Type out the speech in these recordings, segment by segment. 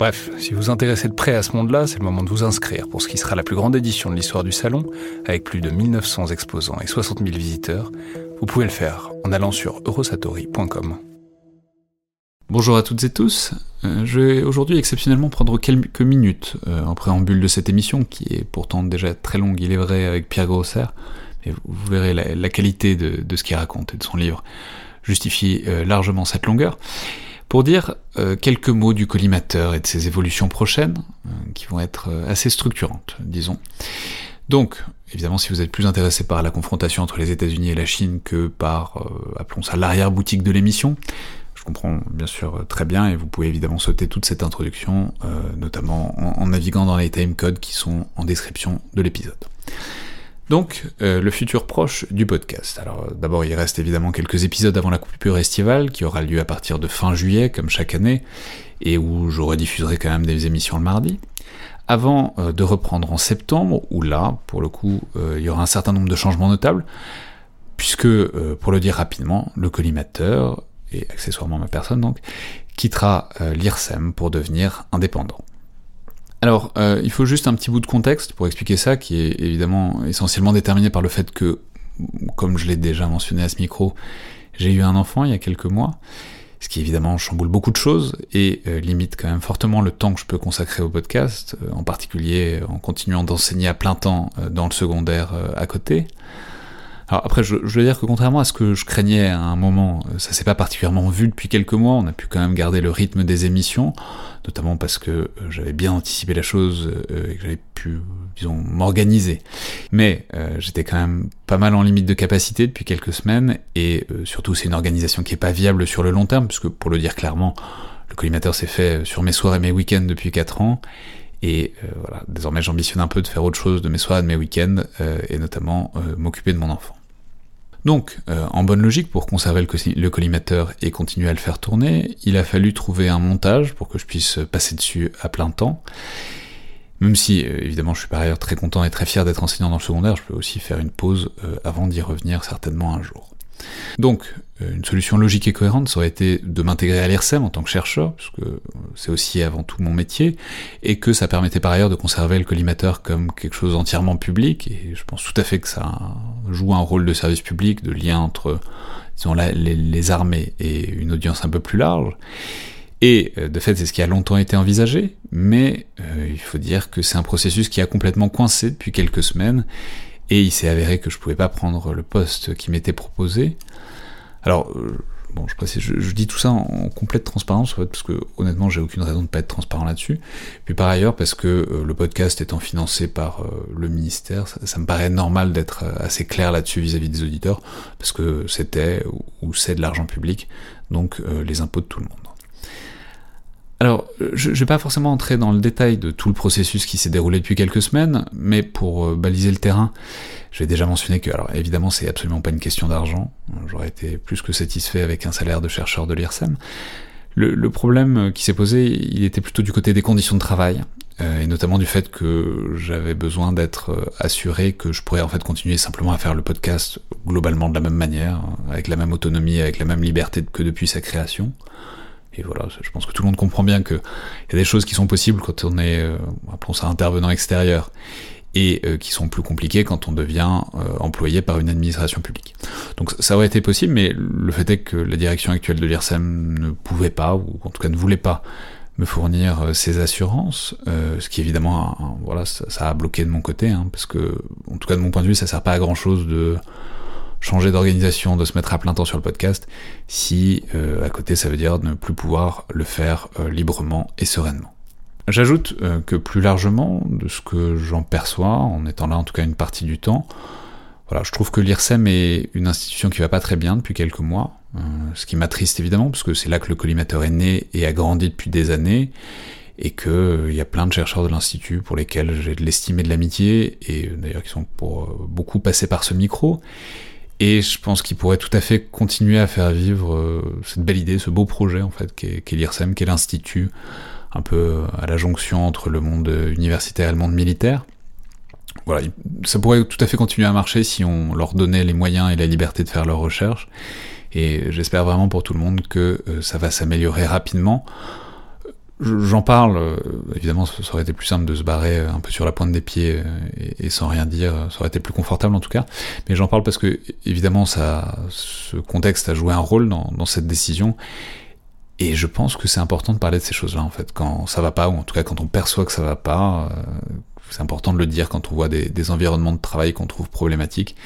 Bref, si vous vous intéressez de près à ce monde-là, c'est le moment de vous inscrire pour ce qui sera la plus grande édition de l'histoire du salon, avec plus de 1900 exposants et 60 000 visiteurs, vous pouvez le faire en allant sur eurosatori.com. Bonjour à toutes et tous. Euh, je vais aujourd'hui exceptionnellement prendre quelques minutes euh, en préambule de cette émission, qui est pourtant déjà très longue, il est vrai, avec Pierre Grosser, mais vous verrez la, qualité de, ce qu'il raconte et de son livre justifie euh, largement cette longueur, pour dire quelques mots du collimateur et de ses évolutions prochaines, qui vont être assez structurantes, disons. Donc, évidemment, si vous êtes plus intéressé par la confrontation entre les États-Unis et la Chine que par, euh, appelons ça, l'arrière-boutique de l'émission, je comprends bien sûr très bien et vous pouvez évidemment sauter toute cette introduction, euh, notamment en, naviguant dans les timecodes qui sont en description de l'épisode. Donc, euh, le futur proche du podcast. Alors, d'abord, il reste évidemment quelques épisodes avant la coupure estivale, qui aura lieu à partir de fin juillet, comme chaque année, et où je rediffuserai quand même des émissions le mardi avant euh, de reprendre en septembre, où là, pour le coup, euh, il y aura un certain nombre de changements notables, puisque, euh, pour le dire rapidement, le collimateur, et accessoirement ma personne donc, quittera l'IRSEM pour devenir indépendant. Alors, il faut juste un petit bout de contexte pour expliquer ça, qui est évidemment essentiellement déterminé par le fait que, comme je l'ai déjà mentionné à ce micro, j'ai eu un enfant il y a quelques mois, ce qui évidemment chamboule beaucoup de choses et euh, limite quand même fortement le temps que je peux consacrer au podcast, euh, en particulier en continuant d'enseigner à plein temps euh, dans le secondaire à côté. Alors après, je, je, veux dire que contrairement à ce que je craignais à un moment, ça s'est pas particulièrement vu depuis quelques mois, on a pu quand même garder le rythme des émissions, notamment parce que euh, j'avais bien anticipé la chose euh, et que j'avais pu, disons, m'organiser. Mais euh, j'étais quand même pas mal en limite de capacité depuis quelques semaines, et surtout c'est une organisation qui est pas viable sur le long terme, puisque pour le dire clairement, le collimateur s'est fait sur mes soirs et mes week-ends depuis 4 ans, et voilà, désormais j'ambitionne un peu de faire autre chose de mes soirs et de mes week-ends, et notamment m'occuper de mon enfant. Donc, euh, en bonne logique, pour conserver le, collimateur et continuer à le faire tourner, il a fallu trouver un montage pour que je puisse passer dessus à plein temps. Même si, euh, évidemment, je suis par ailleurs très content et très fier d'être enseignant dans le secondaire, je peux aussi faire une pause euh, avant d'y revenir certainement un jour. Donc, euh, une solution logique et cohérente, ça aurait été de m'intégrer à l'IRSEM en tant que chercheur, parce que c'est aussi avant tout mon métier, et que ça permettait par ailleurs de conserver le collimateur comme quelque chose entièrement public, et je pense tout à fait que ça joue un rôle de service public, de lien entre, les, armées et une audience un peu plus large. Et euh, de fait, c'est ce qui a longtemps été envisagé, mais euh, il faut dire que c'est un processus qui a complètement coincé depuis quelques semaines, et il s'est avéré que je pouvais pas prendre le poste qui m'était proposé. Alors, euh, bon, je précise, je, dis tout ça en, complète transparence, parce que honnêtement, j'ai aucune raison de pas être transparent là-dessus. Puis par ailleurs, parce que euh, le podcast étant financé par euh, le ministère, ça, me paraît normal d'être assez clair là-dessus vis-à-vis des auditeurs, parce que c'était ou c'est de l'argent public, donc les impôts de tout le monde. Alors, je ne vais pas forcément entrer dans le détail de tout le processus qui s'est déroulé depuis quelques semaines, mais pour euh, baliser le terrain, je vais déjà mentionner que, alors évidemment, c'est absolument pas une question d'argent. J'aurais été plus que satisfait avec un salaire de chercheur de l'IRSEM. Le, problème qui s'est posé, il était plutôt du côté des conditions de travail, euh, et notamment du fait que j'avais besoin d'être euh, assuré que je pourrais en fait continuer simplement à faire le podcast globalement de la même manière, avec la même autonomie, avec la même liberté que depuis sa création. Et voilà, je pense que tout le monde comprend bien qu'il y a des choses qui sont possibles quand on est, euh, ça, intervenant extérieur, et euh, qui sont plus compliquées quand on devient euh, employé par une administration publique. Donc ça aurait été possible, mais le fait est que la direction actuelle de l'IRSEM ne pouvait pas, ou en tout cas ne voulait pas, me fournir euh, ces assurances, ce qui évidemment, voilà, ça, a bloqué de mon côté, hein, parce que, en tout cas de mon point de vue, ça sert pas à grand chose de changer d'organisation, de se mettre à plein temps sur le podcast, si euh, à côté ça veut dire ne plus pouvoir le faire euh, librement et sereinement. J'ajoute euh, que plus largement, de ce que j'en perçois, en étant là en tout cas une partie du temps, Voilà, je trouve que l'IRSEM est une institution qui va pas très bien depuis quelques mois, euh, ce qui m'attriste évidemment, parce que c'est là que le collimateur est né et a grandi depuis des années, et qu'il euh, y a plein de chercheurs de l'Institut pour lesquels j'ai de l'estime et de l'amitié, et euh, d'ailleurs qui sont pour beaucoup passés par ce micro, et je pense qu'ils pourraient tout à fait continuer à faire vivre cette belle idée, ce beau projet en fait, qu'est l'IRSEM, qu'est l'Institut, un peu à la jonction entre le monde universitaire et le monde militaire voilà, ça pourrait tout à fait continuer à marcher si on leur donnait les moyens et la liberté de faire leurs recherches. Et j'espère vraiment pour tout le monde que euh, ça va s'améliorer rapidement. J'en parle, euh, évidemment, ça aurait été plus simple de se barrer euh, un peu sur la pointe des pieds et, sans rien dire, ça aurait été plus confortable en tout cas. Mais j'en parle parce que, évidemment, ça, ce contexte a joué un rôle dans, cette décision. Et je pense que c'est important de parler de ces choses-là, en fait, quand ça va pas, ou en tout cas quand on perçoit que ça va pas, c'est important de le dire quand on voit des, environnements de travail qu'on trouve problématiques,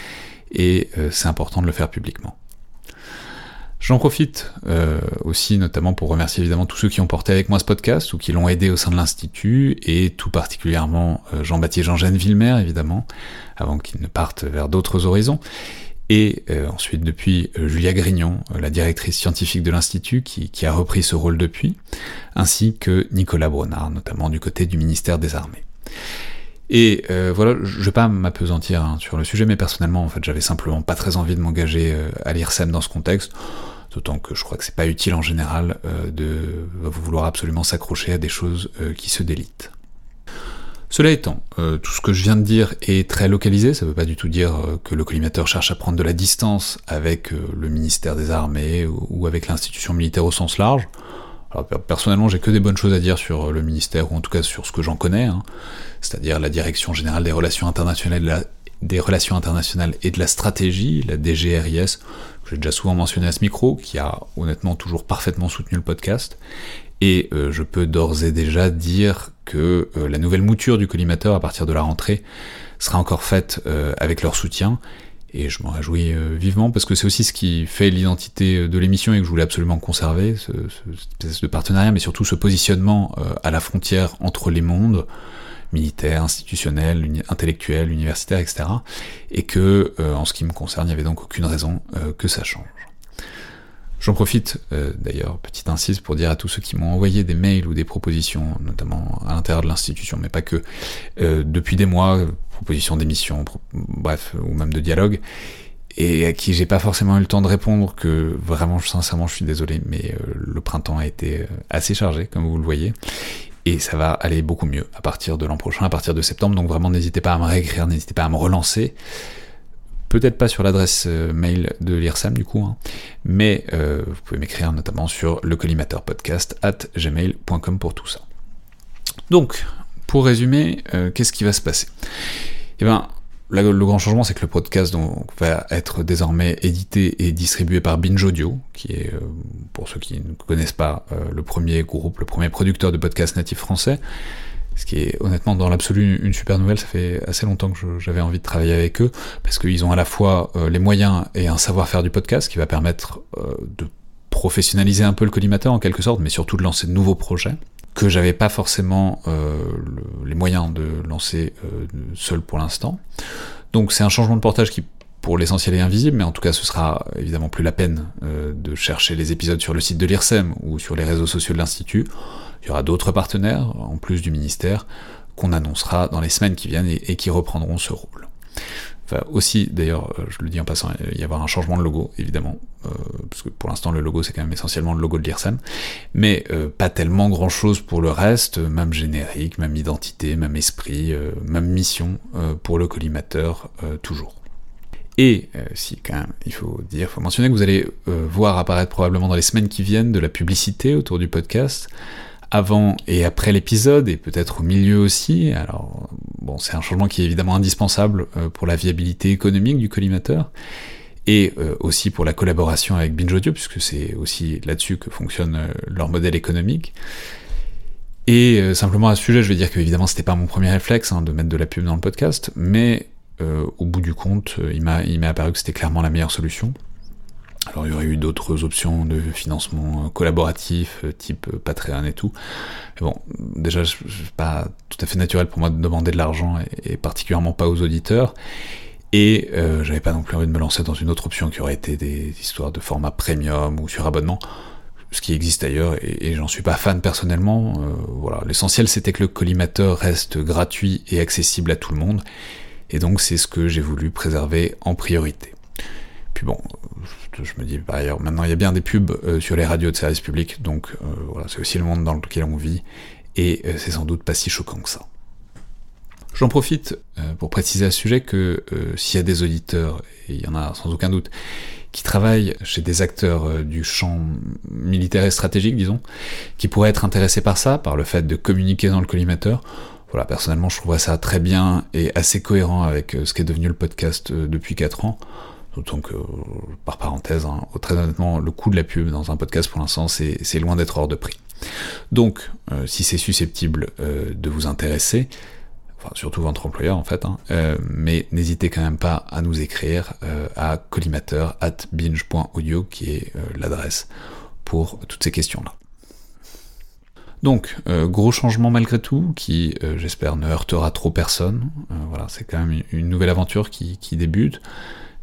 et euh, c'est important de le faire publiquement. J'en profite euh, aussi notamment pour remercier évidemment tous ceux qui ont porté avec moi ce podcast ou qui l'ont aidé au sein de l'Institut, et tout particulièrement euh, Jean-Baptiste Jean-Gène Villemer évidemment, avant qu'il ne parte vers d'autres horizons, et ensuite depuis Julia Grignon, la directrice scientifique de l'Institut, qui, qui, a repris ce rôle depuis, ainsi que Nicolas Bronard, notamment du côté du ministère des Armées. Et euh, voilà, je vais pas m'apesantir hein, sur le sujet, mais personnellement, en fait, j'avais simplement pas très envie de m'engager euh, à l'IRSEM dans ce contexte, d'autant que je crois que c'est pas utile en général euh, de vouloir absolument s'accrocher à des choses qui se délitent. Cela étant, tout ce que je viens de dire est très localisé, ça veut pas du tout dire que le collimateur cherche à prendre de la distance avec le ministère des Armées ou avec l'institution militaire au sens large. Alors, personnellement, j'ai que des bonnes choses à dire sur le ministère, ou en tout cas sur ce que j'en connais, hein. c'est-à-dire la Direction Générale des Relations Internationales, et de la Stratégie, la DGRIS, que j'ai déjà souvent mentionné à ce micro, qui a honnêtement toujours parfaitement soutenu le podcast, et euh, je peux d'ores et déjà dire que euh, la nouvelle mouture du collimateur à partir de la rentrée sera encore faite euh, avec leur soutien, et je m'en réjouis euh, vivement parce que c'est aussi ce qui fait l'identité euh, de l'émission et que je voulais absolument conserver, ce, cette espèce de partenariat, mais surtout ce positionnement euh, à la frontière entre les mondes, militaires, institutionnels, intellectuels, universitaires, etc. Et que, en ce qui me concerne, il n'y avait donc aucune raison que ça change. J'en profite d'ailleurs, petite insiste, pour dire à tous ceux qui m'ont envoyé des mails ou des propositions, notamment à l'intérieur de l'institution, mais pas que, depuis des mois, propositions d'émission, bref, ou même de dialogue, et à qui j'ai pas forcément eu le temps de répondre, que vraiment, sincèrement, je suis désolé, mais euh, le printemps a été euh, assez chargé, comme vous le voyez, et ça va aller beaucoup mieux à partir de l'an prochain, à partir de septembre, donc vraiment n'hésitez pas à me réécrire, n'hésitez pas à me relancer, peut-être pas sur l'adresse euh, mail de l'IRSAM du coup, hein, mais vous pouvez m'écrire notamment sur le podcast at gmail.com pour tout ça. Donc, pour résumer, qu'est-ce qui va se passer? Eh bien, le grand changement, c'est que le podcast va être désormais édité et distribué par Binge Audio, qui est, euh, pour ceux qui ne connaissent pas, euh, le premier groupe, le premier producteur de podcasts natifs français. Ce qui est honnêtement dans l'absolu une super nouvelle, ça fait assez longtemps que j'avais envie de travailler avec eux, parce qu'ils ont à la fois euh, les moyens et un savoir-faire du podcast qui va permettre de professionnaliser un peu le collimateur en quelque sorte, mais surtout de lancer de nouveaux projets que j'avais pas forcément euh, les moyens de lancer euh, seul pour l'instant. Donc c'est un changement de portage qui pour l'essentiel est invisible, mais en tout cas ce sera évidemment plus la peine euh, de chercher les épisodes sur le site de l'IRSEM ou sur les réseaux sociaux de l'Institut. Il y aura d'autres partenaires, en plus du ministère, qu'on annoncera dans les semaines qui viennent et qui reprendront ce rôle. Aussi, d'ailleurs, euh, je le dis en passant, il y avoir un changement de logo, évidemment, euh, parce que pour l'instant, le logo, c'est quand même essentiellement le logo de l'IRSEM, mais euh, pas tellement grand-chose pour le reste, même générique, même identité, même esprit, même mission pour le collimateur, toujours. Et si quand même, il faut dire, il faut mentionner que vous allez voir apparaître probablement dans les semaines qui viennent de la publicité autour du podcast, avant et après l'épisode, et peut-être au milieu aussi. Alors, bon, c'est un changement qui est évidemment indispensable euh, pour la viabilité économique du collimateur, et euh, aussi pour la collaboration avec Binge Audio, puisque c'est aussi là-dessus que fonctionne euh, leur modèle économique. Et simplement à ce sujet, je vais dire que évidemment c'était pas mon premier réflexe hein, de mettre de la pub dans le podcast, mais au bout du compte, il m'est apparu que c'était clairement la meilleure solution. Alors il y aurait eu d'autres options de financement collaboratif, euh, type euh, Patreon et tout. Mais bon, déjà, c'est pas tout à fait naturel pour moi de demander de l'argent, et, particulièrement pas aux auditeurs. Et euh, j'avais pas non plus envie de me lancer dans une autre option qui aurait été des histoires de format premium ou sur abonnement, ce qui existe ailleurs, et, j'en suis pas fan personnellement. Euh, voilà, l'essentiel c'était que le collimateur reste gratuit et accessible à tout le monde, et donc c'est ce que j'ai voulu préserver en priorité. Puis bon, je me dis par ailleurs, maintenant il y a bien des pubs euh, sur les radios de service public, donc euh, voilà, c'est aussi le monde dans lequel on vit, et euh, c'est sans doute pas si choquant que ça. J'en profite pour préciser à ce sujet que s'il y a des auditeurs, et il y en a sans aucun doute, qui travaillent chez des acteurs du champ militaire et stratégique, disons, qui pourraient être intéressés par ça, par le fait de communiquer dans le collimateur, voilà, personnellement, je trouverais ça très bien et assez cohérent avec ce qu'est devenu le podcast depuis 4 ans. D'autant que, par parenthèse, hein, très honnêtement, le coût de la pub dans un podcast pour l'instant, c'est loin d'être hors de prix. Donc, euh, si c'est susceptible euh, de vous intéresser, surtout votre employeur en fait, hein, euh, mais n'hésitez quand même pas à nous écrire à collimateur at binge.audio qui est l'adresse pour toutes ces questions-là. Donc, gros changement malgré tout, qui j'espère ne heurtera trop personne. voilà, c'est quand même une nouvelle aventure qui débute.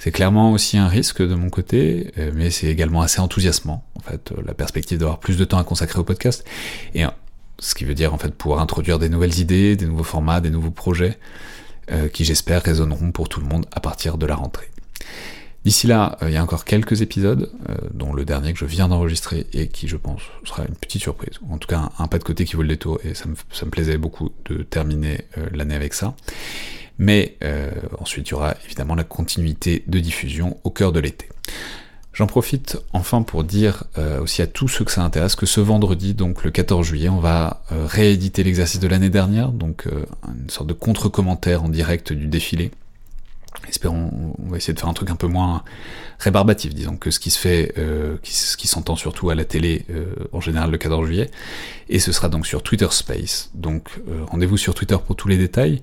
C'est clairement aussi un risque de mon côté, euh, mais c'est également assez enthousiasmant, en fait, euh, la perspective d'avoir plus de temps à consacrer au podcast, et euh, ce qui veut dire en fait pouvoir introduire des nouvelles idées, des nouveaux formats, des nouveaux projets, qui j'espère résonneront pour tout le monde à partir de la rentrée. D'ici là, il y a encore quelques épisodes, dont le dernier que je viens d'enregistrer et qui, je pense, sera une petite surprise. En tout cas, un, pas de côté qui vaut le détour, et ça me, ça me plaisait beaucoup de terminer l'année avec ça. Mais euh, ensuite, il y aura évidemment la continuité de diffusion au cœur de l'été. J'en profite enfin pour dire euh, aussi à tous ceux que ça intéresse que ce vendredi, donc le 14 juillet, on va euh, rééditer l'exercice de l'année dernière, donc une sorte de contre-commentaire en direct du défilé. Espérons, on va essayer de faire un truc un peu moins rébarbatif, disons, que ce qui se fait, ce qui s'entend surtout à la télé en général le 14 juillet. Et ce sera donc sur Twitter Space. Donc rendez-vous sur Twitter pour tous les détails.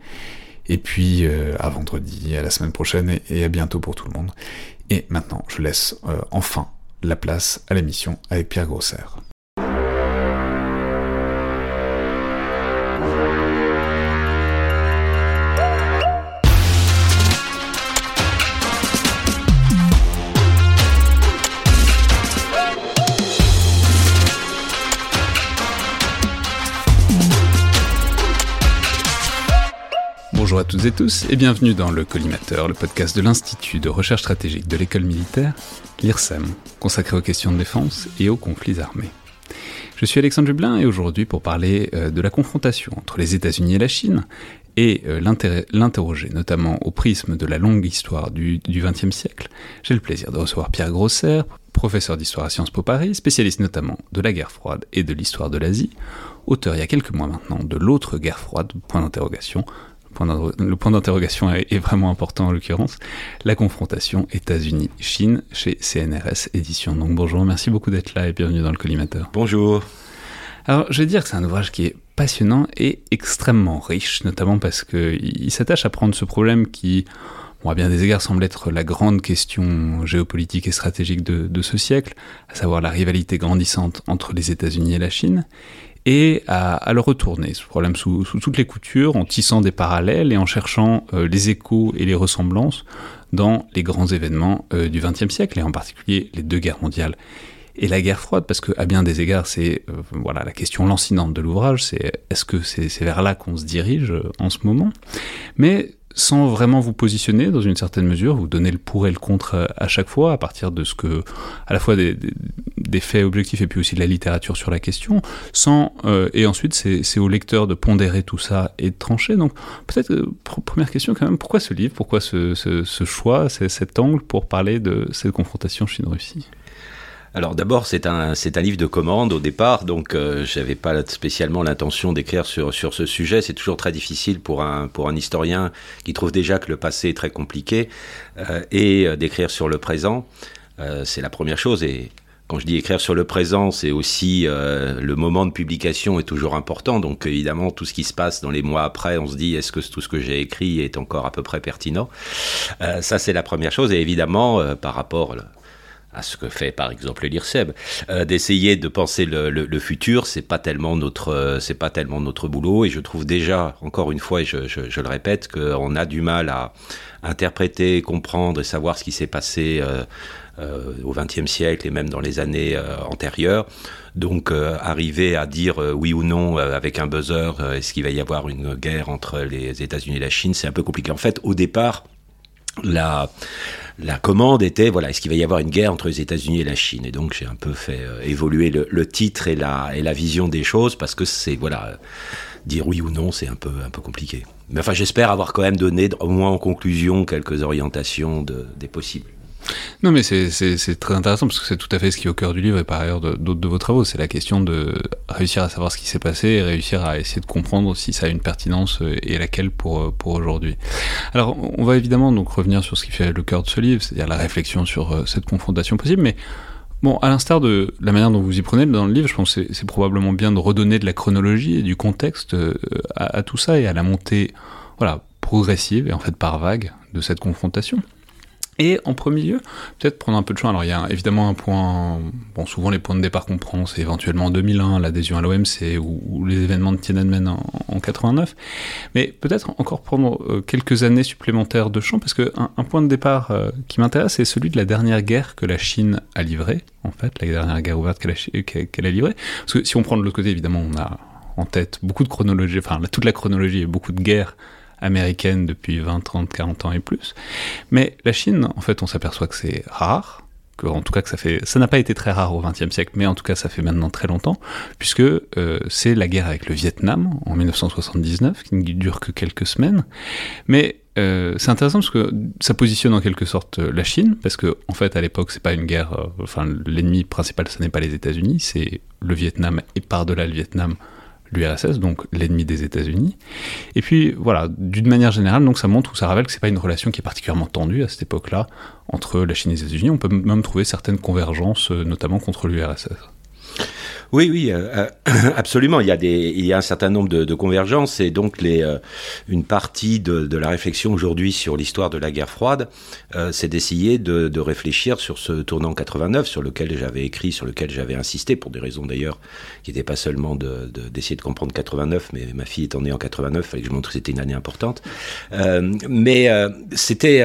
Et puis euh, à vendredi, à la semaine prochaine et, à bientôt pour tout le monde. Et maintenant, je laisse euh, enfin la place à l'émission avec Pierre Grosser. Bonjour à toutes et tous et bienvenue dans le Collimateur, le podcast de l'Institut de recherche stratégique de l'école militaire, l'IRSEM, consacré aux questions de défense et aux conflits armés. Je suis Alexandre Dublin et aujourd'hui pour parler euh, de la confrontation entre les États-Unis et la Chine et euh, l'interroger notamment au prisme de la longue histoire du XXe siècle, j'ai le plaisir de recevoir Pierre Grosser, professeur d'histoire à Sciences Po Paris, spécialiste notamment de la guerre froide et de l'histoire de l'Asie, auteur il y a quelques mois maintenant de l'autre guerre froide, point d'interrogation, point d'interrogation est, vraiment important en l'occurrence, la confrontation États-Unis-Chine chez CNRS Éditions. Donc bonjour, merci beaucoup d'être là et bienvenue dans le collimateur. Bonjour. Alors je vais dire que c'est un ouvrage qui est passionnant et extrêmement riche, notamment parce qu'il s'attache à prendre ce problème qui, à bien des égards, semble être la grande question géopolitique et stratégique de, de ce siècle, à savoir la rivalité grandissante entre les États-Unis et la Chine, et à, le retourner, ce problème sous, toutes les coutures, en tissant des parallèles et en cherchant euh, les échos et les ressemblances dans les grands événements euh, du XXe siècle, et en particulier les deux guerres mondiales et la guerre froide, parce que à bien des égards, c'est euh, voilà la question lancinante de l'ouvrage, c'est est-ce que c'est vers là qu'on se dirige en ce moment? Mais sans vraiment vous positionner dans une certaine mesure, vous donnez le pour et le contre à chaque fois à partir de ce que, à la fois des, faits objectifs et puis aussi de la littérature sur la question, sans euh, et ensuite c'est au lecteur de pondérer tout ça et de trancher. Donc peut-être euh, première question quand même, pourquoi ce livre, pourquoi ce, ce choix, cet angle pour parler de cette confrontation Chine-Russie? Alors d'abord, c'est un, c'est un livre de commande au départ, donc euh, je n'avais pas spécialement l'intention d'écrire sur, sur ce sujet. C'est toujours très difficile pour un, pour un historien qui trouve déjà que le passé est très compliqué euh, et euh, d'écrire sur le présent. c'est la première chose. Et quand je dis écrire sur le présent, c'est aussi le moment de publication est toujours important. Donc évidemment, tout ce qui se passe dans les mois après, on se dit est-ce que tout ce que j'ai écrit est encore à peu près pertinent? Ça, c'est la première chose. Et évidemment, par rapport à ce que fait par exemple l'IRSEB, euh, d'essayer de penser le, futur, c'est pas tellement notre, c'est pas tellement notre boulot. Et je trouve déjà, encore une fois, et je, je, le répète, qu'on a du mal à interpréter, comprendre et savoir ce qui s'est passé euh, euh, au XXe siècle et même dans les années euh, antérieures. Donc arriver à dire oui ou non avec un buzzer, est-ce qu'il va y avoir une guerre entre les États-Unis et la Chine, c'est un peu compliqué. En fait, au départ, la, commande était voilà est-ce qu'il va y avoir une guerre entre les États-Unis et la Chine? Et donc j'ai un peu fait évoluer le, titre et la et la vision des choses parce que c'est voilà dire oui ou non, c'est un peu, un peu compliqué. Mais enfin, j'espère avoir quand même donné, au moins en conclusion, quelques orientations de, des possibles. Non, mais c'est très intéressant parce que c'est tout à fait ce qui est au cœur du livre et par ailleurs d'autres de, vos travaux. C'est la question de réussir à savoir ce qui s'est passé et réussir à essayer de comprendre si ça a une pertinence euh, et laquelle pour, euh, pour aujourd'hui. Alors, on va évidemment donc revenir sur ce qui fait le cœur de ce livre, c'est-à-dire la réflexion sur euh, cette confrontation possible, mais Bon, à l'instar de la manière dont vous y prenez dans le livre, je pense que c'est probablement bien de redonner de la chronologie et du contexte à, tout ça et à la montée, progressive et en fait par vague de cette confrontation. Et en premier lieu, peut-être prendre un peu de champ. Alors il y a évidemment un point, bon souvent les points de départ qu'on prend, c'est éventuellement 2001, l'adhésion à l'OMC ou, les événements de Tiananmen en, en 89. Mais peut-être encore prendre euh, quelques années supplémentaires de champ, parce que un, point de départ euh, qui m'intéresse, c'est celui de la dernière guerre que la Chine a livrée, en fait, la dernière guerre ouverte qu'elle a, qu'elle a livrée. Parce que si on prend de l'autre côté, évidemment, on a en tête beaucoup de chronologie, enfin toute la chronologie et beaucoup de guerres américaine depuis 20, 30, 40 ans et plus. Mais la Chine, en fait, on s'aperçoit que c'est rare, que, en tout cas que ça fait, ça n'a pas été très rare au XXe siècle, mais en tout cas ça fait maintenant très longtemps, puisque euh, c'est la guerre avec le Vietnam en 1979, qui ne dure que quelques semaines. Mais euh, c'est intéressant parce que ça positionne en quelque sorte euh, la Chine, parce que en fait à l'époque c'est pas une guerre, enfin l'ennemi principal ce n'est pas les États-Unis, c'est le Vietnam et par-delà le Vietnam l'URSS, donc l'ennemi des États-Unis. Et puis voilà, d'une manière générale, donc ça montre ou ça révèle que c'est pas une relation qui est particulièrement tendue à cette époque-là entre la Chine et les États-Unis. On peut même trouver certaines convergences, euh, notamment contre l'URSS. Oui, oui, euh, euh, absolument. Il y, a un certain nombre de, convergences et donc euh, une partie de, la réflexion aujourd'hui sur l'histoire de la guerre froide, c'est d'essayer de, réfléchir sur ce tournant 89 sur lequel j'avais écrit, sur lequel j'avais insisté pour des raisons d'ailleurs qui n'étaient pas seulement d'essayer de, comprendre 89, mais ma fille étant née en 89, il fallait que je montre que c'était une année importante. mais c'était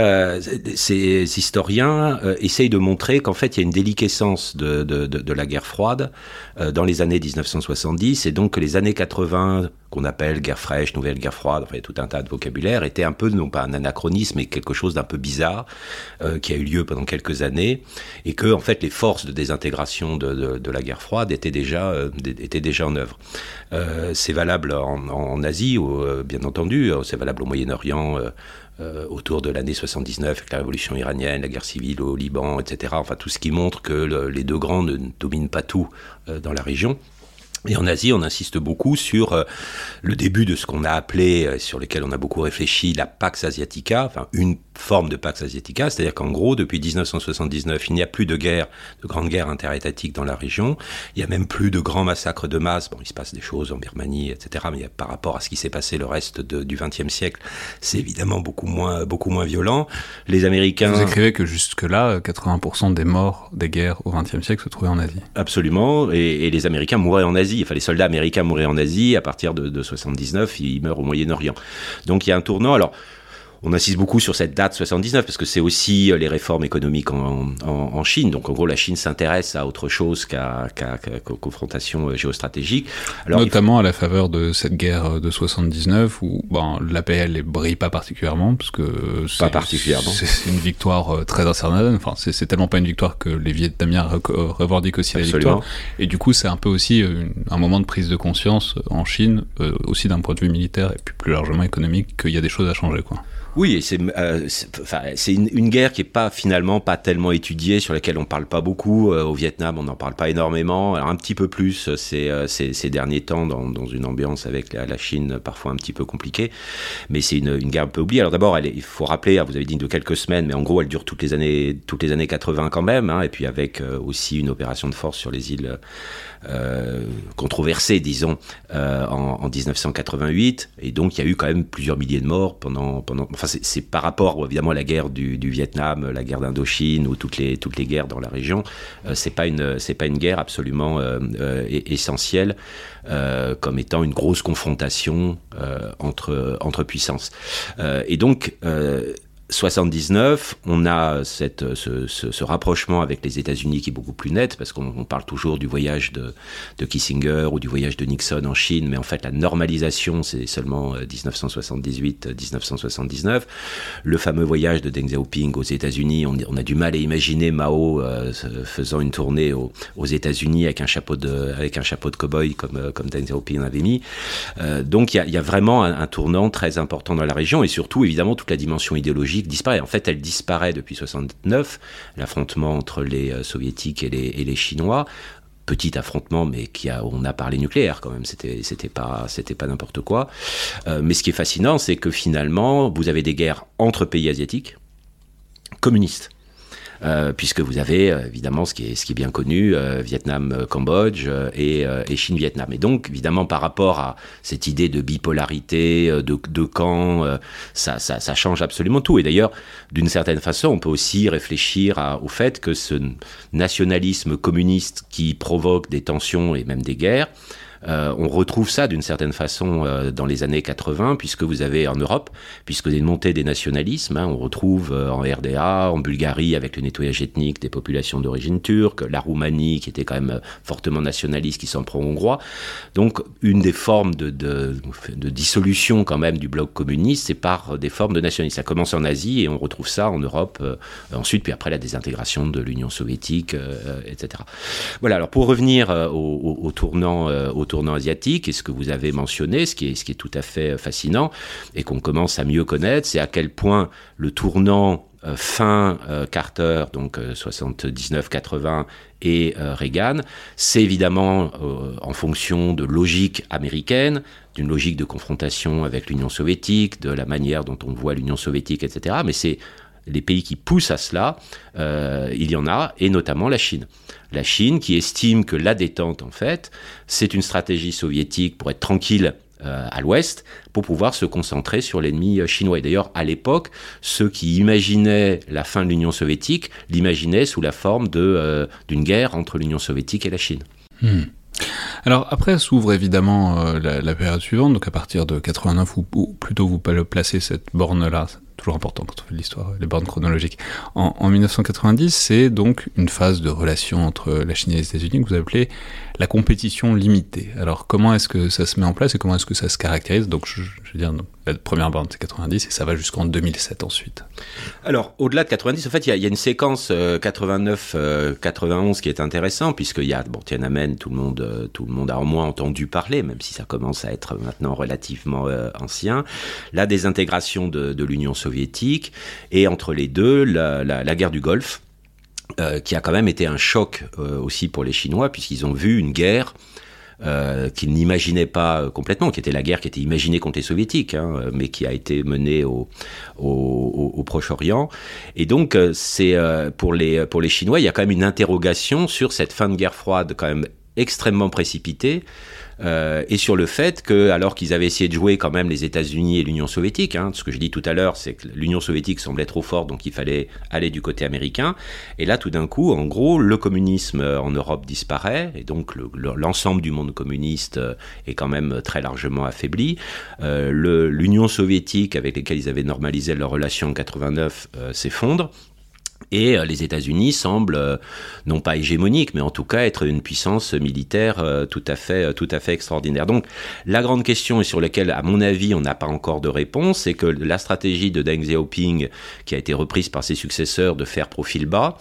ces historiens essayent de montrer qu'en fait il y a une déliquescence de la guerre froide dans les années 1970, et donc les années 80, qu'on appelle guerre fraîche, nouvelle guerre froide, enfin tout un tas de vocabulaire, étaient un peu, non pas un anachronisme, mais quelque chose d'un peu bizarre, euh, qui a eu lieu pendant quelques années, et que, en fait, les forces de désintégration de, la guerre froide étaient déjà, euh, étaient déjà en œuvre. Euh, c'est valable en, Asie, bien entendu, c'est valable au Moyen-Orient, euh, autour de l'année 79, avec la révolution iranienne, la guerre civile au Liban, etc. Enfin, tout ce qui montre que le, les deux grands ne dominent pas tout euh, dans la région. Et en Asie, on insiste beaucoup sur euh, le début de ce qu'on a appelé, euh, sur lequel on a beaucoup réfléchi, la Pax Asiatica, enfin une forme de Pax Asiatica, c'est-à-dire qu'en gros, depuis 1979, il n'y a plus de guerre, de grandes guerres interétatiques dans la région. Il n'y a même plus de grands massacres de masse. Bon, il se passe des choses en Birmanie, etc. Mais par rapport à ce qui s'est passé le reste de, du XXe siècle, c'est évidemment beaucoup moins, beaucoup moins violent. Les Américains. Vous écrivez que jusque-là, 80% des morts des guerres au XXe siècle se trouvaient en Asie. Absolument. Et, et les Américains mouraient en Asie. Enfin, les soldats américains mouraient en Asie. À partir de, de 79, ils meurent au Moyen-Orient. Donc il y a un tournant. Alors, on insiste beaucoup sur cette date 79 parce que c'est aussi euh, les réformes économiques en, en, en, Chine. Donc en gros, la Chine s'intéresse à autre chose qu'à qu qu confrontation euh, géostratégique. Alors, Notamment faut... à la faveur de cette guerre euh, de 79 où bon, l'APL ne brille pas particulièrement parce que pas particulièrement. C'est une victoire très incertaine. Enfin, c'est tellement pas une victoire que les Vietnamiens revendiquent aussi Absolument. la victoire. Et du coup, c'est un peu aussi une, un moment de prise de conscience en Chine, euh, aussi d'un point de vue militaire et puis plus largement économique, qu'il y a des choses à changer, quoi. Oui, c'est euh, une, une, guerre qui est pas finalement pas tellement étudiée, sur laquelle on parle pas beaucoup. Euh, au Vietnam, on n'en parle pas énormément. Alors un petit peu plus euh, ces, ces, ces derniers temps dans, dans, une ambiance avec la, la, Chine parfois un petit peu compliquée. Mais c'est une, une, guerre un peu oubliée. Alors d'abord, il faut rappeler, hein, vous avez dit de quelques semaines, mais en gros, elle dure toutes les années, toutes les années 80 quand même. Hein, et puis avec euh, aussi une opération de force sur les îles euh, controversée, disons, euh, en, en, 1988. Et donc, il y a eu quand même plusieurs milliers de morts pendant, pendant, enfin, c'est par rapport évidemment à la guerre du, Vietnam, la guerre d'Indochine ou toutes les toutes les guerres dans la région, c'est pas une c'est pas une guerre absolument essentielle comme étant une grosse confrontation entre entre puissances. et donc 79, on a cette, ce, ce, rapprochement avec les États-Unis qui est beaucoup plus net, parce qu'on parle toujours du voyage de, de, Kissinger ou du voyage de Nixon en Chine, mais en fait la normalisation, c'est seulement 1978-1979. Euh, Le fameux voyage de Deng Xiaoping aux États-Unis, on, a du mal à imaginer Mao euh, faisant une tournée aux, États-Unis avec un chapeau de avec un chapeau de cow-boy comme euh, comme Deng Xiaoping avait mis. donc il y a, vraiment un tournant très important dans la région et surtout évidemment toute la dimension idéologique disparaît. En fait, elle disparaît depuis 69, l'affrontement entre les euh, soviétiques et les, chinois petit affrontement, mais qui a, on a parlé nucléaire quand même. C'était, pas n'importe quoi. Euh, mais ce qui est fascinant, c'est que finalement, vous avez des guerres entre pays asiatiques communistes. Euh, puisque vous avez euh, évidemment ce qui est, ce qui est bien connu, euh, Vietnam-Cambodge et, et Chine-Vietnam. Et donc, évidemment, par rapport à cette idée de bipolarité, de, de camps, ça, ça, change absolument tout. Et d'ailleurs, d'une certaine façon, on peut aussi réfléchir au fait que ce nationalisme communiste qui provoque des tensions et même des guerres, euh, on retrouve ça d'une certaine façon euh, dans les années 80, puisque vous avez en Europe, puisque vous avez une montée des nationalismes. Hein, on retrouve euh, en RDA, en Bulgarie, avec le nettoyage ethnique des populations d'origine turque, la Roumanie, qui était quand même fortement nationaliste, qui s'en prend hongrois. Donc, une des formes de, dissolution quand même du bloc communiste, c'est par des formes de nationalisme. Ça commence en Asie et on retrouve ça en Europe ensuite, puis après la désintégration de l'Union soviétique, etc. Voilà, alors pour revenir au, au, tournant, au asiatique, et ce que vous avez mentionné, ce qui est, tout à fait fascinant, et qu'on commence à mieux connaître, c'est à quel point le tournant euh, fin euh, Carter, donc 79-80, euh, et Reagan, c'est évidemment en fonction de logique américaine, d'une logique de confrontation avec l'Union soviétique, de la manière dont on voit l'Union soviétique, etc. Mais c'est les pays qui poussent à cela, il y en a, et notamment la Chine la Chine, qui estime que la détente, en fait, c'est une stratégie soviétique pour être tranquille euh, à l'ouest, pour pouvoir se concentrer sur l'ennemi euh, chinois. Et d'ailleurs, à l'époque, ceux qui imaginaient la fin de l'Union soviétique l'imaginaient sous la forme euh, d'une guerre entre l'Union soviétique et la Chine. Hmm. Alors après s'ouvre évidemment la, période suivante, donc à partir de 89, ou, ou plutôt vous placez cette borne-là, toujours important quand on fait de l'histoire, les bornes chronologiques. En, en 1990, c'est donc une phase de relation entre la Chine et les États-Unis que vous appelez la compétition limitée. Alors comment est-ce que ça se met en place et comment est-ce que ça se caractérise? Donc je, je, veux dire, la première borne c'est 90 et ça va jusqu'en 2007 ensuite. Alors au-delà de 90, en fait, il y, a une séquence 89-91 euh, qui est intéressante puisqu'il y a bon Tiananmen, tout le monde, euh, tout le monde a au moins entendu parler, même si ça commence à être maintenant relativement euh, ancien. La désintégration de, l'Union soviétique et entre les deux la guerre du Golfe euh, qui a quand même été un choc euh, aussi pour les Chinois, puisqu'ils ont vu une guerre euh, qu'ils n'imaginaient pas complètement, qui était la guerre qui était imaginée contre les soviétiques, hein, mais qui a été menée au, au, Proche-Orient. Et donc, pour les pour les Chinois, il y a quand même une interrogation sur cette fin de guerre froide quand même extrêmement précipitée euh, et sur le fait que, alors qu'ils avaient essayé de jouer quand même les États-Unis et l'Union soviétique, hein, ce que je dis tout à l'heure, c'est que l'Union soviétique semblait trop forte, donc il fallait aller du côté américain. Et là, tout d'un coup, en gros, le communisme en Europe disparaît, et donc l'ensemble du monde communiste euh, est quand même très largement affaibli. Euh, L'Union soviétique, avec laquelle ils avaient normalisé leurs relations en 89, euh, s'effondre. Et euh, les États-Unis semblent, euh, non pas hégémoniques, mais en tout cas être une puissance militaire euh, tout à fait, tout à fait extraordinaire. Donc, la grande question et sur laquelle, à mon avis, on n'a pas encore de réponse, c'est que la stratégie de Deng Xiaoping, qui a été reprise par ses successeurs de faire profil bas,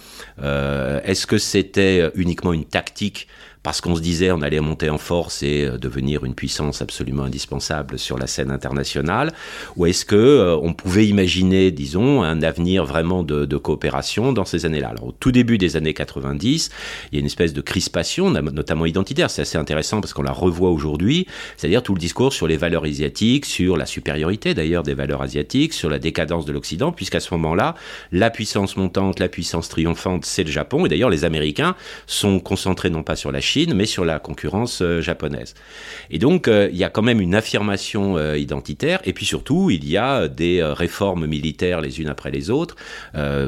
est-ce que c'était uniquement une tactique parce qu'on se disait on allait monter en force et euh, devenir une puissance absolument indispensable sur la scène internationale, ou est-ce que euh, on pouvait imaginer, disons, un avenir vraiment de, de coopération dans ces années-là? Alors au tout début des années 90, il y a une espèce de crispation, notamment identitaire. C'est assez intéressant parce qu'on la revoit aujourd'hui, c'est-à-dire tout le discours sur les valeurs asiatiques, sur la supériorité d'ailleurs des valeurs asiatiques, sur la décadence de l'Occident, puisqu'à ce moment-là, la puissance montante, la puissance triomphante, c'est le Japon, et d'ailleurs les Américains sont concentrés non pas sur la Chine, Mais sur la concurrence japonaise. Et donc, il y a quand même une affirmation identitaire, et puis surtout, il y a des réformes militaires les unes après les autres,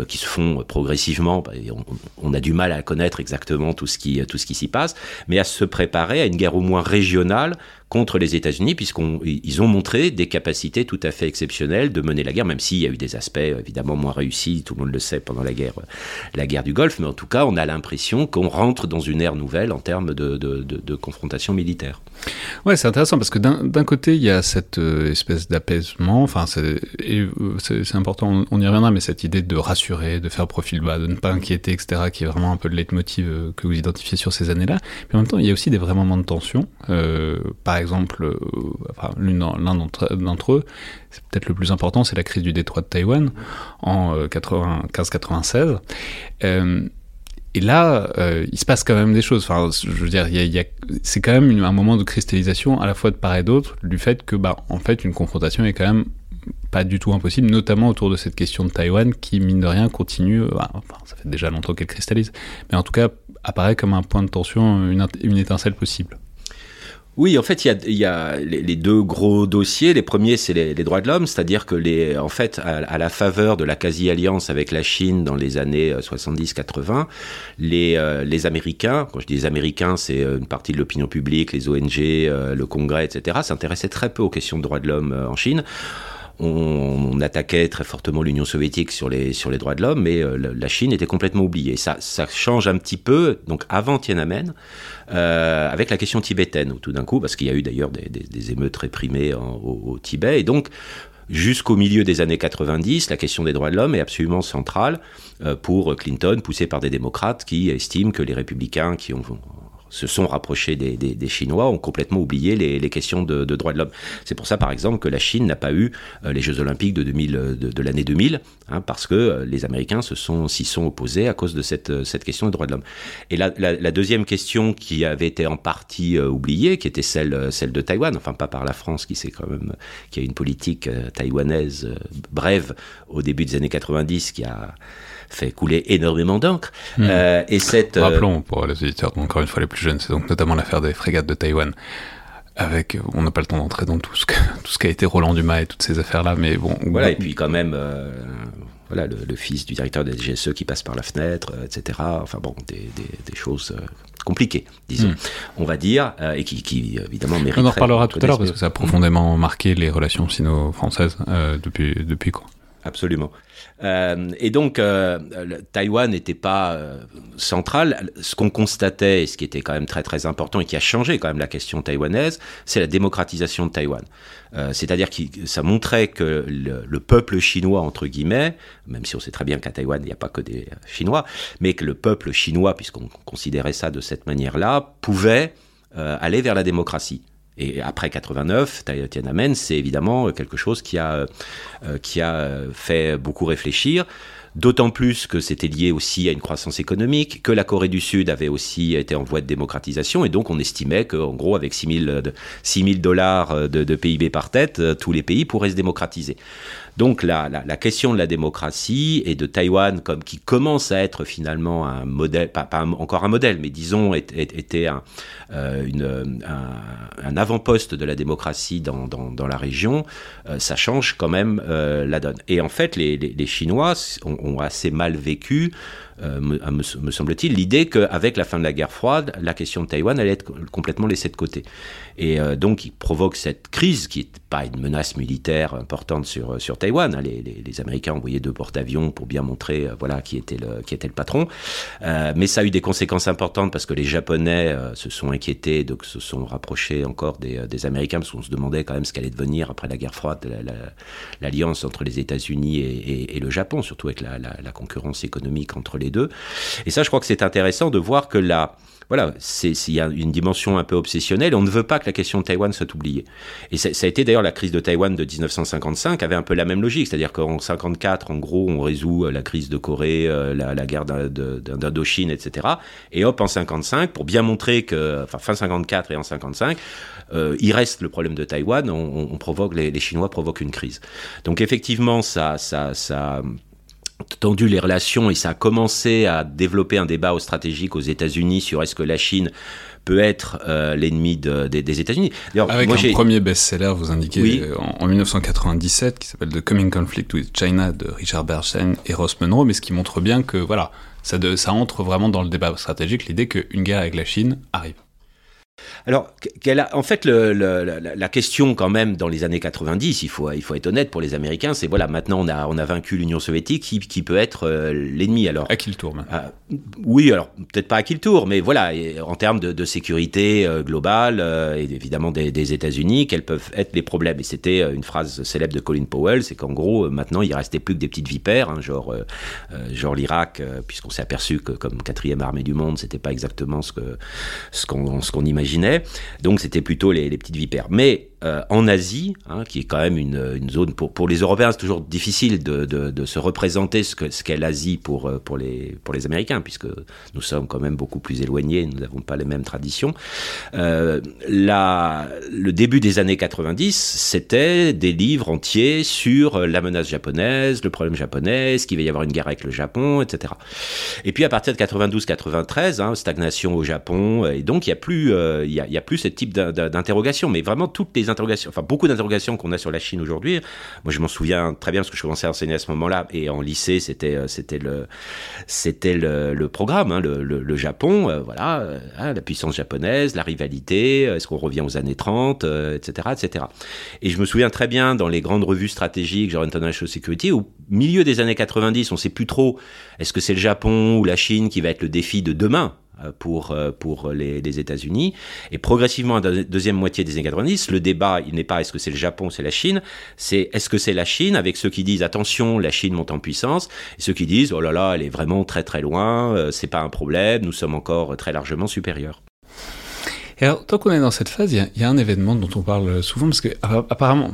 qui se font progressivement. Bah, on, on, a du mal à connaître exactement tout ce qui, tout ce qui s'y passe, mais à se préparer à une guerre au moins régionale contre les États-Unis, puisqu'ils ont montré des capacités tout à fait exceptionnelles de mener la guerre, même s'il y a eu des aspects évidemment moins réussis, tout le monde le sait pendant la guerre, la guerre du Golfe, mais en tout cas, on a l'impression qu'on rentre dans une ère nouvelle en termes de, confrontation militaire. Ouais, c'est intéressant parce que d'un côté, il y a cette euh, espèce d'apaisement, enfin, euh, c'est important, on y reviendra, mais cette idée de rassurer, de faire profil bas, de ne pas inquiéter, etc., qui est vraiment un peu le leitmotiv euh, que vous identifiez sur ces années-là. Mais en même temps, il y a aussi des vrais moments de tension. par exemple, euh, l'un d'entre eux, c'est peut-être le plus important, c'est la crise du détroit de Taïwan en 95-96. Euh, euh, et là, il se passe quand même des choses. Enfin, je veux dire, c'est quand même un moment de cristallisation à la fois de part et d'autre du fait que, bah, en fait, une confrontation est quand même pas du tout impossible, notamment autour de cette question de Taïwan qui, mine de rien, continue. Bah, ça fait déjà longtemps qu'elle cristallise, mais en tout cas apparaît comme un point de tension, une étincelle possible. Oui, en fait, il y a, les, deux gros dossiers. Les premiers, c'est les, droits de l'homme, c'est-à-dire que les, en fait, à, la faveur de la quasi-alliance avec la Chine dans les années 70-80, euh, les, euh, les Américains, quand je dis les Américains, c'est euh, une partie de l'opinion publique, les ONG, le Congrès, etc., s'intéressaient très peu aux questions de droits de l'homme en Chine. On, attaquait très fortement l'Union soviétique sur les, droits de l'homme, mais la Chine était complètement oubliée. Ça, change un petit peu, donc avant Tiananmen, euh, avec la question tibétaine, tout d'un coup, parce qu'il y a eu d'ailleurs des, émeutes réprimées au, Tibet, et donc jusqu'au milieu des années 90, la question des droits de l'homme est absolument centrale euh, pour Clinton, poussé par des démocrates qui estiment que les républicains qui ont se sont rapprochés des, des, Chinois, ont complètement oublié les, les questions de, droits de l'homme. C'est pour ça, par exemple, que la Chine n'a pas eu euh, les Jeux Olympiques de, 2000, de, de l'année 2000, hein, parce que euh, les Américains se sont, s'y sont opposés à cause de cette, euh, cette question des droits de l'homme. Et la, la, la, deuxième question qui avait été en partie oubliée, qui était celle, celle de Taïwan, enfin pas par la France, qui, quand même, qui a une politique taïwanaise brève au début des années 90, qui a fait couler énormément d'encre. Hmm. Euh, et cette, euh, Rappelons pour les éditeurs, encore une fois les plus jeunes, c'est donc notamment l'affaire des frégates de Taïwan. Avec, on n'a pas le temps d'entrer dans tout ce, que, tout ce qu'a été Roland Dumas et toutes ces affaires-là, mais bon. Voilà, et puis quand même, euh, voilà, le, fils du directeur des GSE qui passe par la fenêtre, etc. Enfin bon, des, des, choses compliquées, disons, hmm. on va dire, et qui, qui évidemment méritent. On en reparlera tout à l'heure parce que ça a profondément marqué les relations sino-françaises depuis, depuis quand? Absolument. Euh, et donc, euh, Taïwan n'était pas euh, central. Ce qu'on constatait, et ce qui était quand même très très important et qui a changé quand même la question taïwanaise, c'est la démocratisation de Taïwan. C'est-à-dire que ça montrait que le, peuple chinois, entre guillemets, même si on sait très bien qu'à Taïwan, il n'y a pas que des Chinois, mais que le peuple chinois, puisqu'on considérait ça de cette manière-là, pouvait aller vers la démocratie. Et après 89, Tiananmen, c'est évidemment quelque chose qui a, euh, qui a fait beaucoup réfléchir. D'autant plus que c'était lié aussi à une croissance économique, que la Corée du Sud avait aussi été en voie de démocratisation, et donc on estimait qu'en gros, avec 6 000, dollars de, PIB par tête, euh, tous les pays pourraient se démocratiser. Donc la, la, question de la démocratie et de Taïwan comme qui commence à être finalement un modèle, pas, encore un modèle, mais disons était un, euh, une, un, avant-poste de la démocratie dans, la région, euh, ça change quand même euh, la donne. Et en fait, les, Chinois ont, assez mal vécu euh, me, semble-t-il, l'idée qu'avec la fin de la guerre froide, la question de Taïwan allait être complètement laissée de côté. Et euh, donc, il provoque cette crise qui n'est pas une menace militaire importante sur, sur Taïwan. Hein. Les, les, Américains envoyé deux porte-avions pour bien montrer euh, voilà, qui, était le, qui était le patron. mais ça a eu des conséquences importantes parce que les Japonais se sont inquiétés, donc se sont rapprochés encore des, Américains, parce qu'on se demandait quand même ce qu'allait devenir après la guerre froide, l'alliance entre les États-Unis et, le Japon, surtout avec la, la concurrence économique entre les deux. Et ça, je crois que c'est intéressant de voir que là, voilà, il y a une dimension un peu obsessionnelle. On ne veut pas que la question de Taïwan soit oubliée. Et ça, a été d'ailleurs la crise de Taïwan de 1955 avait un peu la même logique, c'est-à-dire qu'en 54, en gros, on résout euh, la crise de Corée, euh, la, guerre d'Indochine, etc. Et hop, en 55, pour bien montrer que, enfin, fin 54 et en 55, euh, il reste le problème de Taïwan. On, provoque les, Chinois provoquent une crise. Donc effectivement, ça, ça, ça tendu les relations et ça a commencé à développer un débat stratégique aux États-Unis sur est-ce que la Chine peut être l'ennemi des États-Unis. Avec un premier best-seller, vous indiquez en, en, 1997, qui s'appelle The Coming Conflict with China de Richard Bernstein et Ross Monroe, mais ce qui montre bien que voilà, ça, ça entre vraiment dans le débat stratégique, l'idée qu'une guerre avec la Chine arrive. Alors, a, en fait, le, la, question quand même dans les années 90, il faut, il faut être honnête pour les Américains, c'est voilà, maintenant on a, on a vaincu l'Union soviétique, qui, qui, peut être euh, l'ennemi. Alors À qui le tour ah, Oui, alors peut-être pas à qui le tour, mais voilà, en termes de, de sécurité euh, globale euh, et évidemment des, des États-Unis, quels peuvent être les problèmes? Et c'était une phrase célèbre de Colin Powell, c'est qu'en gros, maintenant il restait plus que des petites vipères, hein, genre, genre l'Irak, puisqu'on s'est aperçu que comme quatrième armée du monde, c'était pas exactement ce qu'on ce qu'on Donc c'était plutôt les, petites vipères. Mais euh, en Asie, hein, qui est quand même une, zone pour, les Européens, c'est toujours difficile de, se représenter ce qu'est l'Asie pour, euh, pour, les, Américains, puisque nous sommes quand même beaucoup plus éloignés, nous n'avons pas les mêmes traditions. Euh, le début des années 90, c'était des livres entiers sur la menace japonaise, le problème japonais, qu'il va y avoir une guerre avec le Japon, etc. Et puis à partir de 92-93, hein, stagnation au Japon, et donc il n'y a plus, y a plus ce type d'interrogation, mais vraiment toutes les beaucoup d'interrogations qu'on a sur la Chine aujourd'hui. Moi, je m'en souviens très bien parce que je commençais à enseigner à ce moment-là et en lycée, c'était euh, le programme, hein, le, Japon, euh, voilà, euh, hein, la puissance japonaise, la rivalité, est-ce qu'on revient aux années 30, etc., etc. Et je me souviens très bien dans les grandes revues stratégiques, genre International Security, au milieu des années 90, on sait plus trop est-ce que c'est le Japon ou la Chine qui va être le défi de demain? Pour, euh, pour les, les États-Unis. Et progressivement, à la deuxième moitié des années 90, le débat, il n'est pas est-ce que c'est le Japon ou c'est la Chine, c'est est-ce que c'est la Chine, avec ceux qui disent attention, la Chine monte en puissance, et ceux qui disent oh là là, elle est vraiment très très loin, euh, c'est pas un problème, nous sommes encore très largement supérieurs. Et alors, tant qu'on est dans cette phase, il y, a un événement dont on parle souvent, parce que apparemment,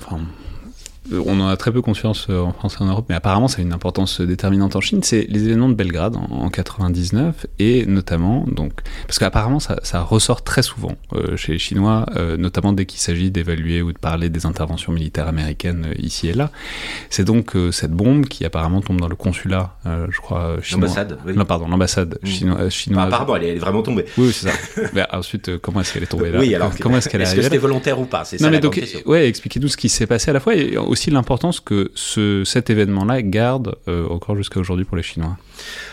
on en a très peu conscience euh, en France et en Europe, mais apparemment ça a une importance déterminante en Chine, c'est les événements de Belgrade en, 99, et notamment, donc, parce qu'apparemment ça, ça, ressort très souvent euh, chez les Chinois, euh, notamment dès qu'il s'agit d'évaluer ou de parler des interventions militaires américaines ici et là. C'est donc cette bombe qui apparemment tombe dans le consulat, je crois, chinois. L'ambassade, oui. Non, pardon, l'ambassade mmh. chinoise. chinoise. apparemment, elle est vraiment tombée. Oui, c'est ça. mais ensuite, comment est-ce qu'elle est tombée là? Oui, alors, comment est-ce qu'elle est, est-ce que c'était volontaire ou pas? C'est ça mais donc, ouais, expliquez-nous ce qui s'est passé à la fois, et aussi l'importance que ce, cet événement-là garde euh, encore jusqu'à aujourd'hui pour les Chinois.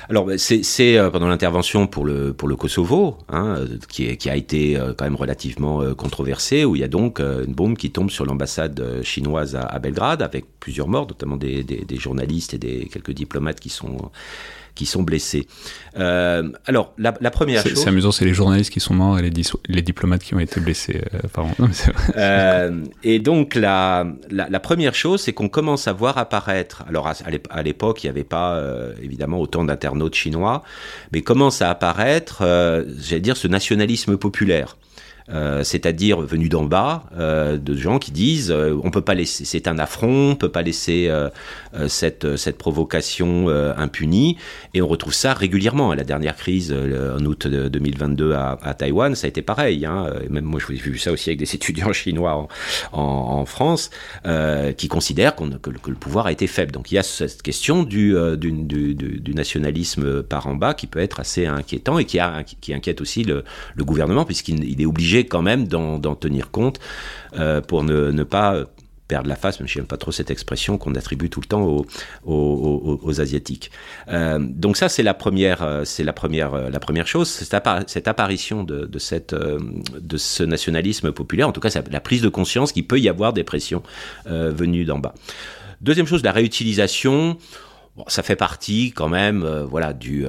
Alors, ben, c'est euh, pendant l'intervention pour le, pour le Kosovo, hein, euh, qui, a été quand même relativement controversé, où il y a donc une bombe qui tombe sur l'ambassade chinoise à, Belgrade, avec plusieurs morts, notamment des, journalistes et quelques diplomates qui sont qui sont blessés. Euh, alors, la, première chose... C'est amusant, c'est les journalistes qui sont morts et les, les diplomates qui ont été blessés. Euh, euh, et donc, la, la, première chose, c'est qu'on commence à voir apparaître... Alors, à l'époque, il n'y avait pas, évidemment, autant d'internautes chinois, mais commence à apparaître, j'allais dire, ce nationalisme populaire. Euh, c'est-à-dire venu d'en bas, euh, de gens qui disent euh, on peut pas laisser, c'est un affront, on peut pas laisser cette, cette provocation impunie, et on retrouve ça régulièrement. La dernière crise en août 2022 à, Taïwan, ça a été pareil. Hein. Même moi, j'ai vu ça aussi avec des étudiants chinois en, France, qui considèrent que, le pouvoir a été faible. Donc il y a cette question du, nationalisme par en bas qui peut être assez inquiétant et qui, inquiète aussi le gouvernement, puisqu'il est obligé quand même d'en tenir compte euh, pour ne, pas perdre la face, même si je n'aime pas trop cette expression qu'on attribue tout le temps aux, aux, Asiatiques. Euh, donc ça, c'est la première, euh, la première, la première chose, cette, apparition de, cette, de ce nationalisme populaire, en tout cas, la prise de conscience qu'il peut y avoir des pressions venues d'en bas. Deuxième chose, la réutilisation. ça fait partie quand même, voilà, du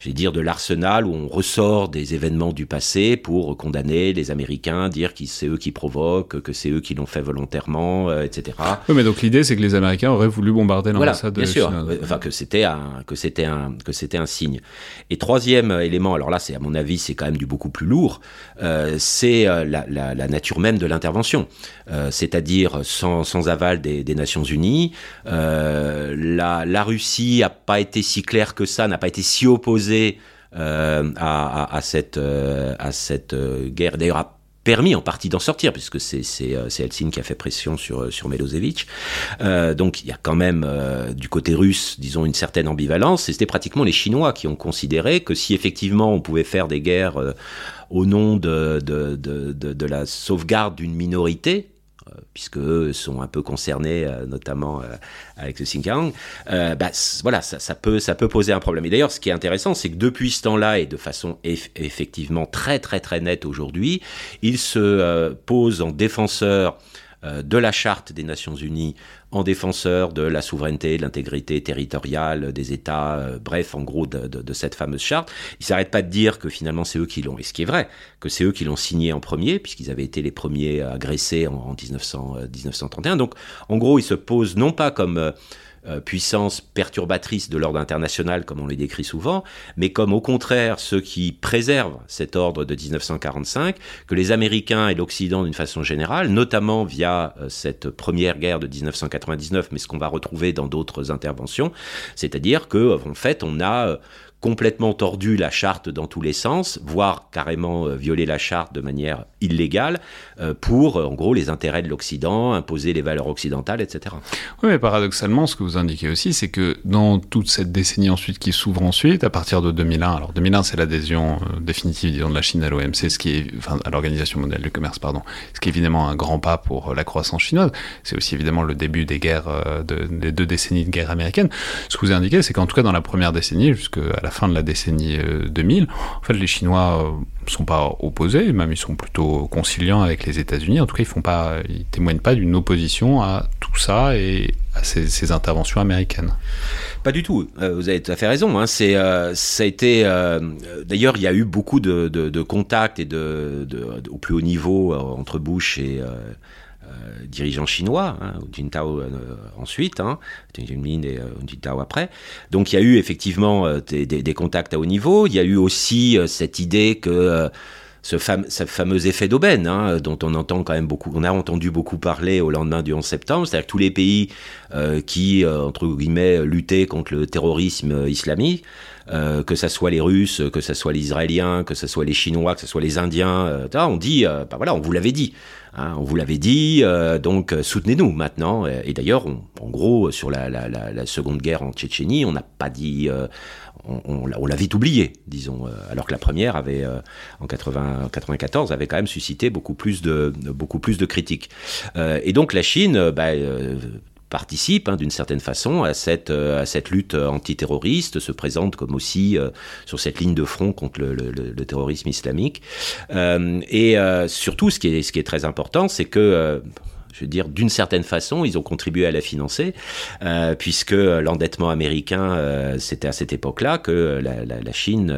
j'ai dire, de l'arsenal où on ressort des événements du passé pour condamner les Américains, dire que c'est eux qui provoquent, que c'est eux qui l'ont fait volontairement, euh, etc. Oui, mais donc l'idée, c'est que les Américains auraient voulu bombarder l'ambassade voilà, bien sûr. Enfin, que c'était un, que c'était un, que c'était un signe. Et troisième élément, alors là, c'est à mon avis, c'est quand même du beaucoup plus lourd, euh, c'est euh, la, la, la, nature même de l'intervention. Euh, c'est-à-dire sans, sans, aval des, des Nations Unies, euh, la, la Russie a pas été si claire que ça, n'a pas été si opposée euh, à, cette, euh, à cette euh, guerre. D'ailleurs, permis en partie d'en sortir, puisque c'est Helsinki qui a fait pression sur, sur donc il y a quand même du côté russe, disons, une certaine ambivalence, et c'était pratiquement les Chinois qui ont considéré que si effectivement on pouvait faire des guerres au nom de, de, de la sauvegarde d'une minorité, puisque eux sont un peu concernés, euh, notamment euh, avec le Xinjiang, euh, voilà, ça, peut, ça peut poser un problème. Et d'ailleurs, ce qui est intéressant, c'est que depuis ce temps-là, et de façon effectivement très très très nette aujourd'hui, il se pose en défenseur de la charte des Nations Unies en défenseur de la souveraineté, de l'intégrité territoriale des États, euh, bref, en gros, de, cette fameuse charte. Ils s'arrêtent pas de dire que finalement c'est eux qui l'ont, et ce qui est vrai, que c'est eux qui l'ont signé en premier, puisqu'ils avaient été les premiers agressés en, en 1900, 1931. Euh, Donc, en gros, ils se posent non pas comme euh, euh, puissance perturbatrice de l'ordre international, comme on le décrit souvent, mais comme au contraire ceux qui préservent cet ordre de 1945, que les Américains et l'Occident d'une façon générale, notamment via euh, cette première guerre de 1999, mais ce qu'on va retrouver dans d'autres interventions, c'est-à-dire que fait on a euh, complètement tordu la charte dans tous les sens, voire carrément euh, violer la charte de manière illégale euh, pour, euh, en gros, les intérêts de l'Occident, imposer les valeurs occidentales, etc. Oui, mais paradoxalement, ce que vous indiquez aussi, c'est que dans toute cette décennie ensuite qui s'ouvre ensuite, à partir de 2001, alors 2001 c'est l'adhésion définitive, disons, de la Chine à l'OMC, ce qui est, enfin, à l'Organisation mondiale du commerce, pardon, ce qui est évidemment un grand pas pour la croissance chinoise. C'est aussi évidemment le début des guerres, des deux décennies de guerre américaine. Ce que vous indiquez, c'est qu'en tout cas dans la première décennie, jusqu'à la fin de la décennie 2000, euh, en fait, les Chinois ne euh, sont pas opposés, même ils sont plutôt conciliants avec les États-Unis. En tout cas, ils font pas, ils témoignent pas d'une opposition à tout ça et à ces, interventions américaines. Pas du tout. Euh, vous avez tout à fait raison. Hein. C'est, ça a été. D'ailleurs, il y a eu beaucoup de, contacts et de, au plus haut niveau entre Bush et euh, dirigeants chinois, hein, Jintao euh, ensuite, hein, Min et euh, Jintao après. Donc il y a eu effectivement des, contacts à haut niveau. Il y a eu aussi cette idée que ce, fameux effet d'aubaine, hein, dont on entend quand même beaucoup, on a entendu beaucoup parler au lendemain du 11 septembre, c'est-à-dire tous les pays qui, entre guillemets, luttaient contre le terrorisme islamique, que ce soit les Russes, que ce soit les Israéliens, que ce soit les Chinois, que ce soit les Indiens, on dit, bah voilà, on vous l'avait dit. Hein, on vous l'avait dit, euh, donc euh, soutenez-nous maintenant. Et, d'ailleurs, en gros, sur la, seconde guerre en Tchétchénie, on n'a pas dit, euh, on, l'a vite oublié, disons, alors que la première avait, en 80, 94, avait quand même suscité beaucoup plus de, beaucoup plus de critiques. et donc la Chine, bah, participe hein, d'une certaine façon à cette, euh, lutte antiterroriste, se présente comme aussi euh, sur cette ligne de front contre le, terrorisme islamique. Euh, et surtout, ce qui est, très important, c'est que je veux dire, d'une certaine façon, ils ont contribué à la financer, puisque l'endettement américain, c'était à cette époque-là que la, Chine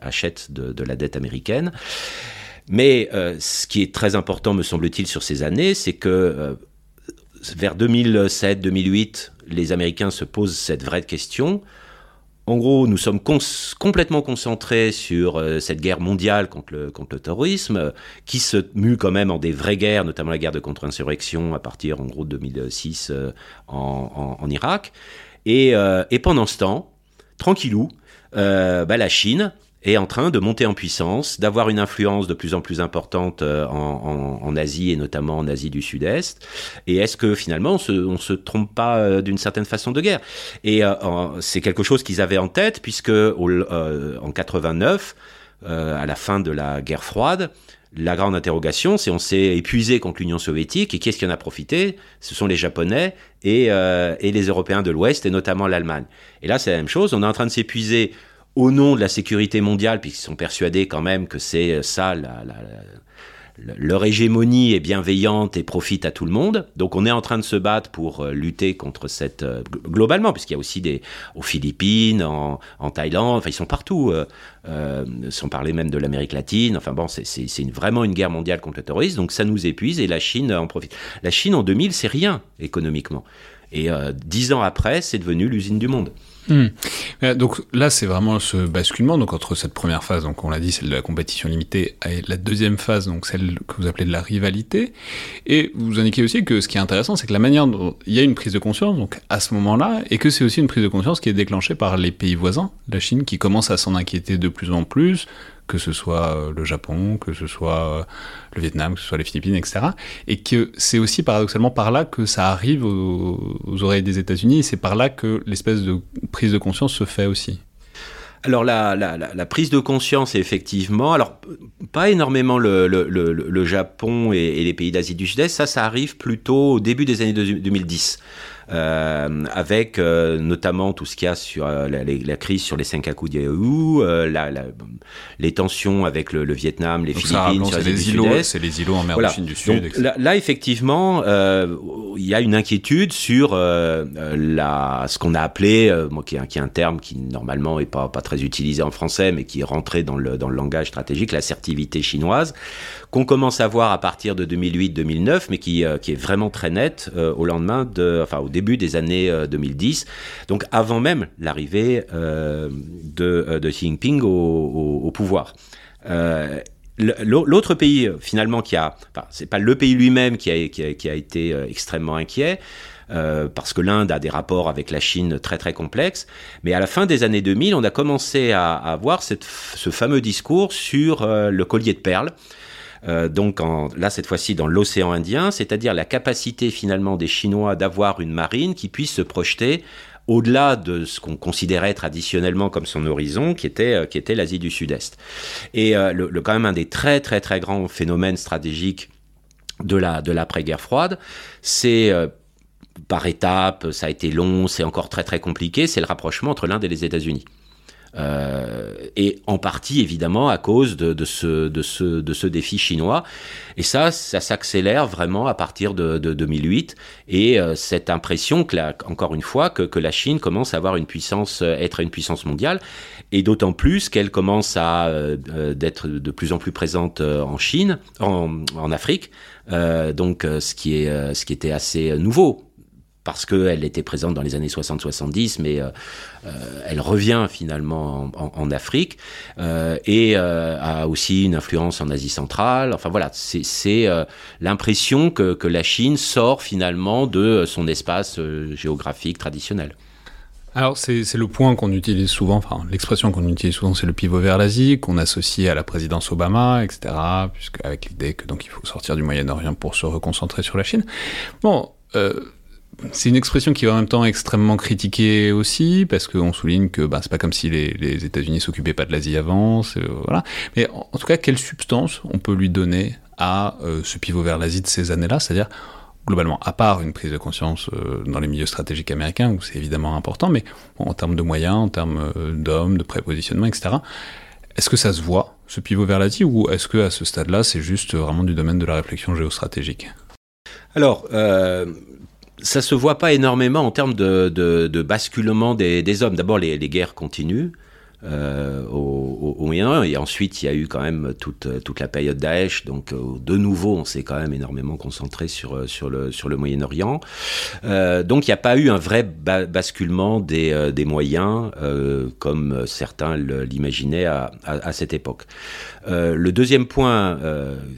achète de, la dette américaine. Mais ce qui est très important, me semble-t-il, sur ces années, c'est que vers 2007-2008, les Américains se posent cette vraie question. En gros, nous sommes complètement concentrés sur euh, cette guerre mondiale contre le, contre terrorisme, qui se mue quand même en des vraies guerres, notamment la guerre de contre-insurrection à partir, en gros, de 2006 euh, en, en, Irak. Et, euh, et, pendant ce temps, tranquillou, bah, la Chine est en train de monter en puissance, d'avoir une influence de plus en plus importante euh, en, Asie et notamment en Asie du Sud-Est. Et est-ce que finalement on se, se trompe pas euh, d'une certaine façon de guerre? Et euh, c'est quelque chose qu'ils avaient en tête puisque en 89, à la fin de la guerre froide, la grande interrogation, c'est on s'est épuisé contre l'Union soviétique et qui est-ce qui en a profité? Ce sont les Japonais et, et les Européens de l'Ouest et notamment l'Allemagne. Et là, c'est la même chose. On est en train de s'épuiser au nom de la sécurité mondiale, puisqu'ils sont persuadés quand même que c'est euh, ça, leur hégémonie est bienveillante et profite à tout le monde. Donc on est en train de se battre pour euh, lutter contre cette... Euh, globalement, puisqu'il y a aussi des... aux Philippines, en, Thaïlande, enfin ils sont partout, sans parler même de l'Amérique latine. Enfin bon, c'est vraiment une guerre mondiale contre le terrorisme, donc ça nous épuise et la Chine en profite. La Chine en 2000, c'est rien économiquement. Et dix ans après, c'est devenu l'usine du monde. Hmm. Donc là, c'est vraiment ce basculement donc entre cette première phase, donc on l'a dit, celle de la compétition limitée, et la deuxième phase, donc celle que vous appelez de la rivalité. Et vous indiquez aussi que ce qui est intéressant, c'est que la manière dont il y a une prise de conscience, donc à ce moment-là, et que c'est aussi une prise de conscience qui est déclenchée par les pays voisins, la Chine, qui commence à s'en inquiéter de plus en plus, que ce soit le Japon, que ce soit le Vietnam, que ce soit les Philippines, etc. Et que c'est aussi paradoxalement par là que ça arrive aux, oreilles des États-Unis, et c'est par là que l'espèce de prise de conscience se fait aussi. Alors la, prise de conscience, effectivement, alors pas énormément le, Japon et, et, les pays d'Asie du Sud-Est, ça, ça arrive plutôt au début des années 2010. Euh, avec euh, notamment tout ce qu'il y a sur euh, la, crise sur les Senkaku Diaoyu, la, les tensions avec le, Vietnam, les Philippines, c'est les, îlots, c'est les îlots en mer de Chine du Sud. là, effectivement, il y a une inquiétude sur la, ce qu'on a appelé, moi, qui est, qui est, un terme qui normalement est pas, pas très utilisé en français, mais qui est rentré dans le, dans le langage stratégique, l'assertivité chinoise, qu'on commence à voir à partir de 2008-2009, mais qui, qui est vraiment très nette au lendemain de, enfin au début des années 2010, euh, donc avant même l'arrivée euh, de, Xi Jinping au, pouvoir. Euh, l'autre pays, finalement, qui a, enfin, c'est pas le pays lui-même qui a, été extrêmement inquiet, parce que l'Inde a des rapports avec la Chine très très complexes. Mais à la fin des années 2000, on a commencé à, à avoir ce fameux discours sur le collier de perles. Euh, donc là cette fois-ci dans l'océan Indien, c'est-à-dire la capacité finalement des Chinois d'avoir une marine qui puisse se projeter au-delà de ce qu'on considérait traditionnellement comme son horizon, qui était, euh, l'Asie du Sud-Est. Et euh, le, quand même un des très très très grands phénomènes stratégiques de l'après-guerre froide, c'est par étapes, ça a été long, c'est encore très très compliqué, c'est le rapprochement entre l'Inde et les États-Unis. Euh, et en partie évidemment à cause de, ce, défi chinois. Et ça, ça s'accélère vraiment à partir de, de 2008. Et euh, cette impression, que encore une fois, que, la Chine commence à avoir une puissance, euh, être une puissance mondiale, et d'autant plus qu'elle commence à euh, d'être de plus en plus présente en Chine, en, Afrique. donc, ce qui était assez nouveau parce qu'elle était présente dans les années 60-70, mais euh, euh, elle revient finalement en, Afrique euh, et a aussi une influence en Asie centrale. Enfin voilà, c'est l'impression que, que, la Chine sort finalement de son espace géographique traditionnel. Alors c'est le point qu'on utilise souvent, enfin l'expression qu'on utilise souvent c'est le pivot vers l'Asie, qu'on associe à la présidence Obama, etc. Puisque, avec l'idée que donc il faut sortir du Moyen-Orient pour se reconcentrer sur la Chine. Bon, c'est une expression qui est en même temps extrêmement critiquée aussi, parce qu'on souligne que bah, c'est pas comme si les, États-Unis s'occupaient pas de l'Asie avant, voilà. Mais en, tout cas, quelle substance on peut lui donner à euh, ce pivot vers l'Asie de ces années-là? C'est-à-dire, globalement, à part une prise de conscience euh, dans les milieux stratégiques américains, où c'est évidemment important, mais en termes de moyens, en termes euh, d'hommes, de prépositionnement, etc., est-ce que ça se voit, ce pivot vers l'Asie, ou est-ce que à ce stade-là, c'est juste vraiment du domaine de la réflexion géostratégique? Alors, ça se voit pas énormément en termes de, de, basculement des, des hommes. D'abord, les, les, guerres continuent. Euh, au, Moyen-Orient. Et ensuite, il y a eu quand même toute, toute la période Daesh. Donc, euh, de nouveau, on s'est quand même énormément concentré sur, euh, sur le, sur le Moyen-Orient. Donc, il n'y a pas eu un vrai basculement des, des moyens, comme certains l'imaginaient à, à, cette époque. le deuxième point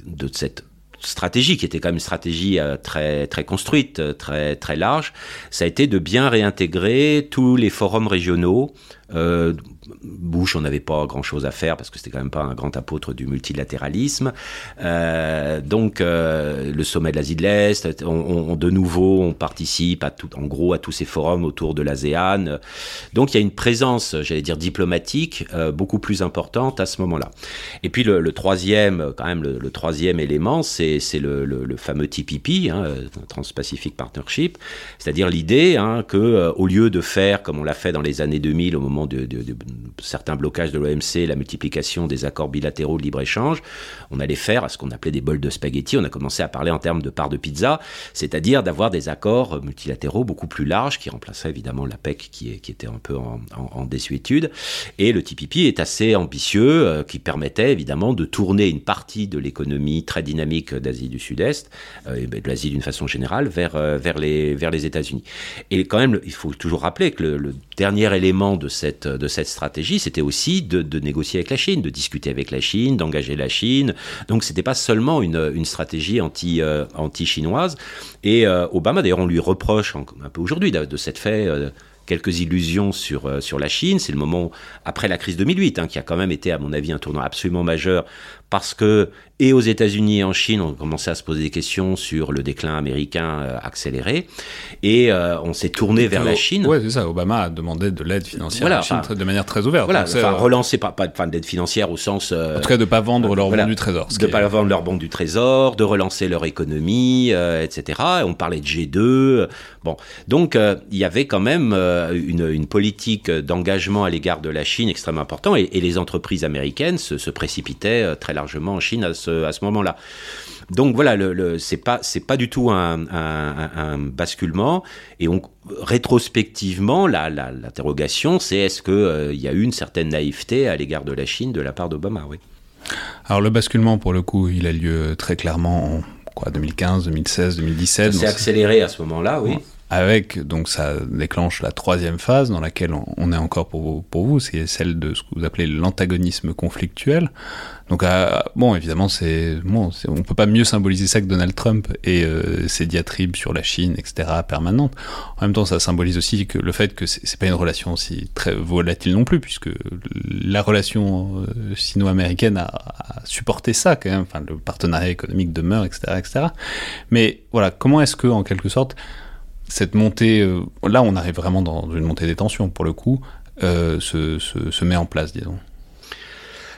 de cette stratégie qui était quand même une stratégie euh, très très construite, euh, très très large, ça a été de bien réintégrer tous les forums régionaux euh, Bush, on n'avait pas grand-chose à faire parce que c'était quand même pas un grand apôtre du multilatéralisme. Euh, donc, euh, le sommet de l'Asie de l'Est, on, de nouveau, on participe en gros à tous ces forums autour de l'ASEAN. Donc, il y a une présence, j'allais dire diplomatique, beaucoup plus importante à ce moment-là. Et puis, le, troisième, quand même, le, troisième élément, c'est le, le, fameux TPP, hein, Trans-Pacific Partnership, c'est-à-dire l'idée hein, que au lieu de faire comme on l'a fait dans les années 2000 au moment de, certains blocages de l'OMC, la multiplication des accords bilatéraux de libre-échange, on allait faire ce qu'on appelait des bols de spaghettis. On a commencé à parler en termes de part de pizza, c'est-à-dire d'avoir des accords multilatéraux beaucoup plus larges qui remplaçaient évidemment la PEC qui, était un peu en, désuétude. Et le TPP est assez ambitieux, euh, qui permettait évidemment de tourner une partie de l'économie très dynamique d'Asie du Sud-Est, euh, ben, de l'Asie d'une façon générale, euh, vers les États-Unis. Et quand même, il faut toujours rappeler que le dernier élément de cette de cette stratégie, c'était aussi de, négocier avec la Chine, de discuter avec la Chine, d'engager la Chine. Donc c'était pas seulement une, stratégie euh, anti-chinoise. Et euh, Obama, d'ailleurs, on lui reproche un peu aujourd'hui de, de cette fait. Euh, quelques illusions sur, sur la Chine. C'est le moment après la crise 2008, hein, qui a quand même été, à mon avis, un tournant absolument majeur parce que et aux États-Unis et en Chine, on commençait à se poser des questions sur le déclin américain euh, accéléré, et euh, on s'est tourné vers la Chine. Oui, c'est ça. Obama a demandé de l'aide financière à la Chine de manière très ouverte. Voilà, enfin, relancer pas, pas d'aide financière au sens. Euh, en tout cas, de ne pas vendre leur bon du trésor. De ne pas vendre leur bon du trésor, de relancer leur économie, etc. on parlait de G2. Bon, donc il y avait quand même une, une, politique d'engagement à l'égard de la Chine extrêmement importante, et, et les entreprises américaines se, se précipitaient très largement en Chine à ce, à ce moment-là. Donc voilà, le, le c'est pas c'est pas du tout un, un, basculement. Et on, rétrospectivement, l'interrogation, c'est est-ce qu'il euh, y a eu une certaine naïveté à l'égard de la Chine de la part d'Obama, oui. Alors le basculement, pour le coup, il a lieu très clairement en quoi, 2015, 2016, 2017. Ça s'est accéléré à ce moment-là, oui avec, donc ça déclenche la troisième phase dans laquelle on est encore pour vous, pour vous c'est celle de ce que vous appelez l'antagonisme conflictuel. Donc euh, bon, évidemment, c'est bon, on peut pas mieux symboliser ça que Donald Trump et euh, ses diatribes sur la Chine, etc. permanentes. En même temps, ça symbolise aussi que le fait que c'est pas une relation aussi très volatile non plus, puisque la relation euh, sino-américaine a, a, supporté ça quand même. Enfin, le partenariat économique demeure, etc., etc. Mais voilà, comment est-ce que, en quelque sorte, cette montée, euh, là on arrive vraiment dans une montée des tensions pour le coup, euh, se, se, met en place, disons.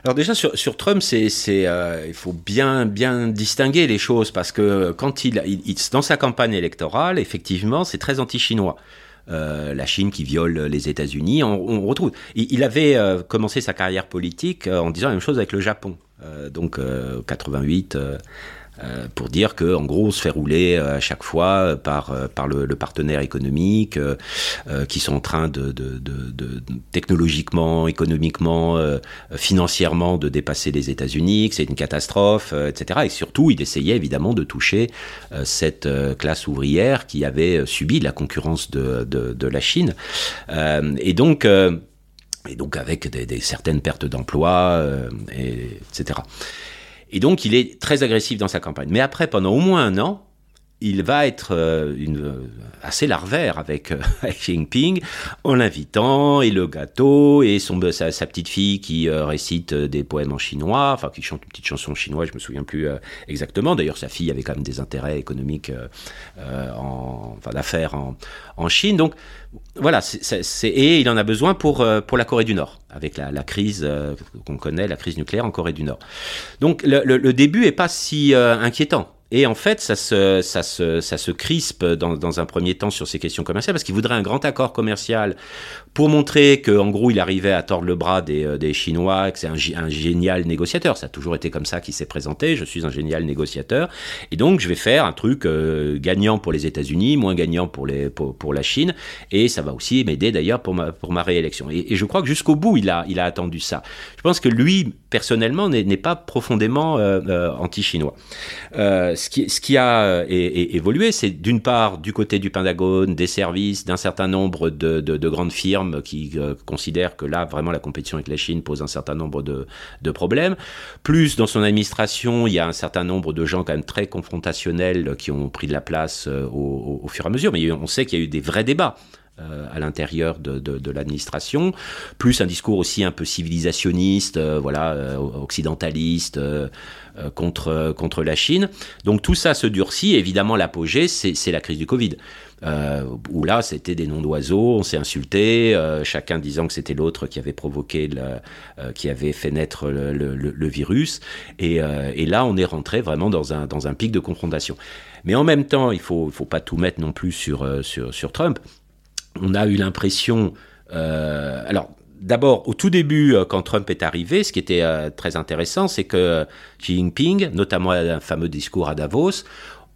Alors déjà sur, Trump, c'est, euh, il faut bien, bien distinguer les choses parce que quand il, il dans sa campagne électorale, effectivement, c'est très anti-chinois. la Chine qui viole les États-Unis, on, retrouve. Il, avait commencé sa carrière politique en disant la même chose avec le Japon. donc 88 euh, pour dire que en gros on se fait rouler euh, à chaque fois euh, par par le, partenaire économique qui sont en train de, technologiquement, économiquement, financièrement de dépasser les États-Unis, que c'est une catastrophe, etc. Et surtout, il essayait évidemment de toucher cette classe ouvrière qui avait subi la concurrence de, de, la Chine. et donc et donc avec des certaines pertes d'emplois, etc. Et donc, il est très agressif dans sa campagne. Mais après, pendant au moins un an, il va être euh, une, euh, assez larvaire avec, euh, Xi Jinping en l'invitant et le gâteau et son, sa, sa petite fille qui récite des poèmes en chinois, enfin qui chante une petite chanson en chinois, je me souviens plus exactement. D'ailleurs, sa fille avait quand même des intérêts économiques, en, enfin d'affaires en, en, Chine. Donc voilà, et il en a besoin pour, pour la Corée du Nord, avec la, la crise qu'on connaît, la crise nucléaire en Corée du Nord. Donc le, le, le début est pas si inquiétant. Et en fait, ça se, ça se, ça se crispe dans, dans un premier temps sur ces questions commerciales parce qu'il voudrait un grand accord commercial pour montrer qu'en gros, il arrivait à tordre le bras des, euh, des Chinois, que c'est un, génial négociateur. Ça a toujours été comme ça qu'il s'est présenté. Je suis un génial négociateur. Et donc, je vais faire un truc euh, gagnant pour les États-Unis, moins gagnant pour, les, pour, la Chine. Et ça va aussi m'aider d'ailleurs pour ma, pour ma réélection. Et, je crois que jusqu'au bout, il a, il a attendu ça. Je pense que lui, personnellement, n'est pas profondément euh, anti-chinois. Ce qui, ce qui a évolué, c'est d'une part du côté du Pentagone, des services, d'un certain nombre de, de, grandes firmes qui euh, considèrent que là, vraiment, la compétition avec la Chine pose un certain nombre de, de, problèmes. Plus, dans son administration, il y a un certain nombre de gens quand même très confrontationnels qui ont pris de la place euh, au, au, fur et à mesure. Mais on sait qu'il y a eu des vrais débats à l'intérieur de, l'administration, plus un discours aussi un peu civilisationniste, voilà, occidentaliste, euh, contre, euh, contre la Chine. Donc tout ça se durcit. Évidemment, l'apogée, c'est la crise du Covid. Euh, où là, c'était des noms d'oiseaux, on s'est insulté, euh, chacun disant que c'était l'autre qui avait provoqué, le, euh, qui avait fait naître le, virus. Et, là, on est rentré vraiment dans un, dans un pic de confrontation. Mais en même temps, il faut, faut pas tout mettre non plus sur, sur Trump. On a eu l'impression. alors, D'abord, au tout début, euh, quand Trump est arrivé, ce qui était euh, très intéressant, c'est que Xi Jinping, notamment un fameux discours à Davos,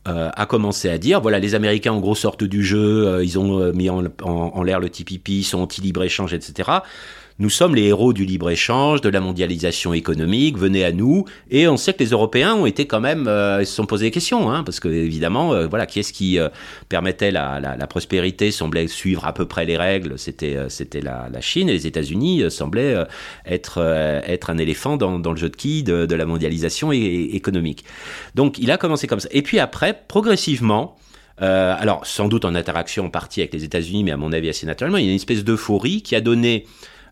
euh, a commencé à dire voilà les Américains en gros sortent du jeu, ils ont mis en, en, l'air le TPP, ils sont anti libre échange, etc. Nous sommes les héros du libre-échange, de la mondialisation économique, venez à nous. Et on sait que les Européens ont été quand même, euh, ils se sont posé des questions, hein, parce que évidemment, euh, voilà, qui est-ce qui euh, permettait la, prospérité, semblait suivre à peu près les règles, c'était c'était la, Chine, et les États-Unis semblaient être, être un éléphant dans, le jeu de qui de la mondialisation économique. Donc il a commencé comme ça. Et puis après, progressivement, alors, sans doute en interaction en partie avec les États-Unis, mais à mon avis assez naturellement, il y a une espèce d'euphorie qui a donné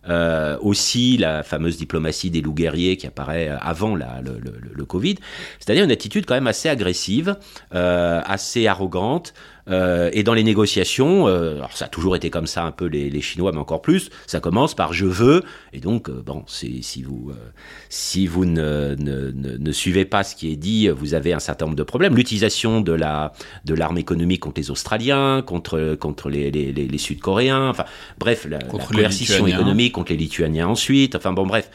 euh, aussi la fameuse diplomatie des loups guerriers qui apparaît avant la, le, le, le, Covid, c'est-à-dire une attitude quand même assez agressive, euh, assez arrogante, euh, et dans les négociations, euh, alors ça a toujours été comme ça un peu les, les, Chinois, mais encore plus, ça commence par je veux, et donc euh, bon, si vous si vous ne, ne, ne, suivez pas ce qui est dit, vous avez un certain nombre de problèmes. L'utilisation de la de l'arme économique contre les Australiens, contre contre les, les, les Sud-Coréens, enfin bref, la, la coercition économique contre les Lituaniens ensuite, enfin bon bref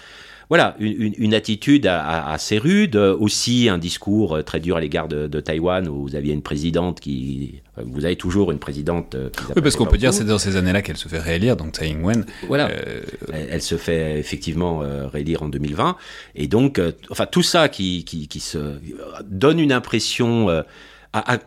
voilà, une, une attitude assez rude, aussi un discours euh, très dur à l'égard de, de, Taïwan, où vous aviez une présidente qui... Vous avez toujours une présidente... Euh, oui, parce qu'on peut dire c'est dans ces années-là qu'elle se fait réélire, donc Tsai Ing-wen. Voilà, euh... elle, se fait effectivement euh, réélire en 2020, et donc, enfin, tout ça qui, qui, qui, se donne une impression... À, à,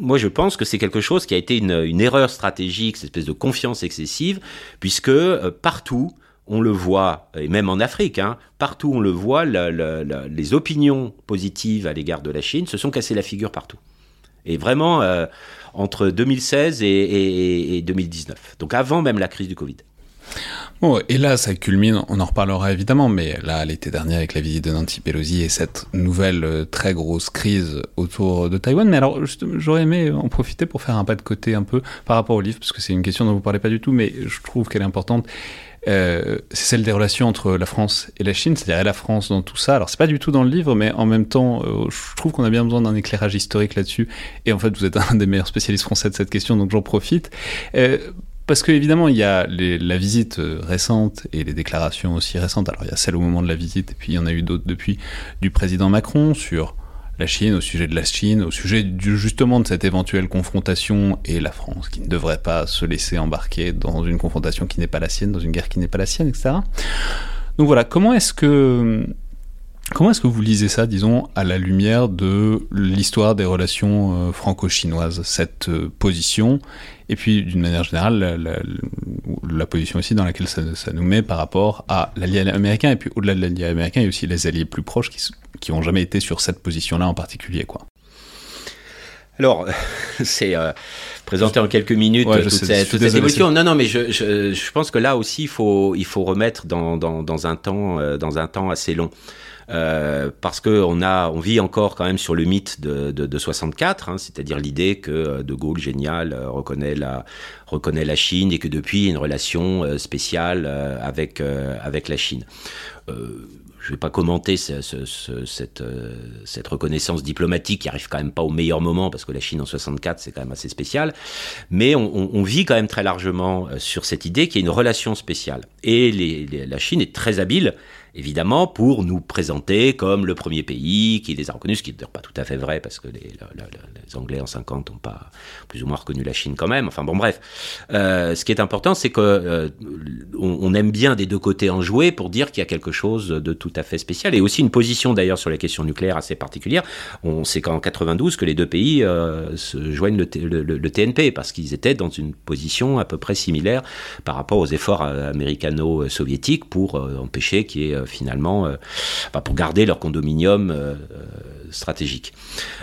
moi, je pense que c'est quelque chose qui a été une, une, erreur stratégique, cette espèce de confiance excessive, puisque partout, on le voit, et même en Afrique, hein, partout on le voit, les opinions positives à l'égard de la Chine se sont cassées la figure partout. Et vraiment, euh, entre 2016 et, et, et, 2019. Donc avant même la crise du Covid. Bon, et là, ça culmine, on en reparlera évidemment, mais là, l'été dernier, avec la visite de Nancy Pelosi et cette nouvelle euh, très grosse crise autour de Taïwan. Mais alors, j'aurais aimé en profiter pour faire un pas de côté un peu par rapport au livre, parce que c'est une question dont vous parlez pas du tout, mais je trouve qu'elle est importante. Euh, c'est celle des relations entre la France et la Chine, c'est-à-dire la France dans tout ça. Alors c'est pas du tout dans le livre, mais en même temps, euh, je trouve qu'on a bien besoin d'un éclairage historique là-dessus. Et en fait, vous êtes un des meilleurs spécialistes français de cette question, donc j'en profite. Euh, parce que évidemment, il y a la visite récente et les déclarations aussi récentes. Alors il y a celle au moment de la visite, et puis il y en a eu d'autres depuis du président Macron sur la Chine, au sujet de la Chine, au sujet justement de cette éventuelle confrontation et la France qui ne devrait pas se laisser embarquer dans une confrontation qui n'est pas la sienne, dans une guerre qui n'est pas la sienne, etc. Donc voilà, comment est-ce que Comment est-ce que vous lisez ça, disons, à la lumière de l'histoire des relations euh, franco-chinoises, cette euh, position, et puis d'une manière générale, la, position aussi dans laquelle ça, ça, nous met par rapport à l'allié américain, et puis au-delà de l'allié américain, il y a aussi les alliés plus proches qui, qui n'ont jamais été sur cette position-là en particulier, quoi. Alors, c'est euh, présenter en quelques minutes ouais, toute, cette, toute cette, évolution. Non, non, mais je, je, je, pense que là aussi, il faut, il faut remettre dans, dans, dans un temps, euh, dans un temps assez long. Euh, parce que on a, on vit encore quand même sur le mythe de, de, de 64, hein, c'est-à-dire l'idée que euh, De Gaulle, génial, euh, reconnaît la, reconnaît la Chine et que depuis il y a une relation euh, spéciale euh, avec avec la Chine. Je vais pas commenter ce, cette, reconnaissance diplomatique qui arrive quand même pas au meilleur moment parce que la Chine en 64 c'est quand même assez spécial, mais on, vit quand même très largement sur cette idée qu'il y a une relation spéciale. Et la Chine est très habile évidemment, pour nous présenter comme le premier pays qui les a reconnus, ce qui n'est d'ailleurs pas tout à fait vrai, parce que les, Anglais en 50 n'ont pas plus ou moins reconnu la Chine quand même. Enfin bon, bref. Euh, ce qui est important, c'est que euh, on, aime bien des deux côtés en jouer pour dire qu'il y a quelque chose de tout à fait spécial, et aussi une position d'ailleurs sur la question nucléaire assez particulière. On sait qu'en 92 que les deux pays euh, se joignent le, le, TNP, parce qu'ils étaient dans une position à peu près similaire par rapport aux efforts américano-soviétiques pour empêcher qu'il y ait finalement euh, pour garder leur condominium euh, stratégique.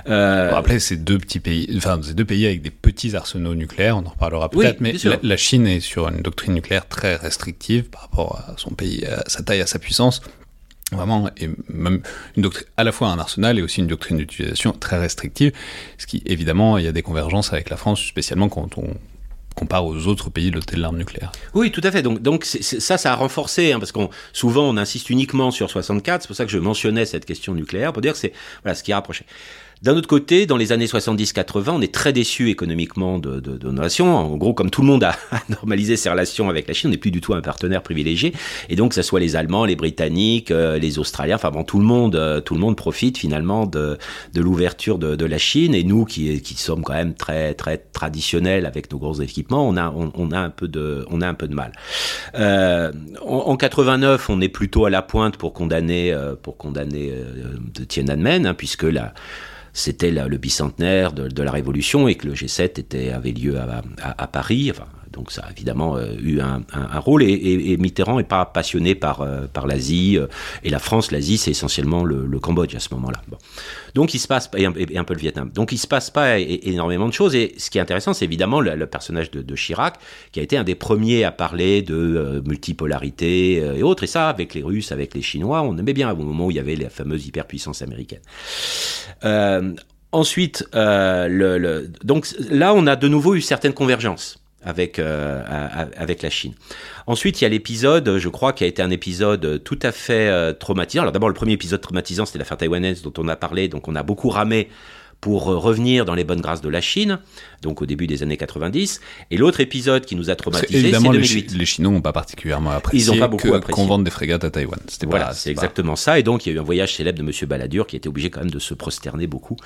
Euh, Rappelez, ces deux petits pays, enfin ces deux pays avec des petits arsenaux nucléaires, on en reparlera peut-être, oui, mais la, la, Chine est sur une doctrine nucléaire très restrictive par rapport à son pays, à sa taille, à sa puissance. Vraiment, et même une doctrine, à la fois un arsenal et aussi une doctrine d'utilisation très restrictive, ce qui, évidemment, il y a des convergences avec la France, spécialement quand on compare aux autres pays dotés de l'arme nucléaire. Oui, tout à fait. Donc, donc est, est, ça, ça a renforcé, hein, parce qu'on souvent on insiste uniquement sur 64. C'est pour ça que je mentionnais cette question nucléaire pour dire que c'est voilà ce qui a rapproché. D'un autre côté, dans les années 70-80, on est très déçu économiquement de, de, de, nos relations. En gros, comme tout le monde a, normalisé ses relations avec la Chine, on n'est plus du tout un partenaire privilégié. Et donc, que ce soit les Allemands, les Britanniques, euh, les Australiens, enfin bon, tout le monde, euh, tout le monde profite finalement de, de l'ouverture de, la Chine. Et nous, qui, qui sommes quand même très très traditionnels avec nos gros équipements, on a on, on a un peu de on a un peu de mal. Euh, en, en, 89, on est plutôt à la pointe pour condamner euh, pour condamner euh, Tiananmen, hein, puisque la c'était le bicentenaire de, la Révolution et que le G7 était, avait lieu à, Paris, donc ça a évidemment eu un, rôle. Et, Mitterrand n'est pas passionné par, par l'Asie. et la France, l'Asie, c'est essentiellement le, Cambodge à ce moment-là. Donc il se passe, et un, peu le Vietnam. Donc il se passe pas énormément de choses. Et ce qui est intéressant, c'est évidemment le, personnage de, Chirac, qui a été un des premiers à parler de multipolarité et autres. Et ça, avec les Russes, avec les Chinois, on aimait bien au moment où il y avait la fameuse hyperpuissance américaine. Ensuite, euh, donc là, on a de nouveau eu certaines convergences avec, euh, avec la Chine. Ensuite, il y a l'épisode, je crois, qui a été un épisode tout à fait euh, traumatisant. Alors d'abord, le premier épisode traumatisant, c'était l'affaire taïwanaise dont on a parlé, donc on a beaucoup ramé pour euh, revenir dans les bonnes grâces de la Chine, donc au début des années 90. Et l'autre épisode qui nous a traumatisé, c'est 2008. Les, Chinois n'ont pas particulièrement apprécié Ils pas beaucoup qu'on vende des frégates à Taïwan. C'était voilà, c'est exactement ça. Et donc il y a eu un voyage célèbre de Monsieur Balladur qui était obligé quand même de se prosterner beaucoup.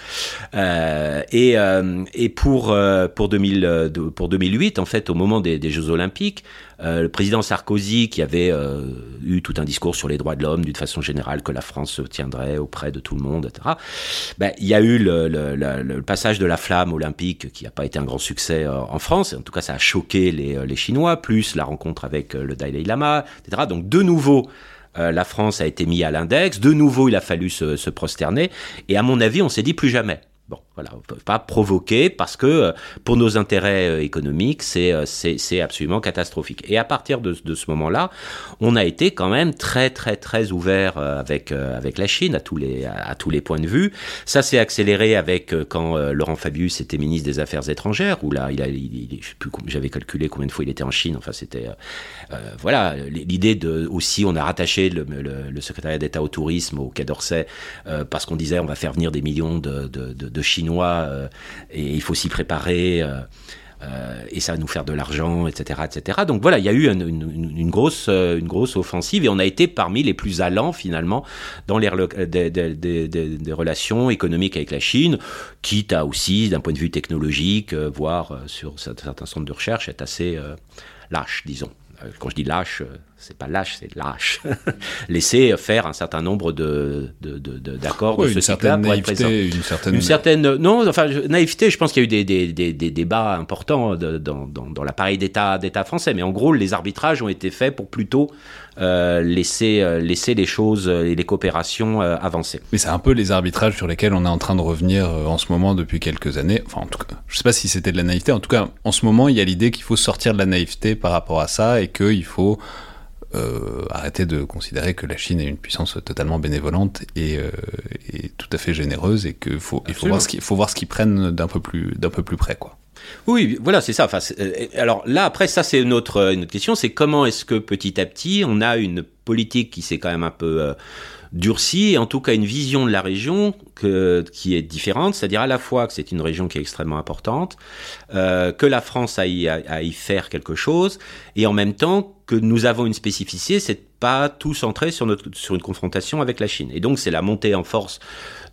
Euh, et, euh, et pour euh, pour 2000 pour 2008, en fait, au moment des, des Jeux Olympiques, euh, le président Sarkozy, qui avait euh, eu tout un discours sur les droits de l'homme d'une façon générale, que la France tiendrait auprès de tout le monde, etc. Ben, il y a eu le, passage de la flamme olympique, qui n'a pas été un grand succès euh, en France. En tout cas, ça a choqué les, Chinois, plus la rencontre avec le Dalai Lama, etc. Donc, de nouveau, la France a été mise à l'index. De nouveau, il a fallu se, se prosterner. Et à mon avis, on s'est dit plus jamais. Bon, voilà, on ne peut pas provoquer parce que euh, pour nos intérêts euh, économiques, euh, c'est, absolument catastrophique. Et à partir de, ce moment-là, on a été quand même très, très, très ouvert avec, avec la Chine à tous, les, à, tous les points de vue. Ça s'est accéléré avec quand Laurent Fabius était ministre des Affaires étrangères, où là, il j'avais calculé combien de fois il était en Chine. Enfin, c'était. voilà, l'idée. Aussi, on a rattaché le, le, secrétariat d'État au tourisme au Quai d'Orsay parce qu'on disait on va faire venir des millions de, de, de, de chinois euh, et il faut s'y préparer. Euh, euh, et ça va nous faire de l'argent, etc., etc. Donc voilà, il y a eu une, grosse, une grosse offensive et on a été parmi les plus allants finalement dans les relations économiques avec la Chine, quitte à aussi, d'un point de vue technologique, voire sur certains centres de recherche, être assez lâche, disons. Quand je dis lâche, c'est pas lâche, c'est lâche. Laisser faire un certain nombre de, d'accords de, de, ce type-là pour être présent. Une certaine... une certaine... Non, enfin, naïveté, je pense qu'il y a eu des, des, des, débats importants dans, dans, dans l'appareil d'État, d'État français, mais en gros, les arbitrages ont été faits pour plutôt euh, laisser, euh, laisser les choses et les coopérations euh, avancer. Mais c'est un peu les arbitrages sur lesquels on est en train de revenir en ce moment depuis quelques années. Enfin, en tout cas, je sais pas si c'était de la naïveté. En tout cas, en ce moment, il y a l'idée qu'il faut sortir de la naïveté par rapport à ça et qu'il faut euh, arrêter de considérer que la Chine est une puissance totalement bénévolente et, euh, tout à fait généreuse et qu'il faut, il faut, voir ce qu'ils prennent d'un peu plus d'un peu plus près quoi. Oui, voilà, c'est ça. Euh, alors là, après, ça, c'est une autre, question. C'est comment est-ce que petit à petit, on a une politique qui s'est quand même un peu durcie, et en tout cas une vision de la région qui est différente, c'est-à-dire à la fois que c'est une région qui est extrêmement importante, euh, que la France a y, a, y faire quelque chose, et en même temps que nous avons une spécificité, c'est pas tout centré sur, une confrontation avec la Chine. Et donc c'est la montée en force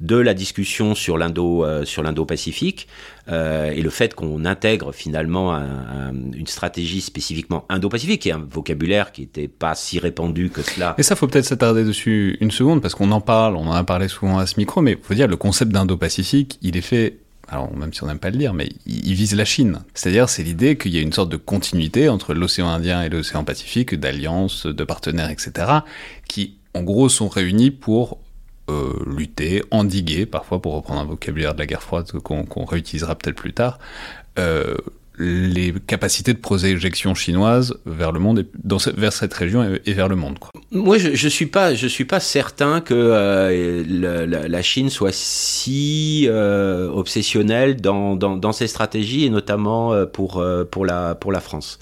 de la discussion sur euh, l'Indo-Pacifique euh, et le fait qu'on intègre finalement une stratégie spécifiquement Indo-Pacifique, qui est un vocabulaire qui n'était pas si répandu que cela. Et ça, faut peut-être s'attarder dessus une seconde parce qu'on en parle, on en a parlé souvent à ce micro, mais faut dire le concept d'Indo-Pacifique, il est fait alors même si on n'aime pas le dire, mais il vise la Chine. C'est-à-dire, c'est l'idée qu'il y a une sorte de continuité entre l'océan Indien et l'océan Pacifique, d'alliances, de partenaires, etc., qui, en gros, sont réunis pour euh, lutter, endiguer, parfois pour reprendre un vocabulaire de la guerre froide qu'on réutilisera peut-être plus tard, euh, les capacités de projection chinoise vers le monde, vers cette région et, vers le monde. Moi, je, je suis pas, suis pas certain que euh, la, Chine soit si euh, obsessionnelle dans, dans, dans, ses stratégies et notamment euh, pour pour la pour la France.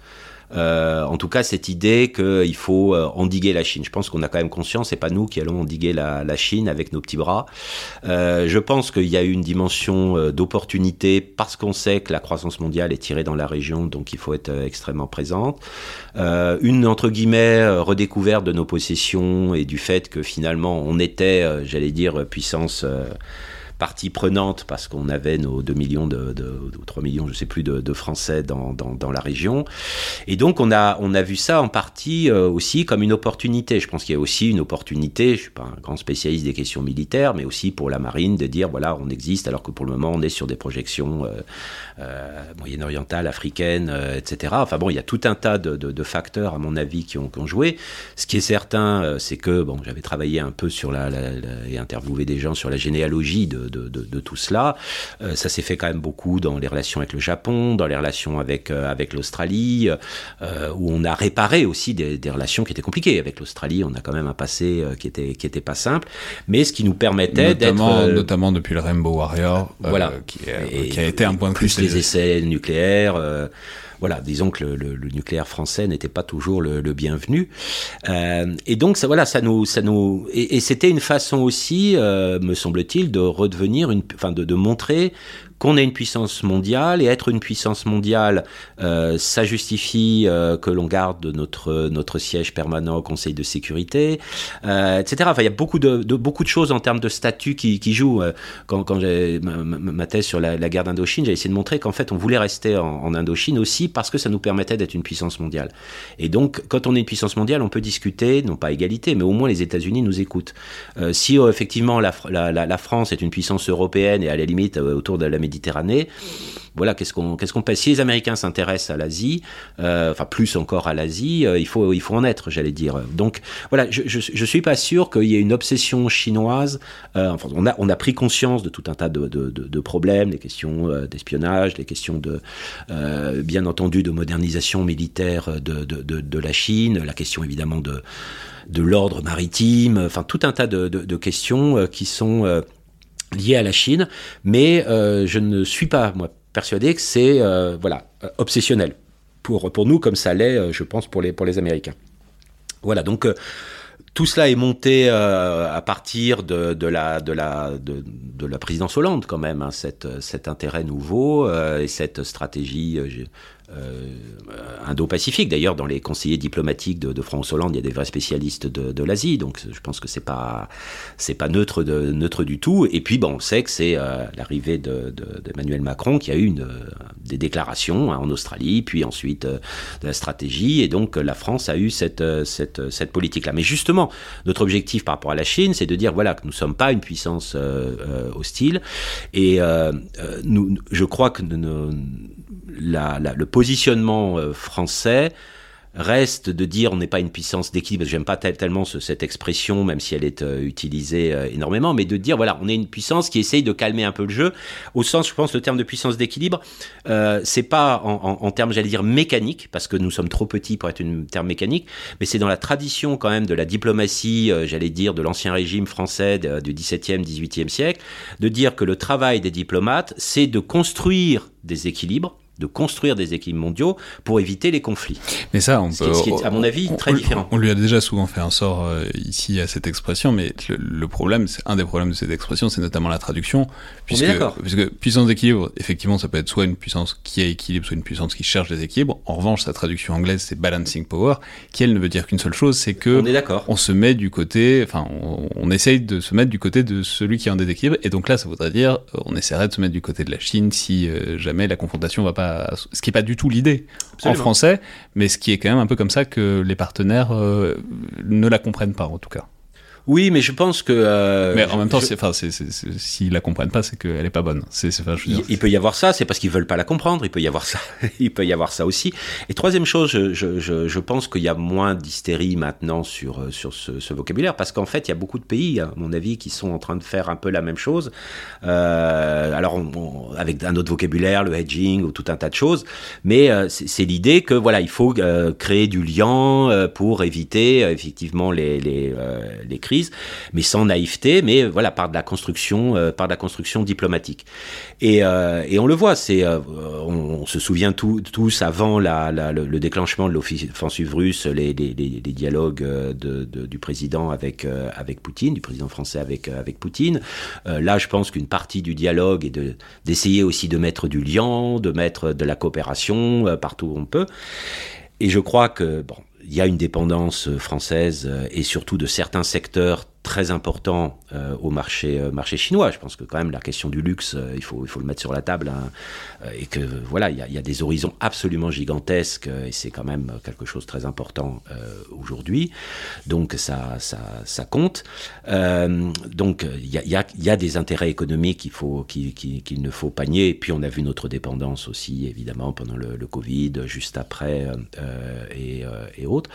Euh, en tout cas, cette idée qu'il faut euh, endiguer la Chine. Je pense qu'on a quand même conscience, c'est pas nous qui allons endiguer la, la Chine avec nos petits bras. Euh, je pense qu'il y a une dimension euh, d'opportunité parce qu'on sait que la croissance mondiale est tirée dans la région, donc il faut être extrêmement présente. une entre guillemets redécouverte de nos possessions et du fait que finalement on était, j'allais dire, puissance partie prenante parce qu'on avait nos 2 millions de, de, 3 millions, je sais plus, de, de Français dans, dans, dans, la région. Et donc on a, on a vu ça en partie euh, aussi comme une opportunité. Je pense qu'il y a aussi une opportunité, je suis pas un grand spécialiste des questions militaires, mais aussi pour la marine de dire voilà, on existe alors que pour le moment on est sur des projections euh, euh, moyen-orientales, africaines, etc. Enfin bon, il y a tout un tas de, de, de facteurs à mon avis qui ont, qui ont, joué. Ce qui est certain, c'est que bon, j'avais travaillé un peu sur la, la, la, et interviewé des gens sur la généalogie de, de, de tout cela. ça s'est fait quand même beaucoup dans les relations avec le Japon, dans les relations avec, euh, avec l'Australie, euh, où on a réparé aussi des, des, relations qui étaient compliquées. Avec l'Australie, on a quand même un passé euh, qui était, qui était pas simple, mais ce qui nous permettait d'être... Notamment depuis le Rainbow Warrior, voilà. qui, est, qui, a été un point de plus les essais nucléaires voilà, disons que le, nucléaire français n'était pas toujours le, bienvenu. Euh, et donc, ça, voilà, ça nous, ça nous, et, c'était une façon aussi, euh, me semble-t-il, de redevenir une, enfin, de montrer qu'on est une puissance mondiale et être une puissance mondiale, euh, ça justifie euh, que l'on garde notre notre siège permanent au Conseil de sécurité, euh, etc. Enfin, il y a beaucoup de, beaucoup de choses en termes de statut qui, jouent. Quand, j'ai ma, thèse sur la, guerre d'Indochine, j'ai essayé de montrer qu'en fait, on voulait rester en, Indochine aussi parce que ça nous permettait d'être une puissance mondiale. Et donc, quand on est une puissance mondiale, on peut discuter, non pas égalité, mais au moins les États-Unis nous écoutent. Si effectivement la, la, la, France est une puissance européenne et à la limite autour de la Méditerranée. Voilà, qu'est-ce qu'on qu'est-ce qu'on Si les Américains s'intéressent à l'Asie, euh, enfin plus encore à l'Asie, euh, il faut il faut en être, j'allais dire. Donc voilà, je, je, je suis pas sûr qu'il y ait une obsession chinoise. Euh, enfin, on a on a pris conscience de tout un tas de, de, de, de problèmes, les questions euh, d'espionnage, les questions de euh, bien entendu de modernisation militaire de, de, la Chine, la question évidemment de de l'ordre maritime, enfin tout un tas de, de, de questions qui sont lié à la Chine, mais euh, je ne suis pas moi persuadé que c'est euh, voilà obsessionnel pour pour nous comme ça l'est, euh, je pense pour les pour les Américains. Voilà donc. Euh, tout cela est monté euh, à partir de, de, la, de, la, de, la présidence Hollande, quand même, hein, cette, cet intérêt nouveau euh, et cette stratégie euh, indo-pacifique. D'ailleurs, dans les conseillers diplomatiques de, de, France Hollande, il y a des vrais spécialistes de, de l'Asie, donc je pense que c'est pas c'est pas neutre de neutre du tout. Et puis, bon, on sait que c'est euh, l'arrivée d'Emmanuel Macron qui a eu des déclarations hein, en Australie, puis ensuite euh, de la stratégie, et donc la France a eu cette cette, politique-là. Mais justement, notre objectif par rapport à la Chine, c'est de dire voilà que nous sommes pas une puissance euh, hostile, et nous, je crois que nous, la, la, le positionnement euh, français reste de dire on n'est pas une puissance d'équilibre, j'aime pas tel, tellement ce, cette expression, même si elle est euh, utilisée euh, énormément, mais de dire voilà, on est une puissance qui essaye de calmer un peu le jeu, au sens, je pense, le terme de puissance d'équilibre, euh, c'est pas en, termes, j'allais dire, mécaniques, parce que nous sommes trop petits pour être une terme mécanique, mais c'est dans la tradition quand même de la diplomatie, j'allais dire, de l'ancien régime français du XVIIe, XVIIIe siècle, de dire que le travail des diplomates, c'est de construire des équilibres, de construire des équilibres mondiaux pour éviter les conflits. Mais ça, on ce peut, qui est, à mon avis, on, très différent. On lui a déjà souvent fait un sort euh, ici à cette expression, mais le, le problème, c'est un des problèmes de cette expression, c'est notamment la traduction, puisque, puisque puissance d'équilibre, effectivement, ça peut être soit une puissance qui a équilibre, soit une puissance qui cherche des équilibres. En revanche, sa traduction anglaise, c'est balancing power, qui elle ne veut dire qu'une seule chose, c'est que on, est on se met du côté, enfin, on, on, essaye de se mettre du côté de celui qui est en déséquilibre, et donc là, ça voudrait dire, on essaierait de se mettre du côté de la Chine si euh, jamais la confrontation va pas, ce qui est pas du tout l'idée en français, mais ce qui est quand même un peu comme ça que les partenaires euh, ne la comprennent pas en tout cas. Oui, mais je pense que. Euh, mais en même temps, je... s'ils la comprennent pas, c'est qu'elle est pas bonne. C'est, il, peut y avoir ça, c'est parce qu'ils veulent pas la comprendre. Il peut y avoir ça. il peut y avoir ça aussi. Et troisième chose, je, je, je pense qu'il y a moins d'hystérie maintenant sur sur ce, ce vocabulaire parce qu'en fait, il y a beaucoup de pays, à mon avis, qui sont en train de faire un peu la même chose. Euh, alors, on, on, avec un autre vocabulaire, le hedging ou tout un tas de choses. Mais euh, c'est, l'idée que voilà, il faut euh, créer du lien euh, pour éviter effectivement les les, les crises mais sans naïveté, mais voilà par de la construction, euh, par de la construction diplomatique. Et, euh, on le voit, c'est, euh, on, se souvient tous avant le, le, déclenchement de l'offensive russe, les, dialogues du président avec Poutine, du président français avec Poutine. là, je pense qu'une partie du dialogue est de d'essayer aussi de mettre du lien, de mettre de la coopération partout où on peut. Et je crois que bon, il y a une dépendance française et surtout de certains secteurs très important euh, au marché, euh, marché chinois. Je pense que quand même la question du luxe, euh, il, faut, il faut le mettre sur la table. Hein, et que voilà, il y, a des horizons absolument gigantesques et c'est quand même quelque chose de très important aujourd'hui. Donc ça, ça, ça compte. donc il y a, y, y a, des intérêts économiques qu'il faut, qu'il qu ne faut pas nier. Et puis on a vu notre dépendance aussi, évidemment, pendant le, le Covid, juste après et, et autres.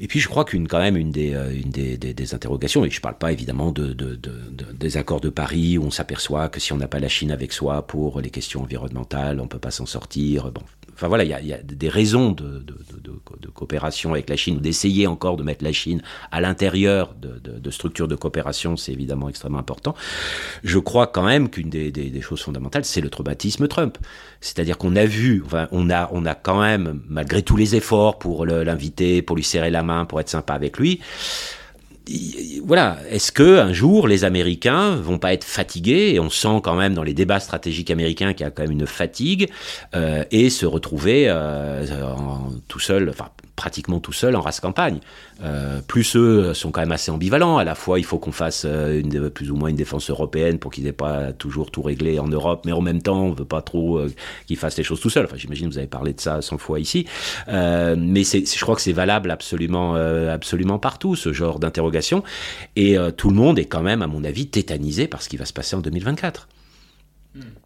Et puis je crois qu'une quand même une des, une des, des, des interrogations, et je ne parle pas évidemment de, de, de, des accords de Paris où on s'aperçoit que si on n'a pas la Chine avec soi pour les questions environnementales, on ne peut pas s'en sortir. Enfin voilà, il y, a des raisons de, coopération avec la Chine ou d'essayer encore de mettre la Chine à l'intérieur de, structures de coopération, c'est évidemment extrêmement important. Je crois quand même qu'une des, choses fondamentales, c'est le traumatisme Trump. C'est-à-dire qu'on a vu, on a, on a quand même, malgré tous les efforts pour l'inviter, pour lui serrer la main, pour être sympa avec lui, voilà, est-ce que un jour les Américains vont pas être fatigués et on sent quand même dans les débats stratégiques américains qu'il y a quand même une fatigue euh, et se retrouver euh, tout seul, enfin pratiquement tout seul en race campagne. Euh, plus eux sont quand même assez ambivalents. À la fois, il faut qu'on fasse euh, plus ou moins une défense européenne pour qu'ils n'aient pas toujours tout réglé en Europe, mais en même temps, on veut pas trop euh, qu'ils fassent les choses tout seuls. Enfin, j'imagine vous avez parlé de ça 100 fois ici, mais je crois que c'est valable absolument, absolument partout ce genre d'interrogation. Et tout le monde est quand même, à mon avis, tétanisé par ce qui va se passer en 2024.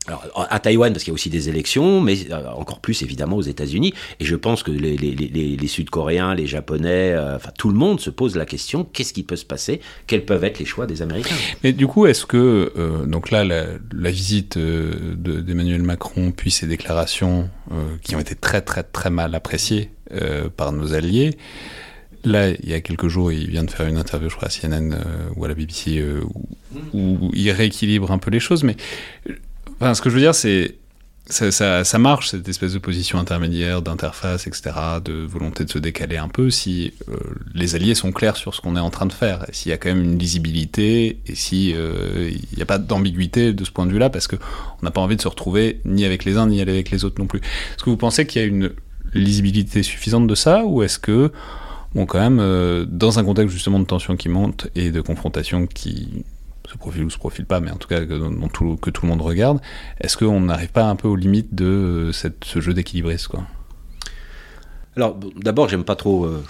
Alors, à Taïwan, parce qu'il y a aussi des élections, mais euh, encore plus évidemment aux États-Unis. Et je pense que les, Sud-Coréens, les Japonais, euh, enfin tout le monde se pose la question qu'est-ce qui peut se passer? Quels peuvent être les choix des Américains? Mais du coup, est-ce que, euh, donc là, la, visite d'Emmanuel Macron, puis ses déclarations qui ont été très, très, très mal appréciées par nos alliés, Là, il y a quelques jours, il vient de faire une interview, je crois, à CNN ou à la BBC, où, où, il rééquilibre un peu les choses. Mais Enfin, ce que je veux dire, c'est ça, ça, marche, cette espèce de position intermédiaire, d'interface, etc., de volonté de se décaler un peu, si euh, les alliés sont clairs sur ce qu'on est en train de faire, s'il y a quand même une lisibilité, et si euh, il n'y a pas d'ambiguïté de ce point de vue-là, parce qu'on n'a pas envie de se retrouver ni avec les uns, ni avec les autres non plus. Est-ce que vous pensez qu'il y a une lisibilité suffisante de ça, ou est-ce que, bon, quand même, euh, dans un contexte justement de tension qui monte et de confrontation qui se profile ou se profile pas, mais en tout cas que, tout, que tout le monde regarde, est-ce qu'on n'arrive pas un peu aux limites de euh, cette, ce jeu d'équilibriste Alors d'abord, j'aime pas trop euh,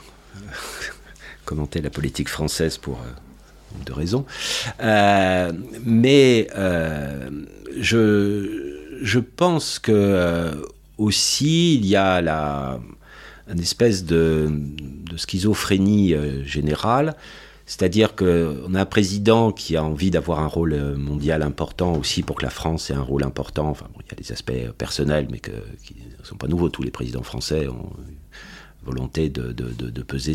commenter la politique française pour euh, deux raisons, mais je, je pense que aussi il y a la, une espèce de schizophrénie générale c'est-à-dire qu'on a un président qui a envie d'avoir un rôle mondial important aussi pour que la France ait un rôle important. Enfin, bon, il y a des aspects personnels, mais qui ne sont pas nouveaux. Tous les présidents français ont volonté de, peser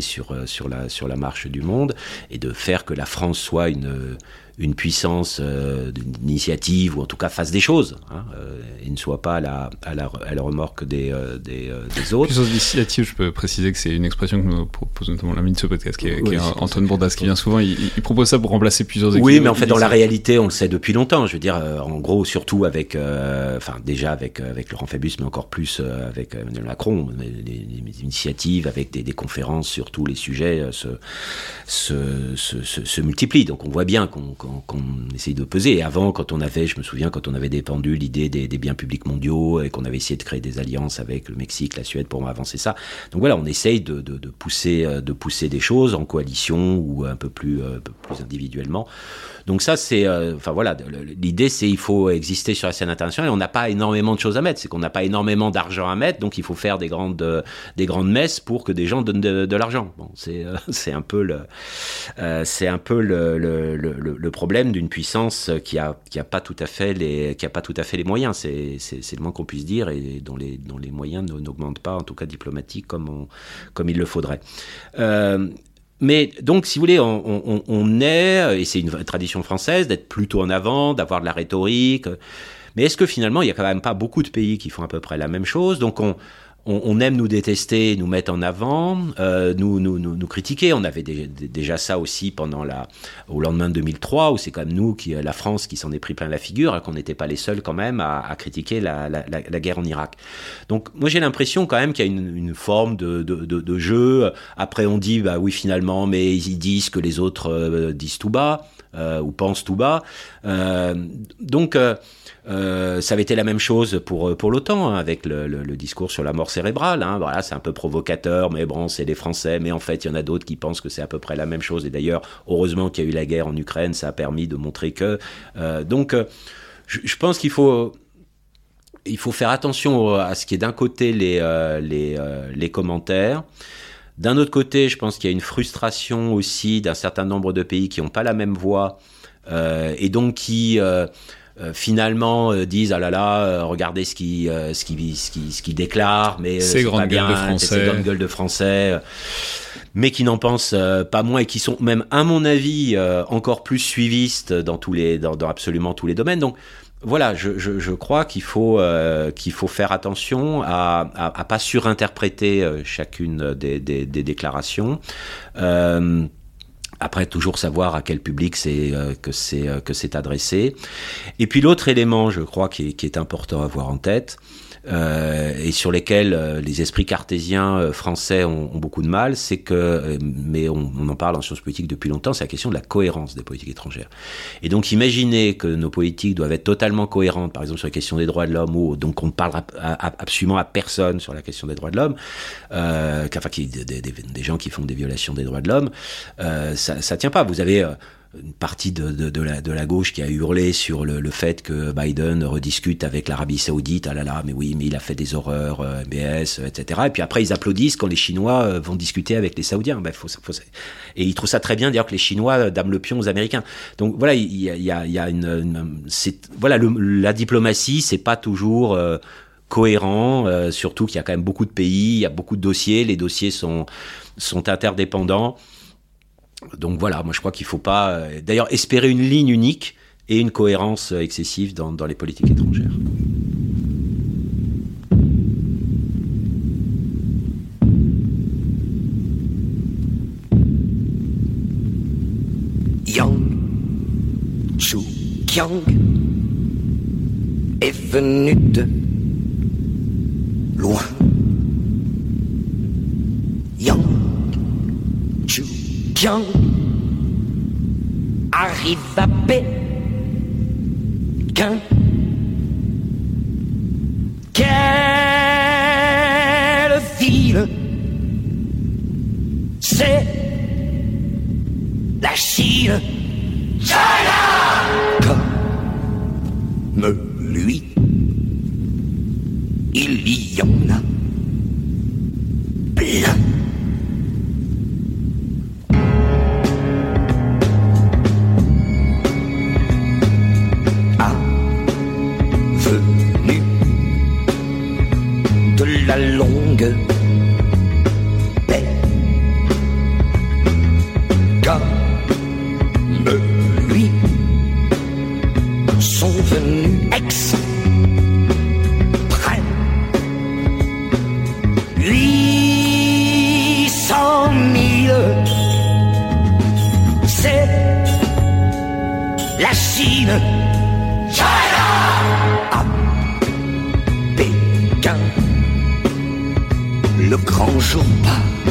la, sur la marche du monde et de faire que la France soit une, une puissance euh, d'initiative ou en tout cas fasse des choses hein, euh, et ne soit pas à la, à la, à la remorque des, euh, des, des, autres. Puissance d'initiative, je peux préciser que c'est une expression que nous propose notamment l'ami de ce podcast qui est, oui, qui est Antoine Bourdas qui vient souvent, il, il, propose ça pour remplacer plusieurs. Oui, mais en fait dans la réalité on le sait depuis longtemps, je veux dire en gros surtout avec, enfin déjà avec, avec Laurent Fabius mais encore plus avec Emmanuel Macron, les, les, les initiatives avec des, des, conférences sur tous les sujets se, se, se, se, se multiplient, donc on voit bien qu'on qu qu'on qu essaye de peser. Et avant, quand on avait, je me souviens, quand on avait défendu l'idée des, des, biens publics mondiaux et qu'on avait essayé de créer des alliances avec le Mexique, la Suède pour avancer ça. Donc voilà, on essaye de, de, de pousser, de pousser des choses en coalition ou un peu plus, un peu plus individuellement. Donc ça, c'est, euh, enfin voilà, l'idée c'est il faut exister sur la scène internationale. Et on n'a pas énormément de choses à mettre, c'est qu'on n'a pas énormément d'argent à mettre, donc il faut faire des grandes, euh, des grandes messes pour que des gens donnent de, l'argent. Bon, c'est, euh, c'est un peu le, c'est un peu le, le, le, le problème d'une puissance qui a, qui a pas tout à fait les, qui a pas tout à fait les moyens. C'est, c'est, c'est le moins qu'on puisse dire et dont les, dont les moyens n'augmentent pas, en tout cas diplomatiques comme on, comme il le faudrait. Mais donc, si vous voulez, on est, et c'est une tradition française, d'être plutôt en avant, d'avoir de la rhétorique. Mais est-ce que finalement, il n'y a quand même pas beaucoup de pays qui font à peu près la même chose? Donc, on, on, aime nous détester, nous mettre en avant, euh, nous, nous, nous, critiquer. On avait déjà ça aussi pendant la, au lendemain de 2003, où c'est quand même nous, qui, la France, qui s'en est pris plein la figure, et qu'on n'était pas les seuls quand même à, critiquer la, la, guerre en Irak. Donc moi j'ai l'impression quand même qu'il y a une, forme de, de, de, jeu. Après on dit, bah oui finalement, mais ils disent que les autres euh, disent tout bas, euh, ou pensent tout bas. donc euh, ça avait été la même chose pour, euh, pour l'OTAN, hein, avec le, le, discours sur la mort cérébrale. Hein. Voilà, c'est un peu provocateur, mais bon, c'est les Français. Mais en fait, il y en a d'autres qui pensent que c'est à peu près la même chose. Et d'ailleurs, heureusement qu'il y a eu la guerre en Ukraine, ça a permis de montrer que. Euh, donc, euh, je, pense qu'il faut. Il faut faire attention à ce qui est d'un côté les, les, les commentaires. D'un autre côté, je pense qu'il y a une frustration aussi d'un certain nombre de pays qui n'ont pas la même voix et donc qui euh, finalement euh, disent ah là là euh, regardez ce qui ce qui ce qui ce qui déclare mais c'est grande gueule de français grande gueule de français mais qui n'en pensent pas moins et qui sont même à mon avis encore plus suivistes dans tous les dans, dans absolument tous les domaines donc voilà, je, je, je crois qu'il faut qu'il faut faire attention à, à, à pas surinterpréter chacune des, des, des déclarations. Euh, après, toujours savoir à quel public c'est euh, que c'est euh, que c'est adressé. Et puis l'autre élément, je crois, qui est, qui est important à avoir en tête, et sur lesquels euh, les esprits cartésiens euh, français ont, ont, beaucoup de mal, c'est que, mais on, on, en parle en sciences politiques depuis longtemps, c'est la question de la cohérence des politiques étrangères. Et donc imaginez que nos politiques doivent être totalement cohérentes, par exemple sur la question des droits de l'homme, ou donc on ne parlera absolument à personne sur la question des droits de l'homme, euh, enfin des, des, des, gens qui font des violations des droits de l'homme, euh, ça, ça tient pas. Vous avez une partie de, la, gauche qui a hurlé sur le, fait que Biden rediscute avec l'Arabie Saoudite. Ah là là, mais oui, mais il a fait des horreurs, euh, MBS, etc. Et puis après, ils applaudissent quand les Chinois euh, vont discuter avec les Saoudiens. Et ils trouvent ça très bien, d'ailleurs, que les Chinois euh, dament le pion aux Américains. Donc voilà, il y a, une, voilà, la diplomatie, c'est pas toujours euh, cohérent, euh, surtout qu'il y a quand même beaucoup de pays, il y a beaucoup de dossiers, les dossiers sont interdépendants. Donc voilà, moi je crois qu'il ne faut pas, euh, d'ailleurs, espérer une ligne unique et une cohérence euh, excessive dans, les politiques étrangères. Yang est venu de loin. Yang Tiens, arrive à Pékin. Quelle ville c'est? La Chine. China! Comme lui, il y en a le grand jour pas.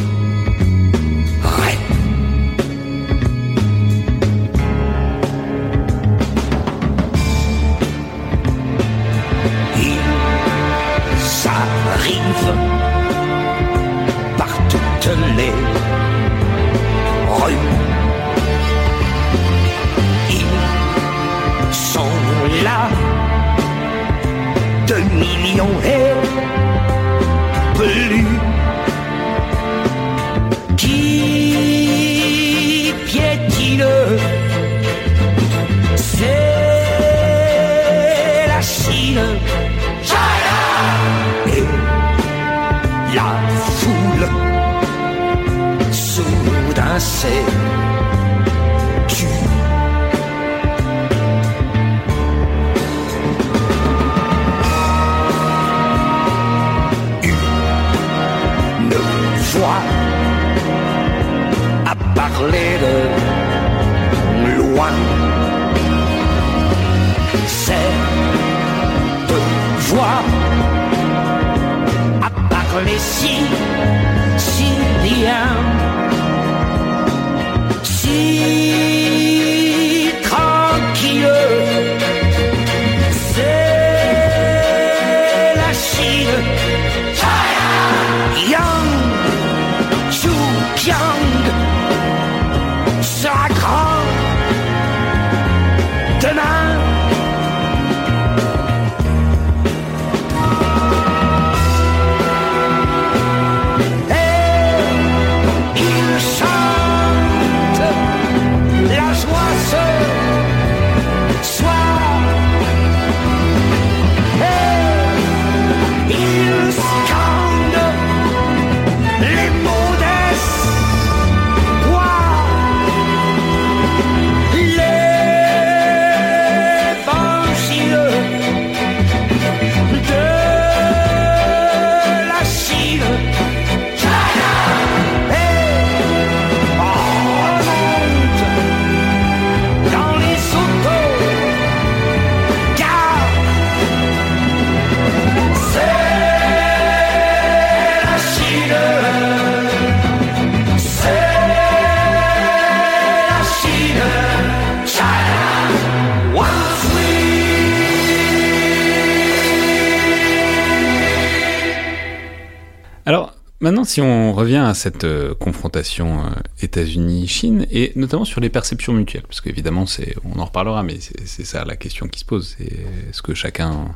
Revient à cette euh, confrontation euh, États-Unis-Chine, et notamment sur les perceptions mutuelles, parce qu'évidemment, on en reparlera, mais c'est, ça la question qui se pose. Est-ce que chacun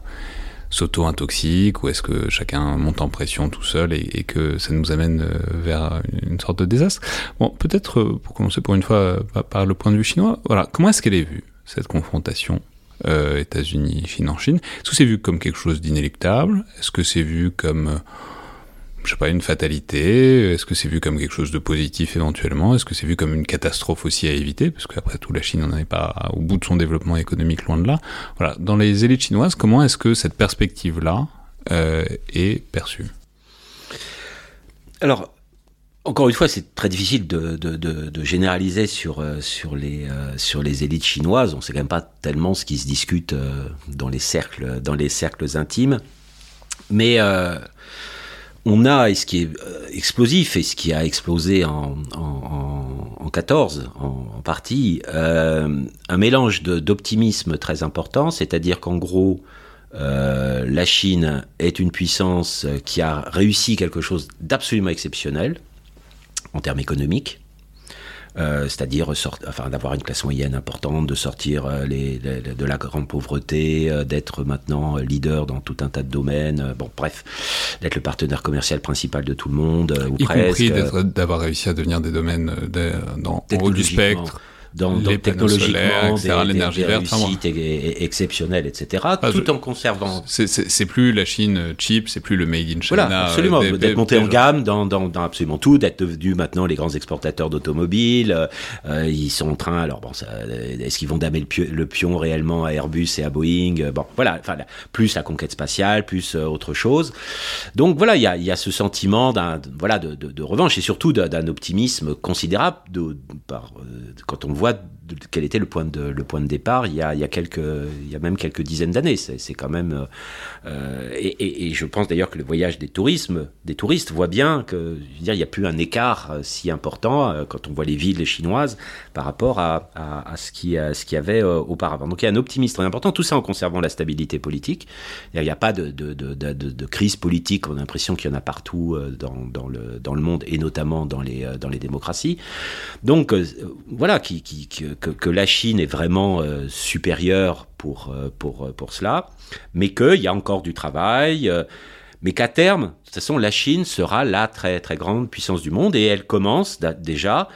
s'auto-intoxique, ou est-ce que chacun monte en pression tout seul et, que ça nous amène euh, vers une, sorte de désastre? Bon, peut-être, pour commencer pour une fois par, le point de vue chinois, voilà, comment est-ce qu'elle est vue, cette confrontation euh, États-Unis-Chine en Chine? Est-ce que c'est vu comme quelque chose d'inéluctable? Est-ce que c'est vu comme je sais pas, une fatalité Est-ce que c'est vu comme quelque chose de positif éventuellement Est-ce que c'est vu comme une catastrophe aussi à éviter Parce qu'après tout, la Chine n'en est pas au bout de son développement économique, loin de là. Voilà, dans les élites chinoises, comment est-ce que cette perspective-là euh, est perçue? Alors, encore une fois, c'est très difficile de, généraliser sur, euh, euh, sur les élites chinoises. On sait quand même pas tellement ce qui se discute dans, les cercles, dans les cercles intimes. Mais on a, et ce qui est euh, explosif, et ce qui a explosé en, en, en, en 14, en, partie, euh, un mélange d'optimisme très important, c'est-à-dire qu'en gros, euh, la Chine est une puissance qui a réussi quelque chose d'absolument exceptionnel en termes économiques. Euh, c'est-à-dire enfin, d'avoir une classe moyenne importante, de sortir euh, les, les- de la grande pauvreté, euh, d'être maintenant leader dans tout un tas de domaines, euh, bon bref, d'être le partenaire commercial principal de tout le monde, euh, ou Y presque, compris d'avoir réussi à devenir des domaines euh, de- dans, en haut du spectre, dans, les dans solaires, technologiquement etc., des, l'énergie verte, réussites e- e- exceptionnelles, etc., Ah, tout je- en conservant c'est- c'est c'est plus la Chine cheap, c'est plus le made in China. Voilà, absolument. des- D'être des- monté en gamme dans, dans, dans absolument tout, d'être devenus maintenant les grands exportateurs d'automobiles. euh, ils sont en train, alors bon, ça, euh, est-ce qu'ils vont damer le, pio- le pion réellement à Airbus et à Boeing Euh, Bon, voilà, enfin, plus la conquête spatiale, plus autre chose. Donc voilà, il y a, il y a ce sentiment d'un, voilà, de, de, de revanche et surtout d'un- d'un optimisme considérable de, par, euh, quand on voit What? Quel était le point de, départ il y a, quelques, il y a même quelques dizaines d'années. C'est quand même, euh, et, je pense d'ailleurs que le voyage des tourismes, des touristes voit bien que, n'y a plus un écart euh, si important euh, quand on voit les villes chinoises par rapport à, à, à ce qu'il y avait auparavant. Donc il y a un optimisme très important. Tout ça en conservant la stabilité politique. Il n'y a pas de, crise politique. On a l'impression qu'il y en a partout dans, le, dans le monde et notamment dans les, dans les démocraties. Donc voilà, qui- que, la Chine est vraiment euh, supérieure pour, euh, pour, euh, pour cela, mais qu'il y a encore du travail. mais qu'à terme, de toute façon, la Chine sera la très très grande puissance du monde et elle commence déjà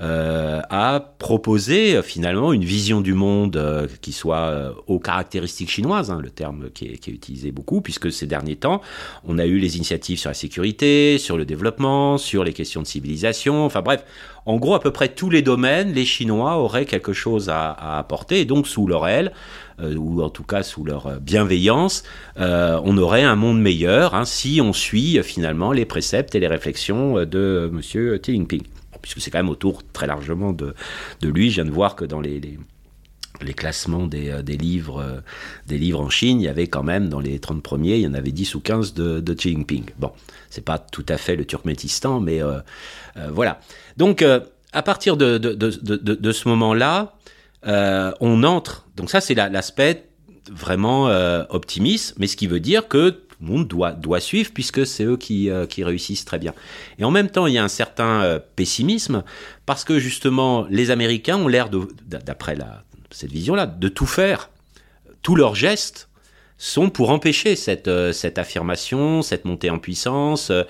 euh, à proposer euh, finalement une vision du monde euh, qui soit euh, aux caractéristiques chinoises, hein, le terme qui est, utilisé beaucoup, puisque ces derniers temps, on a eu les initiatives sur la sécurité, sur le développement, sur les questions de civilisation, enfin bref, en gros, à peu près tous les domaines, les Chinois auraient quelque chose à, apporter, et donc sous leur aile, euh, ou en tout cas sous leur euh, bienveillance, euh, on aurait un monde meilleur hein, si on suit euh, finalement les préceptes et les réflexions euh, de euh, Monsieur Xi Jinping. Puisque c'est quand même autour très largement de, de lui. Je viens de voir que dans les, les, classements des, euh, des livres, euh, des livres en Chine, il y avait quand même dans les 30 premiers, il y en avait 10 ou 15 de, de Xi Jinping. Bon, c'est pas tout à fait le Turkménistan, mais euh, voilà. Donc, à partir de, de, de, ce moment-là, on entre. Donc ça, c'est la- l'aspect vraiment optimiste, mais ce qui veut dire que le monde doit, doit suivre puisque c'est eux qui, euh, qui réussissent très bien. Et en même temps, il y a un certain euh, pessimisme parce que justement, les Américains ont l'air, d'après cette vision-là, de tout faire. Tous leurs gestes sont pour empêcher cette, euh, cette affirmation, cette montée en puissance. euh,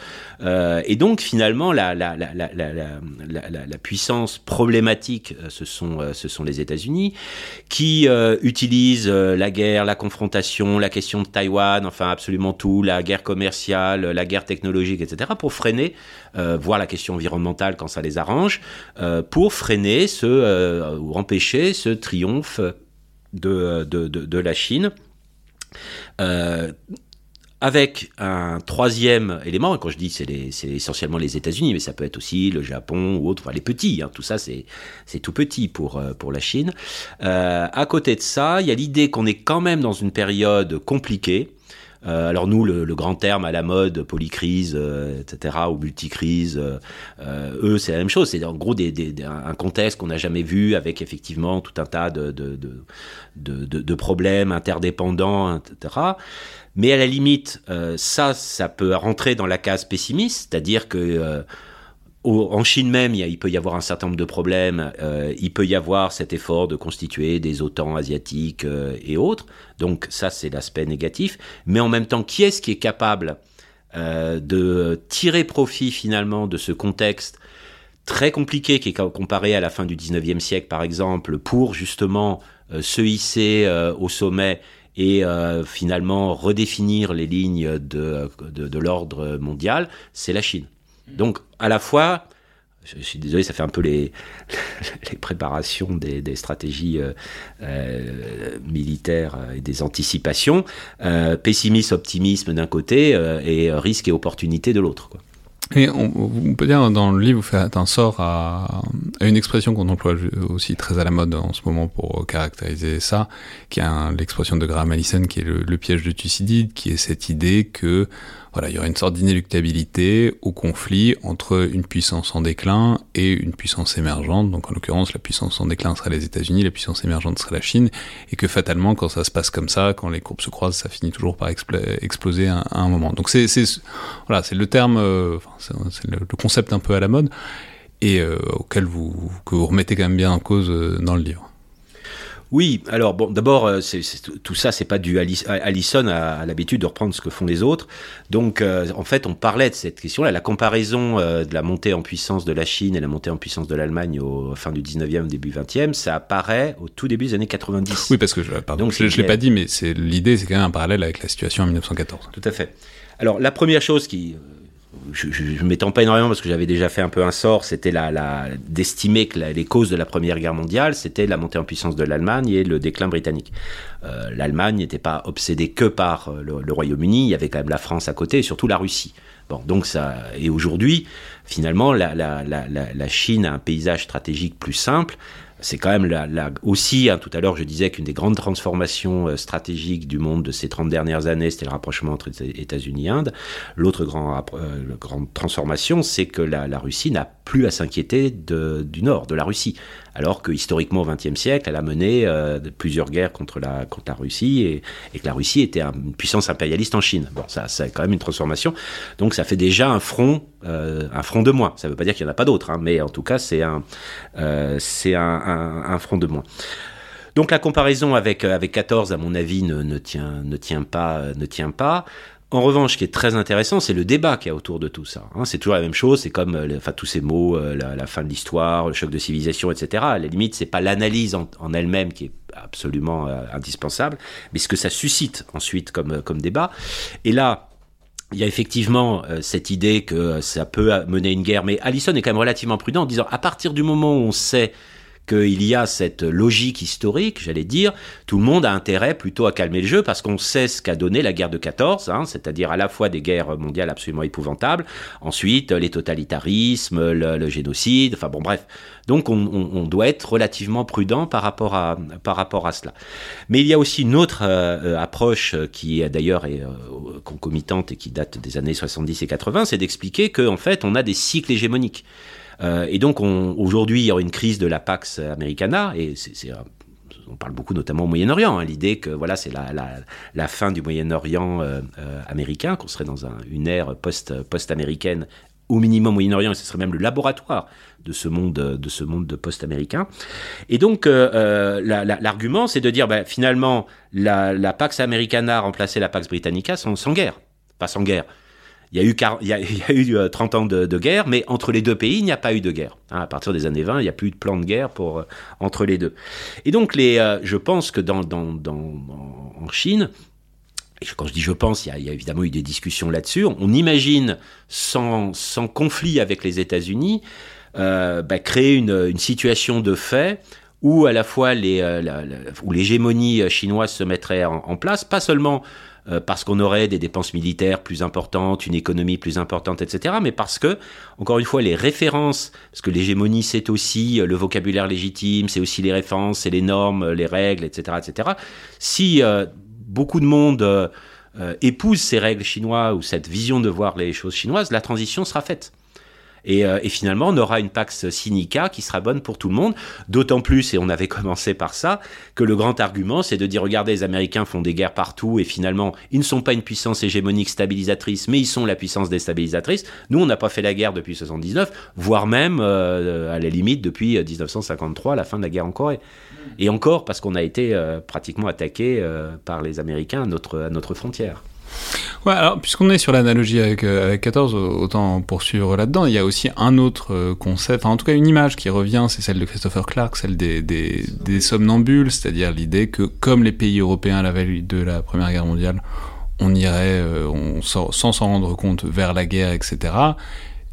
euh, et donc finalement, la, la, la, la, puissance problématique, ce sont, ce sont les États-Unis, qui utilisent la guerre, la confrontation, la question de Taïwan, enfin absolument tout, la guerre commerciale, la guerre technologique, etc., pour freiner, voire la question environnementale quand ça les arrange, pour freiner ce, ou empêcher ce triomphe de, de, de, de la Chine. Euh, avec un troisième élément, et quand je dis c'est essentiellement les États-Unis, mais ça peut être aussi le Japon ou autre, enfin les petits, hein, tout ça c'est c'est tout petit pour, euh, pour la Chine. Euh, à côté de ça, il y a l'idée qu'on est quand même dans une période compliquée. Euh, alors nous, le, grand terme à la mode, polycrise, euh, etc., ou multicrise, euh, eux, c'est la même chose. C'est en gros des, un contexte qu'on n'a jamais vu avec effectivement tout un tas de, de, de, de, problèmes interdépendants, etc. Mais à la limite, ça, ça peut rentrer dans la case pessimiste, c'est-à-dire que en Chine même, il, peut y avoir un certain nombre de problèmes. euh, il peut y avoir cet effort de constituer des OTAN asiatiques euh, et autres. Donc ça, c'est l'aspect négatif. Mais en même temps, qui est-ce qui est capable euh, de tirer profit finalement de ce contexte très compliqué qui est co- comparé à la fin du 19e siècle, par exemple, pour justement se hisser au sommet et finalement redéfinir les lignes de l'ordre mondial, c'est la Chine. Donc, à la fois, je, suis désolé, ça fait un peu les, préparations des, stratégies euh, euh, militaires et des anticipations, euh, pessimisme, optimisme d'un côté euh, et euh, risque et opportunité de l'autre. Et on, peut dire dans le livre, vous faites un sort à, une expression qu'on emploie aussi très à la mode en ce moment pour caractériser ça, qui est l'expression de Graham Allison, qui est le, le piège de Thucydide, qui est cette idée que voilà, il y aurait une sorte d'inéluctabilité au conflit entre une puissance en déclin et une puissance émergente. Donc en l'occurrence, la puissance en déclin serait les États-Unis, la puissance émergente serait la Chine, et que fatalement, quand ça se passe comme ça, quand les courbes se croisent, ça finit toujours par expl- exploser à, un moment. Donc c'est voilà, c'est le terme, euh, c'est le concept un peu à la mode et euh, auquel vous que vous remettez quand même bien en cause euh, dans le livre. Oui, alors bon, d'abord, euh, tout ça, c'est pas du Allison a, a l'habitude de reprendre ce que font les autres. Donc, euh, en fait, on parlait de cette question-là, la comparaison euh, de la montée en puissance de la Chine et la montée en puissance de l'Allemagne au fin du 19e, début 20e, ça apparaît au tout début des années 90. Oui, parce que je, pardon, Donc, je, l'ai pas dit, mais c'est l'idée, c'est quand même un parallèle avec la situation en 1914. Tout à fait. Alors, la première chose qui. Je ne m'étends pas énormément parce que j'avais déjà fait un peu un sort, c'était d'estimer que les causes de la Première Guerre mondiale, c'était la montée en puissance de l'Allemagne et le déclin britannique. Euh, L'Allemagne n'était pas obsédée que par euh, le, Royaume-Uni, il y avait quand même la France à côté et surtout la Russie. Bon, donc ça, et aujourd'hui, finalement, la Chine a un paysage stratégique plus simple. C'est quand même la, la- aussi, hein, tout à l'heure, je disais qu'une des grandes transformations euh, stratégiques du monde de ces 30 dernières années, c'était le rapprochement entre États-Unis et Inde. L'autre euh, grande transformation, c'est que la, la Russie n'a plus à s'inquiéter du nord, de la Russie. Alors que historiquement, au XXe siècle, elle a mené euh, plusieurs guerres contre la, contre la Russie et, que la Russie était un- une puissance impérialiste en Chine. Bon, ça, c'est quand même une transformation. Donc ça fait déjà un front, euh, un front de moins. Ça ne veut pas dire qu'il n'y en a pas d'autres, hein, mais en tout cas, c'est un, euh, c'est un, un- un front de moins. Donc la comparaison avec, avec 14, à mon avis, ne, tient, ne, tient pas, ne tient pas. En revanche, ce qui est très intéressant, c'est le débat qu'il y a autour de tout ça. hein. c'est toujours la même chose, c'est comme euh, enfin, tous ces mots, euh, la, fin de l'histoire, le choc de civilisation, etc. À la limite, c'est pas l'analyse en, elle-même qui est absolument euh, indispensable, mais ce que ça suscite ensuite comme, comme débat. Et là, il y a effectivement cette idée que ça peut mener une guerre, mais Allison est quand même relativement prudent en disant à partir du moment où on sait qu'il y a cette logique historique, j'allais dire, tout le monde a intérêt plutôt à calmer le jeu parce qu'on sait ce qu'a donné la guerre de 14, hein, c'est-à-dire à la fois des guerres mondiales absolument épouvantables, ensuite les totalitarismes, le, génocide, enfin bon bref. Donc on, doit être relativement prudent par rapport à, par rapport à cela. Mais il y a aussi une autre euh, euh, approche qui d'ailleurs est, euh, concomitante et qui date des années 70 et 80, c'est d'expliquer qu'en fait on a des cycles hégémoniques. Euh, et donc on- aujourd'hui il y aura une crise de la Pax Americana et on parle beaucoup notamment au Moyen-Orient, hein, l'idée que voilà c'est la, fin du Moyen-Orient euh, euh, américain, qu'on serait dans un- une ère post, post-américaine au minimum Moyen-Orient, et ce serait même le laboratoire de ce monde, de ce monde de post-américain. Et donc, la- la- l'argument, c'est de dire, bah, finalement, la, Pax Americana a remplacé la Pax Britannica sans guerre. Pas sans guerre. Il y a eu, quar- il y a, il y a eu euh, 30 ans de, guerre, mais entre les deux pays, il n'y a pas eu de guerre. Hein, à partir des années 20, il n'y a plus de plan de guerre pour, euh, entre les deux. Et donc, euh, je pense que dans, dans, en- Chine, quand je dis je pense, il y a, évidemment eu des discussions là-dessus. On, imagine, sans, conflit avec les États-Unis, bah, créer une, situation de fait où à la fois les, euh, l'hégémonie chinoise se mettrait en place, pas seulement euh, parce qu'on aurait des dépenses militaires plus importantes, une économie plus importante, etc., mais parce que, encore une fois, les références, parce que l'hégémonie, c'est aussi euh, le vocabulaire légitime, c'est aussi les références, c'est les normes, euh, les règles, etc., etc. Si euh, beaucoup de monde euh, épouse ces règles chinoises ou cette vision de voir les choses chinoises, la transition sera faite. Et, euh, et finalement, on aura une Pax Sinica qui sera bonne pour tout le monde. D'autant plus, et on avait commencé par ça, que le grand argument, c'est de dire, regardez, les Américains font des guerres partout, et finalement, ils ne sont pas une puissance hégémonique stabilisatrice, mais ils sont la puissance déstabilisatrice. Nous, on n'a pas fait la guerre depuis 79, voire même, euh, à la limite, depuis 1953, la fin de la guerre en Corée. Et encore, parce qu'on a été euh, pratiquement attaqué euh, par les Américains à notre frontière. Ouais, alors puisqu'on est sur l'analogie avec, euh, avec 14, autant poursuivre là-dedans, il y a aussi un autre euh, concept, enfin en tout cas une image qui revient, c'est celle de Christopher Clark, celle des, somnambules, c'est-à-dire l'idée que comme les pays européens à la veille de la Première Guerre mondiale, on irait, euh, on sans s'en rendre compte, vers la guerre, etc.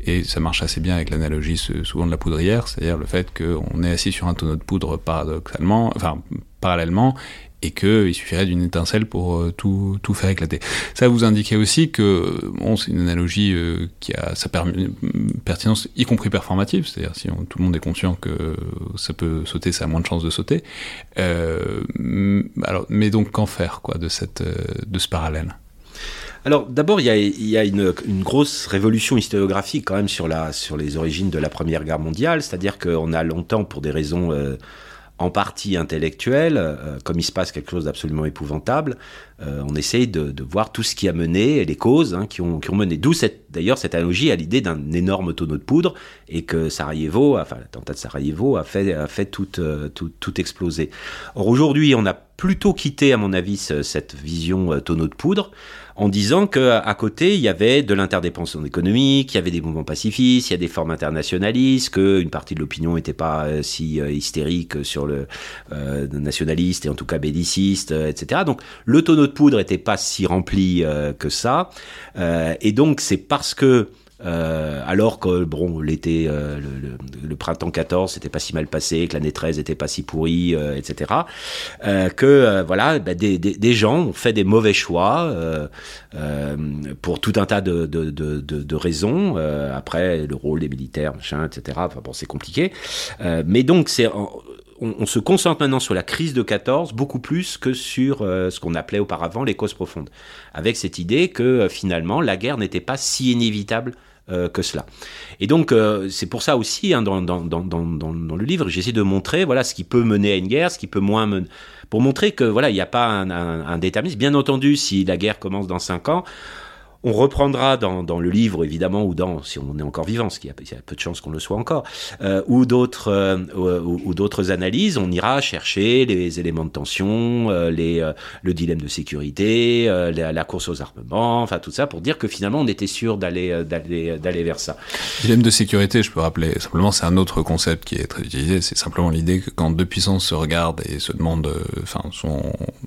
Et ça marche assez bien avec l'analogie souvent de la poudrière, c'est-à-dire le fait qu'on est assis sur un tonneau de poudre paradoxalement, enfin parallèlement, et qu'il suffirait d'une étincelle pour euh, tout, tout faire éclater. Ça vous indiquait aussi que bon, c'est une analogie euh, qui a sa per- pertinence, y compris performative, c'est-à-dire si tout le monde est conscient que ça peut sauter, ça a moins de chances de sauter. Euh, alors, mais donc qu'en faire quoi de, cette, de ce parallèle? Alors d'abord, il y a, il y a une, grosse révolution historiographique quand même sur, la, sur les origines de la Première Guerre mondiale, c'est-à-dire qu'on a longtemps, pour des raisons en partie intellectuelles, euh, comme il se passe quelque chose d'absolument épouvantable, euh, on essaye de, voir tout ce qui a mené et les causes hein, qui, ont, mené. D'où d'ailleurs cette analogie à l'idée d'un énorme tonneau de poudre et que Sarajevo, enfin l'attentat de Sarajevo a fait, euh, tout, tout exploser. Or aujourd'hui, on a plutôt quitté, à mon avis, ce- cette vision tonneau de poudre en disant que à côté il y avait de l'interdépendance économique, il y avait des mouvements pacifistes, il y a des formes internationalistes, que une partie de l'opinion n'était pas euh, si euh, hystérique sur le euh, nationaliste et en tout cas belliciste, euh, etc. Donc le tonneau de poudre n'était pas si rempli que ça, et donc c'est parce que euh, alors que bon l'été euh, le, le- le printemps 14 c'était pas si mal passé que l'année 13 était pas si pourrie euh, etc euh, que euh, voilà bah, des, des, des gens ont fait des mauvais choix euh, pour tout un tas de, de, de, de, raisons. Après le rôle des militaires machin etc enfin bon c'est compliqué. Mais donc c'est on, on se concentre maintenant sur la crise de 14 beaucoup plus que sur euh, ce qu'on appelait auparavant les causes profondes. Avec cette idée que euh, finalement la guerre n'était pas si inévitable que cela. Et donc, euh, c'est pour ça aussi, hein, dans, dans, dans, dans, le livre, j'essaie de montrer voilà, ce qui peut mener à une guerre, ce qui peut moins mener. Pour montrer que voilà, il n'y a pas un, un, un déterminisme. Bien entendu, si la guerre commence dans cinq ans, on reprendra dans, le livre, évidemment, ou dans, si on est encore vivant, ce qui a, peu de chances qu'on le soit encore, euh, ou d'autres euh, ou, d'autres analyses, on ira chercher les éléments de tension, euh, le dilemme de sécurité, la, course aux armements, enfin tout ça, pour dire que finalement on était sûr d'aller vers ça. Dilemme de sécurité, je peux rappeler, simplement, c'est un autre concept qui est très utilisé. C'est simplement l'idée que quand deux puissances se regardent et se demandent, enfin, sont,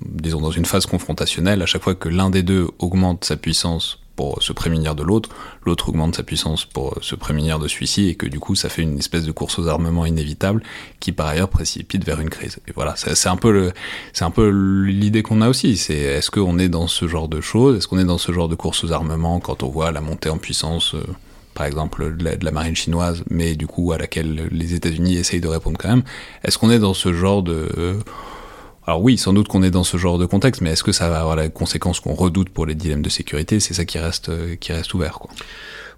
disons, dans une phase confrontationnelle, à chaque fois que l'un des deux augmente sa puissance pour se prémunir de l'autre, l'autre augmente sa puissance pour se prémunir de celui-ci, et que du coup ça fait une espèce de course aux armements inévitable qui par ailleurs précipite vers une crise. Et voilà, c'est un peu c'est un peu l'idée qu'on a aussi. C'est est-ce qu'on est dans ce genre de choses, est-ce qu'on est dans ce genre de course aux armements quand on voit la montée en puissance euh, par exemple de la, marine chinoise, mais du coup à laquelle les États-Unis essayent de répondre quand même. Est-ce qu'on est dans ce genre de... alors oui, sans doute qu'on est dans ce genre de contexte, mais est-ce que ça va avoir la conséquence qu'on redoute pour les dilemmes de sécurité? C'est ça qui reste, qui reste ouvert. Quoi.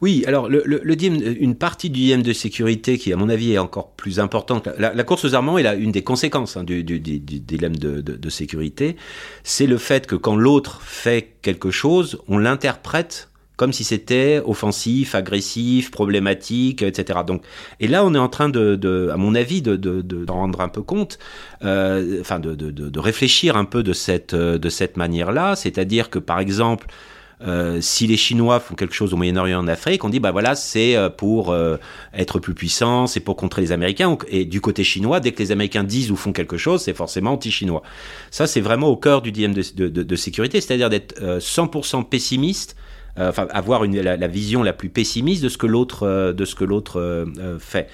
Oui, alors le, le, une partie du dilemme de sécurité qui, à mon avis, est encore plus importante. La, course aux armements est là, une des conséquences hein, du, du, du, dilemme de, de, de sécurité. C'est le fait que quand l'autre fait quelque chose, on l'interprète comme si c'était offensif, agressif, problématique, etc. Donc, et là, on est en train de, à mon avis, de, rendre un peu compte, euh, enfin, de, réfléchir un peu de cette, de cette manière-là. C'est-à-dire que, par exemple, euh, si les Chinois font quelque chose au Moyen-Orient en Afrique, on dit bah voilà c'est euh, pour euh, être plus puissant, c'est pour contrer les Américains. Et du côté chinois, dès que les Américains disent ou font quelque chose, c'est forcément anti-chinois. Ça c'est vraiment au cœur du dilemme de, sécurité, c'est-à-dire d'être 100% pessimiste euh, enfin avoir une, la, la, vision la plus pessimiste de ce que l'autre euh, de ce que l'autre euh, fait.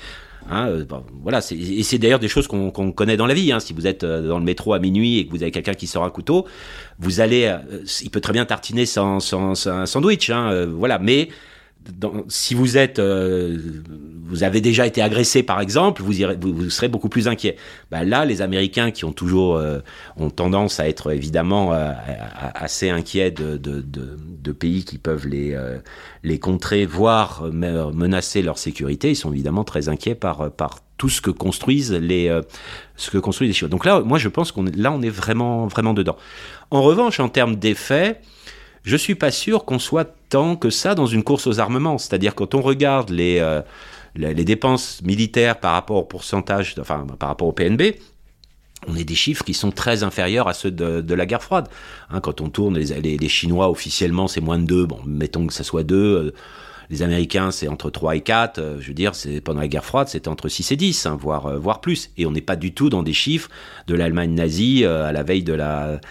Hein, bon, voilà, et c'est d'ailleurs des choses qu'on qu connaît dans la vie. Hein. Si vous êtes dans le métro à minuit et que vous avez quelqu'un qui sort un couteau, vous allez, il peut très bien tartiner sans, sans, sans un sandwich, hein, voilà. Mais si vous êtes, euh, vous avez déjà été agressé par exemple, vous, vous, serez beaucoup plus inquiet. Ben là, les Américains qui ont toujours euh, ont tendance à être évidemment euh, assez inquiets de, de, de, pays qui peuvent les les contrer, voire menacer leur sécurité, ils sont évidemment très inquiets par par tout ce que construisent les ce que construisent les Chinois. Donc là, moi, je pense qu'on là, on est vraiment vraiment dedans. En revanche, en termes d'effets je suis pas sûr qu'on soit tant que ça dans une course aux armements. C'est-à-dire quand on regarde les, euh, les, dépenses militaires par rapport au pourcentage, enfin par rapport au PNB, on est des chiffres qui sont très inférieurs à ceux de, de la guerre froide. Hein, quand on tourne, les, les, les Chinois officiellement c'est moins de 2, bon mettons que ça soit 2. Les Américains, c'est entre 3 et 4. Euh, je veux dire, pendant la guerre froide, c'était entre 6 et 10, hein, voire, euh, voire plus. Et on n'est pas du tout dans des chiffres de l'Allemagne nazie euh, à la veille de la,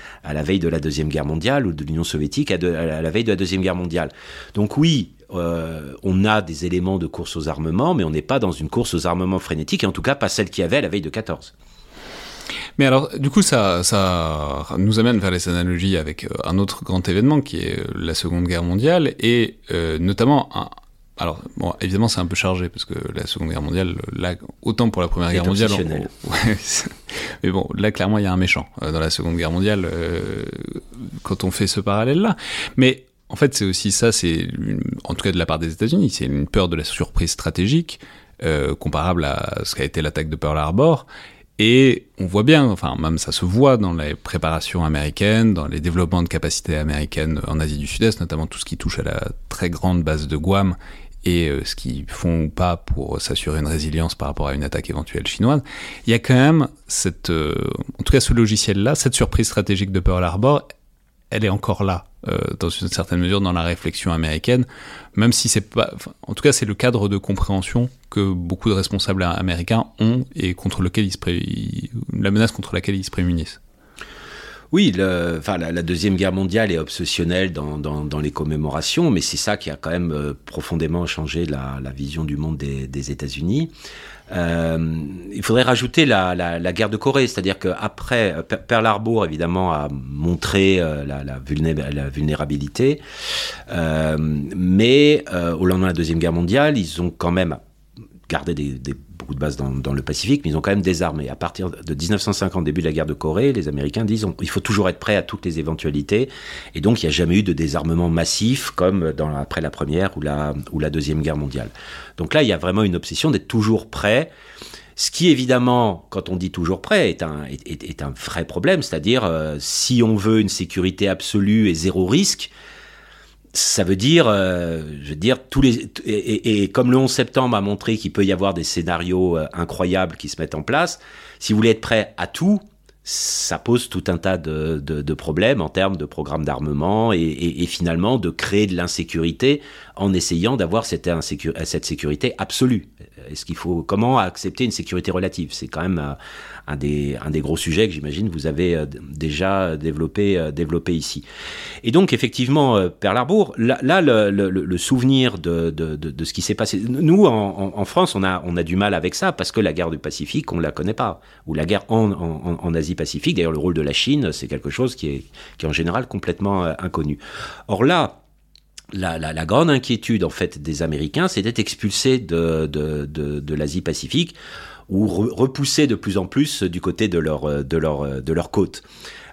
deuxième guerre mondiale ou de l'Union soviétique à, la veille de la deuxième guerre mondiale. Donc oui, on a des éléments de course aux armements, mais on n'est pas dans une course aux armements frénétique, et en tout cas pas celle qu'il y avait à la veille de 14. Mais alors, du coup, ça, ça nous amène vers les analogies avec euh, un autre grand événement qui est euh, la Seconde Guerre mondiale et euh, notamment un, alors, bon, évidemment, c'est un peu chargé parce que la Seconde Guerre mondiale, là, autant pour la Première Guerre mondiale, on, ouais, mais bon, là, clairement, il y a un méchant euh, dans la Seconde Guerre mondiale euh, quand on fait ce parallèle-là. Mais en fait, c'est aussi ça, c'est en tout cas de la part des États-Unis, c'est une peur de la surprise stratégique euh, comparable à ce qu'a été l'attaque de Pearl Harbor. Et on voit bien, enfin même ça se voit dans les préparations américaines, dans les développements de capacités américaines en Asie du Sud-Est, notamment tout ce qui touche à la très grande base de Guam et euh, ce qu'ils font ou pas pour s'assurer une résilience par rapport à une attaque éventuelle chinoise, il y a quand même cette, euh, en tout cas ce logiciel-là, cette surprise stratégique de Pearl Harbor, elle est encore là, euh, dans une certaine mesure, dans la réflexion américaine, même si c'est pas, en tout cas, c'est le cadre de compréhension que beaucoup de responsables américains ont et contre lequel ils se pré... la menace contre laquelle ils se prémunissent. Oui, enfin, la, Deuxième Guerre mondiale est obsessionnelle dans, dans, les commémorations, mais c'est ça qui a quand même euh, profondément changé la, vision du monde des États-Unis. Euh, il faudrait rajouter la, guerre de Corée, c'est-à-dire qu'après, Pearl Harbor, évidemment, a montré euh, la, la, vulné la, vulnérabilité, euh, mais euh, au lendemain de la Deuxième Guerre mondiale, ils ont quand même des beaucoup de bases dans, le Pacifique, mais ils ont quand même désarmé. À partir de 1950, début de la guerre de Corée, les Américains disent il faut toujours être prêt à toutes les éventualités. Et donc, il n'y a jamais eu de désarmement massif comme après la Première ou la, Deuxième Guerre mondiale. Donc là, il y a vraiment une obsession d'être toujours prêt. Ce qui, évidemment, quand on dit toujours prêt, est un, est, est un vrai problème. C'est-à-dire, euh, si on veut une sécurité absolue et zéro risque, ça veut dire, euh, je veux dire, tous les et, comme le 11 septembre a montré qu'il peut y avoir des scénarios euh, incroyables qui se mettent en place, si vous voulez être prêt à tout, ça pose tout un tas de, de, problèmes en termes de programme d'armement et, et, et, finalement de créer de l'insécurité en essayant d'avoir cette, cette sécurité absolue. Est-ce qu'il faut comment accepter une sécurité relative? C'est quand même euh, un des, gros sujets que j'imagine vous avez euh, déjà développé, euh, développé ici. Et donc effectivement, Pearl Harbor, là, le, souvenir de, ce qui s'est passé. Nous en, France, on a, du mal avec ça parce que la guerre du Pacifique, on la connaît pas, ou la guerre en, Asie-Pacifique. D'ailleurs, le rôle de la Chine, c'est quelque chose qui est, en général complètement inconnu. Or là, la, grande inquiétude en fait des Américains, c'était d'être expulsés de l'Asie-Pacifique ou re, repoussés de plus en plus du côté de leur, de leur, de leur côte.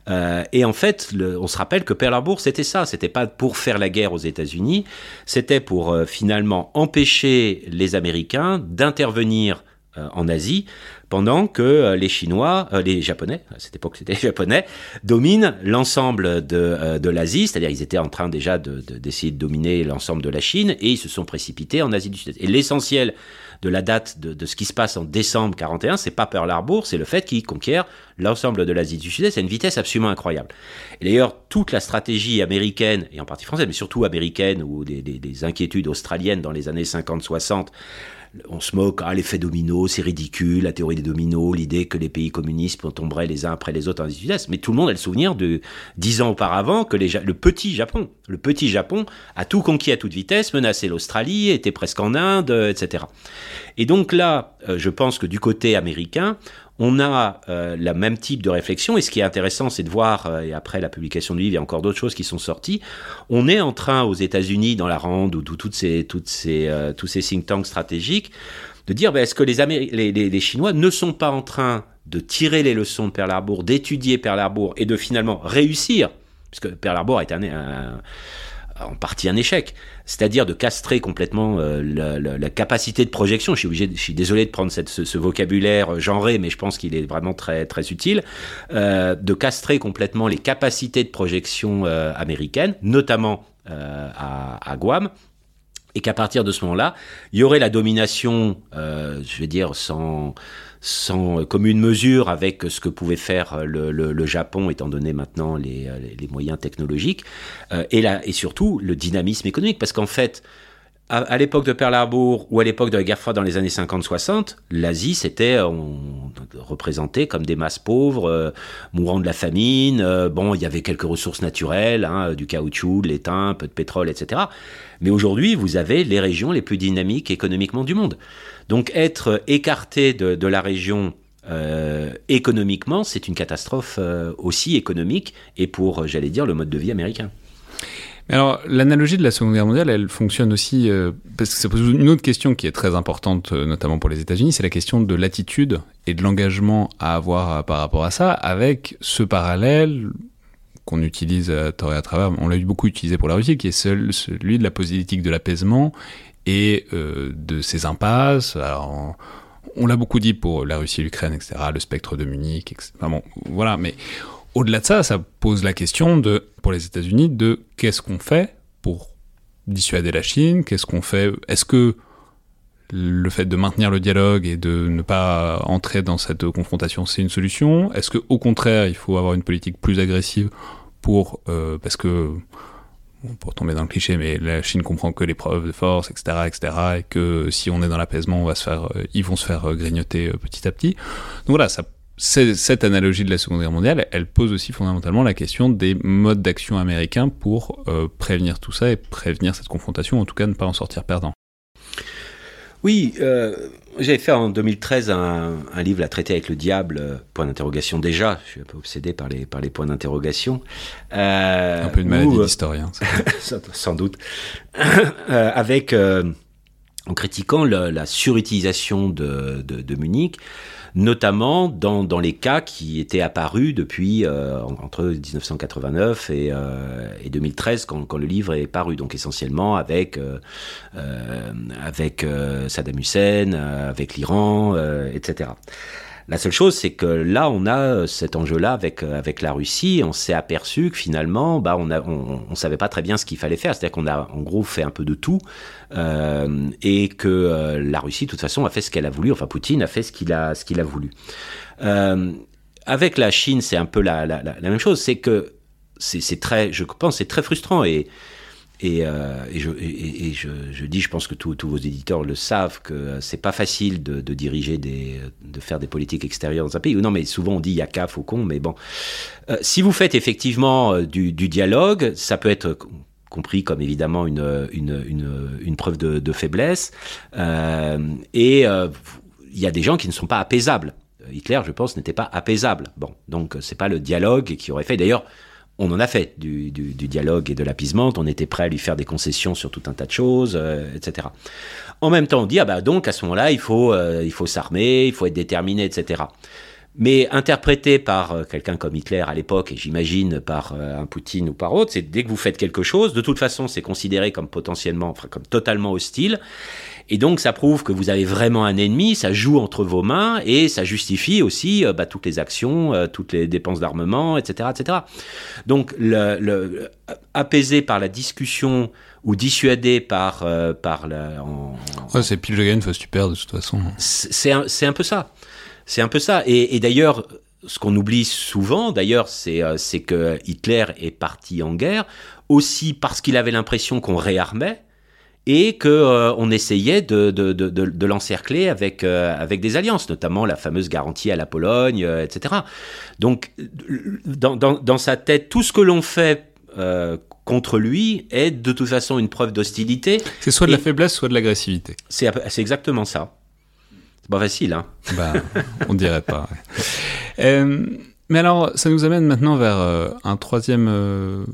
Euh, et en fait, on se rappelle que Pearl Harbor, c'était ça. C'était pas pour faire la guerre aux États-Unis. C'était pour euh, finalement empêcher les Américains d'intervenir euh, en Asie pendant que euh, les Chinois, euh, les Japonais, à cette époque c'était les Japonais, dominent l'ensemble de, euh, de l'Asie, c'est-à-dire ils étaient en train déjà d'essayer de, de, dominer l'ensemble de la Chine et ils se sont précipités en Asie du Sud-Est. Et l'essentiel de la date de, de, ce qui se passe en décembre 41, c'est pas Pearl Harbor, c'est le fait qu'ils conquièrent l'ensemble de l'Asie du Sud-Est à une vitesse absolument incroyable. Et d'ailleurs, toute la stratégie américaine, et en partie française, mais surtout américaine, ou des inquiétudes australiennes dans les années 50-60, on se moque, ah, l'effet domino, c'est ridicule, la théorie des dominos, l'idée que les pays communistes tomberaient les uns après les autres en Sud-Est. Mais tout le monde a le souvenir de dix ans auparavant que le petit Japon, le petit Japon a tout conquis à toute vitesse, menacé l'Australie, était presque en Inde, etc. Et donc là, euh, je pense que du côté américain, on a euh, la même type de réflexion, et ce qui est intéressant, c'est de voir, euh, et après la publication du livre, il y a encore d'autres choses qui sont sorties, on est en train aux États-Unis, dans la rande, ou toutes ces, toutes ces, euh, tous ces think tanks stratégiques, de dire, ben, est-ce que les, Améri les, les, les Chinois ne sont pas en train de tirer les leçons de Pearl Harbor, d'étudier Pearl Harbor, et de finalement réussir, puisque Pearl Harbor est un, un en partie un échec, c'est-à-dire de castrer complètement euh, la, capacité de projection. Je suis obligé, je suis désolé de prendre ce, vocabulaire genré, mais je pense qu'il est vraiment très très utile, euh, de castrer complètement les capacités de projection euh, américaines, notamment euh, à Guam, et qu'à partir de ce moment-là, il y aurait la domination, euh, je vais dire, sans, sans commune mesure avec ce que pouvait faire le, Japon, étant donné maintenant les, les moyens technologiques, euh, et, la, et surtout le dynamisme économique, parce qu'en fait, à, l'époque de Pearl Harbor ou à l'époque de la guerre froide dans les années 50-60, l'Asie c'était représenté comme des masses pauvres, euh, mourant de la famine. Euh, bon, il y avait quelques ressources naturelles, hein, du caoutchouc, de l'étain, un peu de pétrole, etc. Mais aujourd'hui, vous avez les régions les plus dynamiques économiquement du monde. Donc être écarté de, la région euh, économiquement, c'est une catastrophe euh, aussi économique et pour, j'allais dire, le mode de vie américain. Alors, l'analogie de la Seconde Guerre mondiale, elle fonctionne aussi euh, parce que ça pose une autre question qui est très importante, euh, notamment pour les États-Unis, c'est la question de l'attitude et de l'engagement à avoir euh, par rapport à ça, avec ce parallèle qu'on utilise à tort et à travers, on l'a beaucoup utilisé pour la Russie, qui est seul, celui de la politique de l'apaisement et de ses impasses. Alors, on, l'a beaucoup dit pour la Russie, l'Ukraine, etc., le spectre de Munich, etc. Enfin bon, voilà, mais au-delà de ça, ça pose la question de, pour les États-Unis, de qu'est-ce qu'on fait pour dissuader la Chine Qu'est-ce qu'on fait Est-ce que le fait de maintenir le dialogue et de ne pas entrer dans cette confrontation, c'est une solution? Est-ce que, au contraire, il faut avoir une politique plus agressive pour euh, parce que pour tomber dans le cliché, mais la Chine comprend que les preuves de force, etc., etc., et que si on est dans l'apaisement, on va se faire, euh, ils vont se faire grignoter euh, petit à petit. Donc voilà, ça cette analogie de la Seconde Guerre mondiale, elle pose aussi fondamentalement la question des modes d'action américains pour euh, prévenir tout ça et prévenir cette confrontation, en tout cas ne pas en sortir perdant. Oui, euh, j'avais fait en 2013 un, un, livre à traiter avec le diable, euh, point d'interrogation déjà, je suis un peu obsédé par les, par les points d'interrogation. Un peu une maladie d'historien. sans doute. avec, en critiquant le, la surutilisation de, de, de Munich, notamment dans, les cas qui étaient apparus depuis euh, entre 1989 et, euh, et 2013 quand, quand, le livre est paru, donc essentiellement avec, euh, euh euh, Saddam Hussein, euh, avec l'Iran, etc. La seule chose, c'est que là, on a cet enjeu-là avec avec la Russie. On s'est aperçu que finalement, bah, on a, on, savait pas très bien ce qu'il fallait faire. C'est-à-dire qu'on a en gros fait un peu de tout euh, et que euh, la Russie, de toute façon, a fait ce qu'elle a voulu. Enfin, Poutine a fait ce qu'il a ce qu'il a voulu. Euh, avec la Chine, c'est un peu la, la, la, même chose. C'est que c'est très, je pense, c'est très frustrant et et, euh, je, dis, je pense que tous vos éditeurs le savent, que c'est pas facile de, diriger de faire des politiques extérieures dans un pays. Non, mais souvent on dit il y a qu'à Faucon, mais bon, Euh, si vous faites effectivement euh, du, dialogue, ça peut être compris comme évidemment une, une, une, preuve de, faiblesse. Et il y a des gens qui ne sont pas apaisables. Hitler, je pense, n'était pas apaisable. Bon, donc c'est pas le dialogue qui aurait fait. D'ailleurs, on en a fait du, dialogue et de l'apaisement. On était prêt à lui faire des concessions sur tout un tas de choses, euh, etc. En même temps, on dit ah bah donc à ce moment-là, il faut euh, il faut s'armer, il faut être déterminé, etc. Mais interprété par euh, quelqu'un comme Hitler à l'époque, et j'imagine par un Poutine ou par autre, c'est dès que vous faites quelque chose, de toute façon, c'est considéré comme potentiellement, enfin, comme totalement hostile. Et donc, ça prouve que vous avez vraiment un ennemi, ça joue entre vos mains, et ça justifie aussi euh, bah, toutes les actions, euh, toutes les dépenses d'armement, etc., etc. Donc, le, le, apaisé par la discussion ou dissuadé par, euh, par la, en, Ouais, c'est pile je gagne, face tu perds de toute façon. c'est un, un peu ça. C'est un peu ça. Et, et d'ailleurs, ce qu'on oublie souvent, d'ailleurs, c'est euh, c'est que Hitler est parti en guerre aussi parce qu'il avait l'impression qu'on réarmait et que euh, on essayait de, de, de, de, l'encercler avec, euh, avec des alliances, notamment la fameuse garantie à la Pologne, euh, etc. Donc, dans, dans, dans sa tête, tout ce que l'on fait euh, contre lui est de toute façon une preuve d'hostilité. C'est soit de la faiblesse, soit de l'agressivité. C'est exactement ça. C'est pas facile, hein. Bah, on dirait pas. ouais. Mais alors, ça nous amène maintenant vers un troisième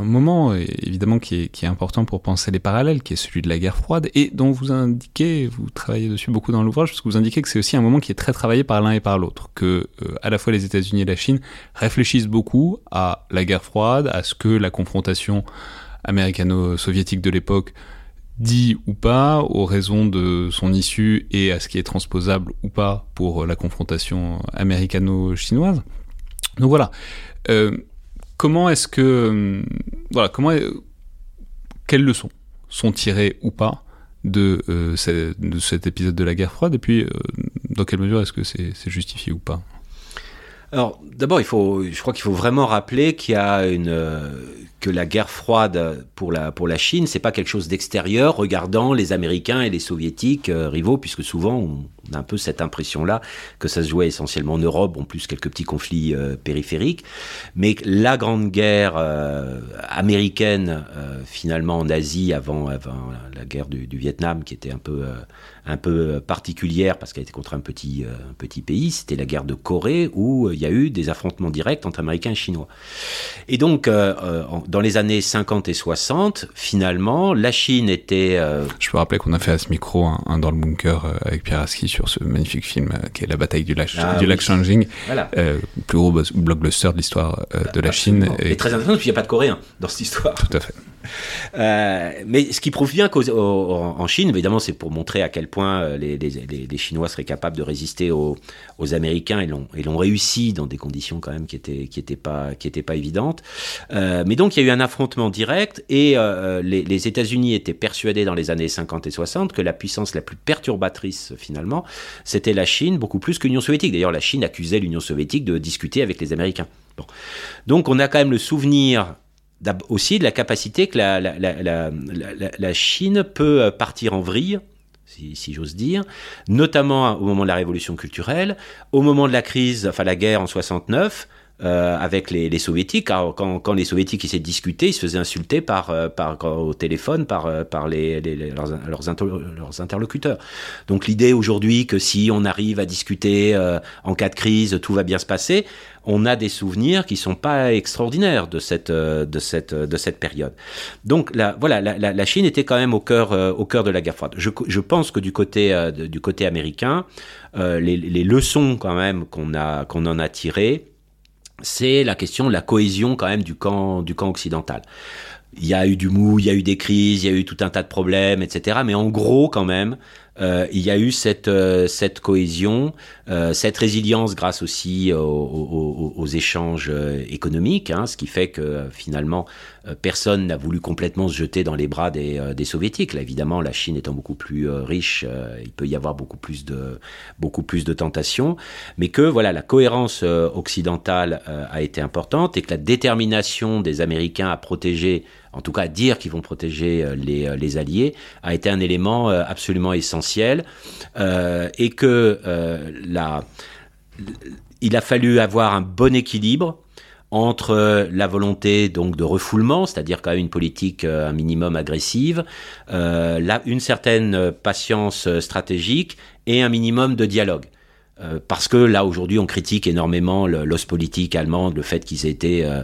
un moment, évidemment, qui est, important pour penser les parallèles, qui est celui de la guerre froide, et dont vous indiquez, vous travaillez dessus beaucoup dans l'ouvrage, parce que vous indiquez que c'est aussi un moment qui est très travaillé par l'un et par l'autre, que euh, à la fois les États-Unis et la Chine réfléchissent beaucoup à la guerre froide, à ce que la confrontation américano-soviétique de l'époque dit ou pas, aux raisons de son issue et à ce qui est transposable ou pas pour la confrontation américano-chinoise. Donc voilà. Euh, comment est-ce que. Euh, Voilà, comment. Quelles leçons sont tirées ou pas de, euh, de cet épisode de la guerre froide Et puis, euh, dans quelle mesure est-ce que c'est justifié ou pas? Alors, d'abord, il faut, je crois qu'il faut vraiment rappeler qu'il y a une, euh, que la guerre froide pour la, pour la Chine, c'est pas quelque chose d'extérieur, regardant les Américains et les Soviétiques euh, rivaux, puisque souvent on a un peu cette impression-là que ça se jouait essentiellement en Europe, en plus quelques petits conflits euh, périphériques, mais la grande guerre américaine, finalement en Asie, avant, avant la guerre du, Vietnam, qui était un peu, un peu particulière parce qu'elle était contre un petit, euh, un petit pays, c'était la guerre de Corée où euh, il y a eu des affrontements directs entre Américains et Chinois. Et donc, euh, euh, dans les années 50 et 60, finalement, la Chine était... euh, Je peux rappeler qu'on a fait à ce micro un, dans le bunker euh, avec Pierre Aski sur ce magnifique film euh, qui est La bataille du lac, Ah du oui. lac voilà. euh, le plus gros bus- blockbuster de l'histoire euh, de la Chine. Et très intéressant, parce qu'il n'y a pas de Coréens dans cette histoire. Tout à fait. Euh, mais ce qui prouve bien qu'en en Chine, évidemment, c'est pour montrer à quel point euh, les, Chinois seraient capables de résister aux, Américains et l'ont réussi dans des conditions quand même qui étaient qui étaient pas pas évidentes. Euh, mais donc il y a eu un affrontement direct et les, États-Unis étaient persuadés dans les années 50 et 60 que la puissance la plus perturbatrice finalement, c'était la Chine beaucoup plus que l'Union soviétique. D'ailleurs, la Chine accusait l'Union soviétique de discuter avec les Américains. Donc on a quand même le souvenir aussi de la capacité que la, la, la, Chine peut euh, partir en vrille, si, si j'ose dire, notamment au moment de la révolution culturelle, au moment de la crise, enfin la guerre en 69. Euh, avec les, soviétiques, car quand, les soviétiques essaient de discuter, ils se faisaient insulter par, euh, au téléphone par, euh, leurs, leurs, inter- leurs interlocuteurs. Donc l'idée aujourd'hui que si on arrive à discuter en cas de crise, tout va bien se passer, on a des souvenirs qui sont pas extraordinaires de cette de cette de cette période. Donc la, voilà, la, Chine était quand même au cœur au cœur de la guerre froide. Je, pense que du côté du côté américain, les, les leçons quand même qu'on a qu'on en a tirées, c'est la question de la cohésion quand même du camp du camp occidental. il y a eu du mou, il y a eu des crises, il y a eu tout un tas de problèmes, etc. Mais en gros, quand même, euh, il y a eu cette, euh, cette cohésion, euh, cette résilience grâce aussi aux, échanges économiques, hein, ce qui fait que finalement personne n'a voulu complètement se jeter dans les bras des, euh, soviétiques. Là, évidemment, la Chine étant beaucoup plus euh, riche, euh, il peut y avoir beaucoup plus de tentations, mais que voilà la cohérence euh, occidentale euh, a été importante et que la détermination des Américains à protéger, en tout cas à dire qu'ils vont protéger euh, les, euh, alliés, a été un élément euh, absolument essentiel euh, et que euh, il a fallu avoir un bon équilibre entre euh, la volonté donc de refoulement, c'est-à-dire quand même une politique euh, un minimum agressive, euh, là, une certaine patience stratégique et un minimum de dialogue. Parce que là aujourd'hui on critique énormément l'os politique allemande, le fait qu'ils étaient euh,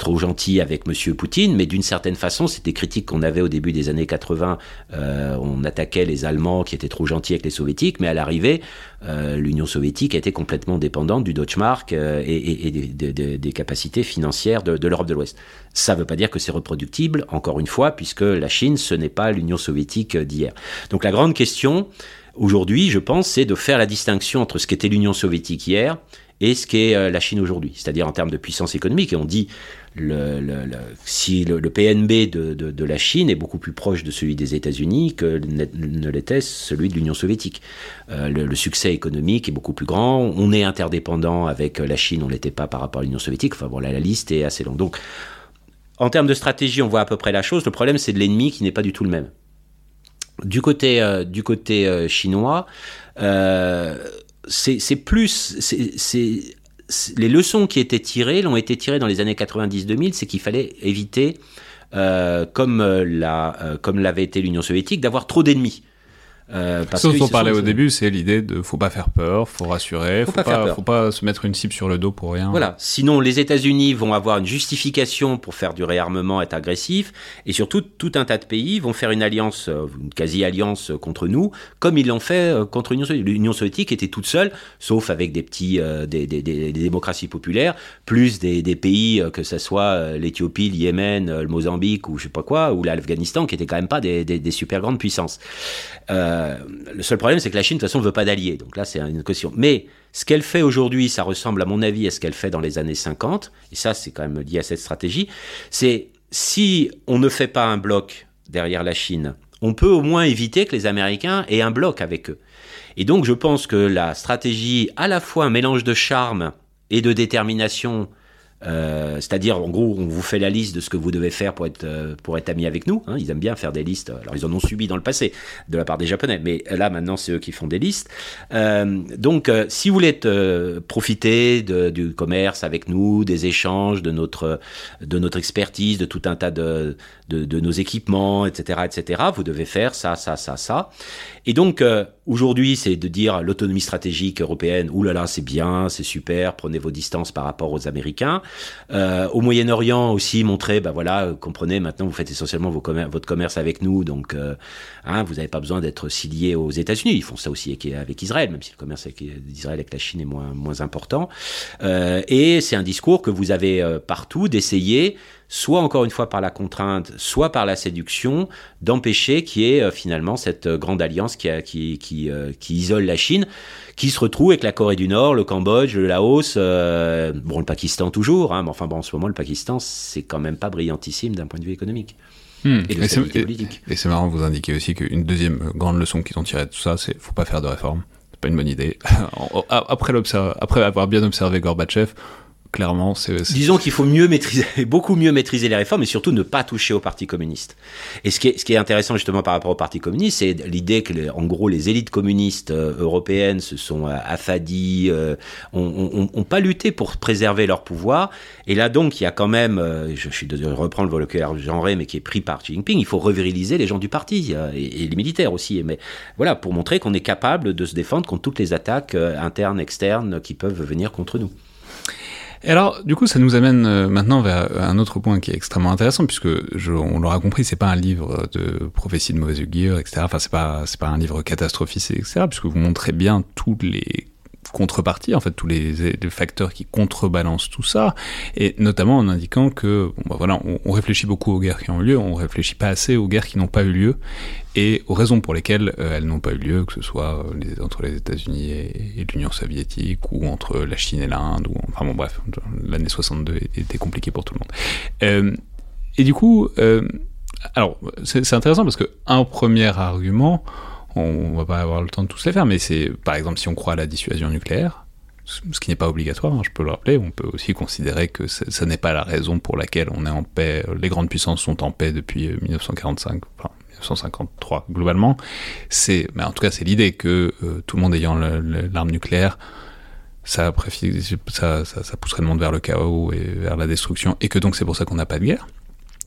trop gentils avec Monsieur Poutine, mais d'une certaine façon, c'était critiques qu'on avait au début des années 80. Euh, on attaquait les Allemands qui étaient trop gentils avec les Soviétiques, mais à l'arrivée, euh, l'Union soviétique était complètement dépendante du Deutschmark euh, et, des, capacités financières de l'Europe de l'Ouest. Ça ne veut pas dire que c'est reproductible, encore une fois, puisque la Chine, ce n'est pas l'Union soviétique d'hier. Donc la grande question, aujourd'hui, je pense, c'est de faire la distinction entre ce qu'était l'Union soviétique hier et ce qu'est euh, la Chine aujourd'hui, c'est-à-dire en termes de puissance économique. Et on dit le, le- si le, PNB de, de- la Chine est beaucoup plus proche de celui des États-Unis que ne, ne l'était celui de l'Union soviétique. Euh, le, succès économique est beaucoup plus grand. On est interdépendant avec la Chine, on l'était pas par rapport à l'Union soviétique. Enfin bon, là, la liste est assez longue. Donc, en termes de stratégie, on voit à peu près la chose. Le problème, c'est de l'ennemi qui n'est pas du tout le même. Du côté, euh, du côté euh, chinois, euh, c'est plus. les leçons qui étaient tirées l'ont été tirées dans les années 90-2000, c'est qu'il fallait éviter, euh, euh, la, euh, comme l'avait été l'Union soviétique, d'avoir trop d'ennemis. Euh, parce Ce dont on parlait au début, c'est l'idée de faut pas faire peur, faut rassurer, Faut faut, pas faire pas, peur. faut pas se mettre une cible sur le dos pour rien. Voilà. Sinon, les États-Unis vont avoir une justification pour faire du réarmement, être agressif, et surtout tout un tas de pays vont faire une alliance, euh, une quasi-alliance euh, contre nous, comme ils l'ont fait contre l'Union soviétique. L'Union soviétique était toute seule, sauf avec des petits, euh, des, des- des- des démocraties populaires, plus des, pays que ce soit l'Éthiopie, le Yémen, le Mozambique ou je sais pas quoi, ou l'Afghanistan, qui étaient quand même pas des, super grandes puissances. Euh, le seul problème, c'est que la Chine, de toute façon, ne veut pas d'alliés. Donc là, c'est une question. Mais ce qu'elle fait aujourd'hui, ça ressemble, à mon avis, à ce qu'elle fait dans les années 50. Et ça, c'est quand même lié à cette stratégie. C'est si on ne fait pas un bloc derrière la Chine, on peut au moins éviter que les Américains aient un bloc avec eux. Et donc, je pense que la stratégie, à la fois un mélange de charme et de détermination, euh, c'est-à-dire, en gros, on vous fait la liste de ce que vous devez faire pour être, euh, pour être ami avec nous. hein. Ils aiment bien faire des listes. Alors, ils en ont subi dans le passé de la part des Japonais, mais là, maintenant, c'est eux qui font des listes. Euh, donc, euh, si vous voulez profiter de- du commerce avec nous, des échanges, de notre, de notre expertise, de tout un tas de, de, nos équipements, etc., etc., vous devez faire ça, ça, ça, ça. Et donc, euh, aujourd'hui, c'est de dire l'autonomie stratégique européenne, oulala, c'est bien, c'est super, prenez vos distances par rapport aux Américains. Euh, au Moyen-Orient aussi, montrer, bah voilà, euh, comprenez, maintenant vous faites essentiellement vos votre commerce avec nous, donc hein, vous n'avez pas besoin d'être si lié aux États-Unis. Ils font ça aussi avec, avec Israël, même si le commerce avec Israël avec la Chine est moins, moins important. Et c'est un discours que vous avez partout d'essayer soit encore une fois par la contrainte, soit par la séduction, d'empêcher qu'il y ait euh, finalement cette euh, grande alliance qui, a- qui, qui, euh, qui isole la Chine, qui se retrouve avec la Corée du Nord, le Cambodge, le Laos, euh, bon le Pakistan toujours, hein, mais enfin bon en ce moment le Pakistan c'est quand même pas brillantissime d'un point de vue économique Hmm. et Et c'est- stabilité et- politique. Et c'est marrant, vous indiquez aussi qu'une deuxième grande leçon qu'ils ont tirée de tout ça, c'est faut pas faire de réforme. C'est pas une bonne idée. Après, après avoir bien observé Gorbatchev, clairement, c'est. Disons qu'il faut mieux maîtriser, beaucoup mieux maîtriser les réformes et surtout ne pas toucher au Parti communiste. Et ce qui est, intéressant justement par rapport au Parti communiste, c'est l'idée que, en gros, les élites communistes euh, européennes se sont euh, affadies, euh, ont, ont- ont pas lutté pour préserver leur pouvoir. Et là donc, il y a quand même, euh, je, suis désolé de reprendre le vocabulaire genré, mais qui est pris par Xi Jinping, il faut reviriliser les gens du parti euh, et, et les militaires aussi. Mais voilà, pour montrer qu'on est capable de se défendre contre toutes les attaques euh, internes, externes qui peuvent venir contre nous. Et alors, du coup, ça nous amène euh, maintenant vers un autre point qui est extrêmement intéressant, puisque je, on l'aura compris, c'est pas un livre de prophétie de mauvaise augure, etc. Enfin, c'est pas, c'est pas un livre catastrophiste, etc. Puisque vous montrez bien tous les contreparties, en fait, tous les, facteurs qui contrebalancent tout ça, et notamment en indiquant que, bon, bah voilà, on, réfléchit beaucoup aux guerres qui ont eu lieu, on réfléchit pas assez aux guerres qui n'ont pas eu lieu, et aux raisons pour lesquelles euh, elles n'ont pas eu lieu, que ce soit les, entre les États-Unis et, l'Union soviétique, ou entre la Chine et l'Inde, ou enfin bon bref, l'année 62 était compliquée pour tout le monde. Euh, et du coup, euh, alors c'est intéressant parce que un premier argument, on va pas avoir le temps de tous les faire, mais c'est par exemple si on croit à la dissuasion nucléaire, ce qui n'est pas obligatoire, hein, je peux le rappeler, on peut aussi considérer que ce n'est pas la raison pour laquelle on est en paix, les grandes puissances sont en paix depuis 1945, enfin 1953 globalement, c'est, mais en tout cas c'est l'idée que euh, tout le monde ayant l'arme nucléaire, ça, ça, ça, pousserait le monde vers le chaos et vers la destruction, et que donc c'est pour ça qu'on n'a pas de guerre.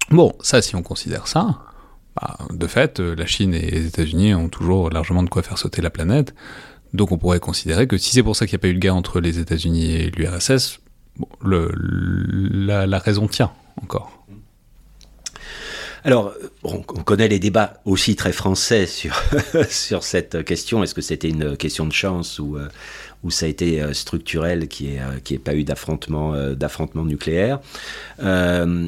Bon, ça si on considère ça, bah, de fait, la Chine et les États-Unis ont toujours largement de quoi faire sauter la planète. Donc on pourrait considérer que si c'est pour ça qu'il n'y a pas eu de guerre entre les États-Unis et l'URSS, la, raison tient encore. Alors, on, connaît les débats aussi très français sur, sur cette question. Est-ce que c'était une question de chance ou, euh, ou ça a été euh, structurel, qui n'ait euh, qui pas eu d'affrontement d'affrontement nucléaire euh,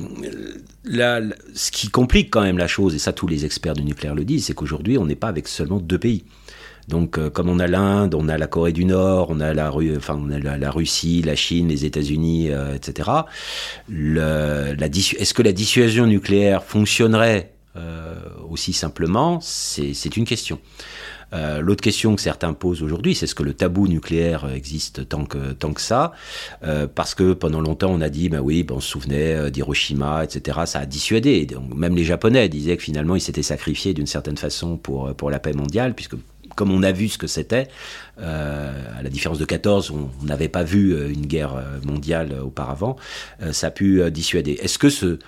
là, Ce qui complique quand même la chose, et ça tous les experts du nucléaire le disent, c'est qu'aujourd'hui on n'est pas avec seulement deux pays. Donc, euh, comme on a l'Inde, on a la Corée du Nord, on a la, Russie, la Chine, les États-Unis, euh, etc. Est-ce que la dissuasion nucléaire fonctionnerait euh, aussi simplement? C'est une question. Euh, L'autre question que certains posent aujourd'hui, c'est est-ce que le tabou nucléaire existe tant que, tant ça? Euh, Parce que pendant longtemps, on a dit, ben oui, ben on se souvenait d'Hiroshima, etc. Ça a dissuadé. Même les Japonais disaient que finalement, ils s'étaient sacrifiés d'une certaine façon pour, la paix mondiale, puisque comme on a vu ce que c'était, euh, à la différence de 14, on n'avait pas vu euh, une guerre euh, mondiale auparavant, euh, ça a pu euh, dissuader. Est-ce que ce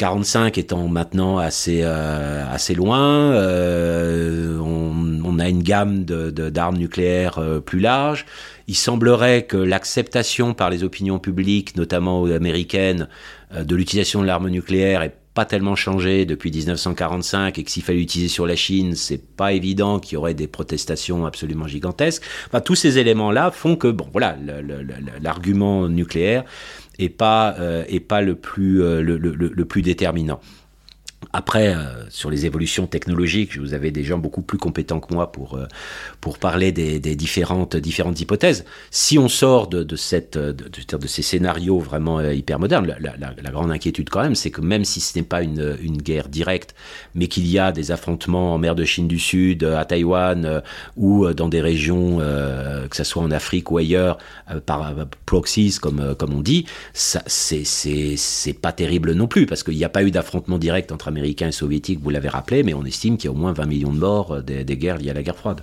45 étant maintenant assez euh, assez loin, on, on, a une gamme d'armes nucléaires plus large. Il semblerait que l'acceptation par les opinions publiques, notamment américaines, de l'utilisation de l'arme nucléaire est pas tellement changé depuis 1945 et que s'il fallait l'utiliser sur la Chine, c'est pas évident qu'il y aurait des protestations absolument gigantesques. Enfin, tous ces éléments-là font que, bon, voilà, l'argument nucléaire pas, euh, pas le plus, euh, le, plus déterminant. Après, euh, sur les évolutions technologiques, vous avez des gens beaucoup plus compétents que moi pour, euh, pour parler des, différentes, différentes hypothèses. Si on sort de, de, cette, de, de, ces scénarios vraiment euh, hyper modernes, la, grande inquiétude quand même, c'est que même si ce n'est pas une, une guerre directe, mais qu'il y a des affrontements en mer de Chine du Sud, à Taïwan, euh, ou dans des régions, euh, que ce soit en Afrique ou ailleurs, euh, par proxies, comme, comme on dit, c'est pas terrible non plus, parce qu'il n'y a pas eu d'affrontement direct entre américains et soviétiques, vous l'avez rappelé, mais on estime qu'il y a au moins 20 millions de morts des, des guerres liées à la guerre froide.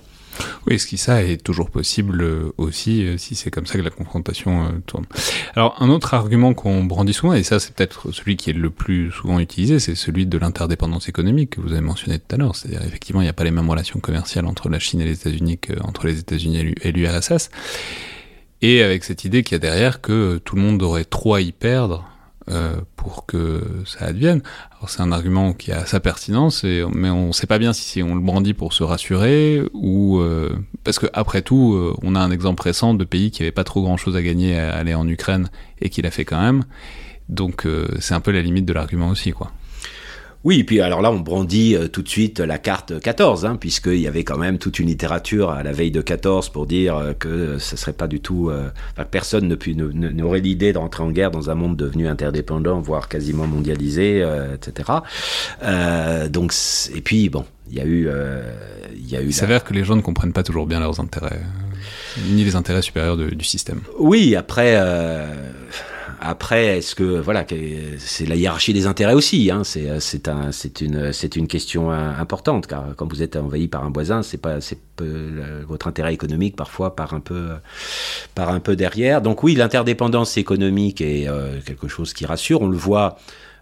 Oui, ce qui ça est toujours possible aussi si c'est comme ça que la confrontation euh, tourne. Alors un autre argument qu'on brandit souvent, et ça c'est peut-être celui qui est le plus souvent utilisé, c'est celui de l'interdépendance économique que vous avez mentionné tout à l'heure. C'est-à-dire effectivement il n'y a pas les mêmes relations commerciales entre la Chine et les États-Unis qu'entre les États-Unis et l'URSS. Et avec cette idée qu'il y a derrière que tout le monde aurait trop à y perdre euh, pour que ça advienne. Alors c'est un argument qui a sa pertinence, et, mais on ne sait pas bien si on le brandit pour se rassurer ou euh, parce que après tout, euh, on a un exemple récent de pays qui n'avait pas trop grand chose à gagner à aller en Ukraine et qui l'a fait quand même. Donc euh, c'est un peu la limite de l'argument aussi, quoi. Oui, et puis alors là, on brandit euh, tout de suite la carte 14, hein, puisqu'il y avait quand même toute une littérature à la veille de 14 pour dire euh, que ce serait pas du tout. Euh, personne n'aurait l'idée de rentrer en guerre dans un monde devenu interdépendant, voire quasiment mondialisé, euh, etc. Donc, et puis, bon, il y a eu. il y a eu Il s'avère que les gens ne comprennent pas toujours bien leurs intérêts, ni les intérêts supérieurs de, du système. Oui, après. Après, est-ce que voilà, c'est la hiérarchie des intérêts aussi. Hein, c'est c'est un c'est une c'est une question importante car quand vous êtes envahi par un voisin, c'est pas c'est votre intérêt économique parfois par un peu par un peu derrière. Donc oui, l'interdépendance économique est euh, quelque chose qui rassure. On le voit.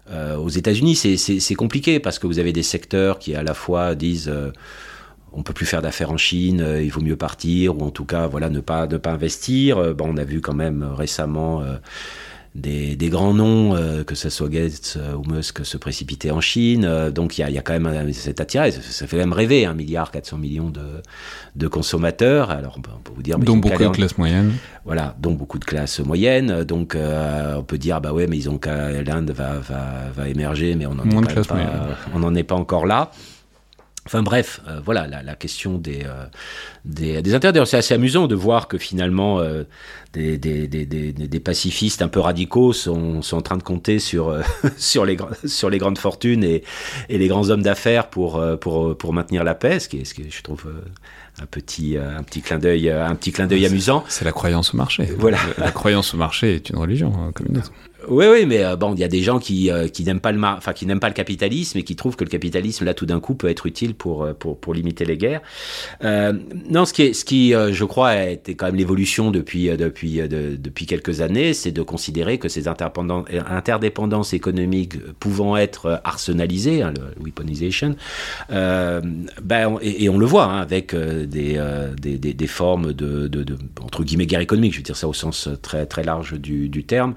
Euh, aux États-Unis, c'est compliqué parce que vous avez des secteurs qui à la fois disent euh, on peut plus faire d'affaires en Chine, euh, il vaut mieux partir ou en tout cas voilà ne pas ne pas investir. Euh, on a vu quand même récemment des, des grands noms, euh, que ce soit Gates euh, ou Musk, se précipiter en Chine. Euh, donc il y a, y a quand même euh, cet attirail. Ça, ça fait même rêver, un milliard 400 millions de, de consommateurs. Alors on peut, on peut vous dire, mais dont beaucoup de classes moyennes. voilà, donc beaucoup de classes moyennes. Donc on peut dire bah ouais, mais ils ont qu'à l'Inde va, va, va émerger, mais on n'en est, pas- on est pas encore là. Enfin bref, euh, voilà la, la question des, euh, des, des intérêts. D'ailleurs, c'est assez amusant de voir que finalement euh, des, des, des, des, des pacifistes un peu radicaux sont, sont en train de compter sur, sur, les, sur les grandes fortunes et, et les grands hommes d'affaires pour, pour, pour maintenir la paix, ce qui est, ce qui est, je trouve un petit, un petit clin d'œil un petit clin d'œil amusant. C'est la croyance au marché. Voilà. La croyance au marché est une religion hein, comme une autre. Oui, oui, mais euh, bon, il y a des gens qui, euh, qui n'aiment pas le enfin qui n'aiment pas le capitalisme et qui trouvent que le capitalisme là tout d'un coup peut être utile pour euh, pour, pour limiter les guerres. Euh, non, ce qui est, ce qui euh, je crois été quand même l'évolution depuis depuis de- depuis quelques années, c'est de considérer que ces interdépendances économiques pouvant être arsenalisées, hein, le weaponization, ben, et, et on le voit hein, avec des, des, des, des formes de, de, de entre guillemets guerre économique, je veux dire ça au sens très très large du, du terme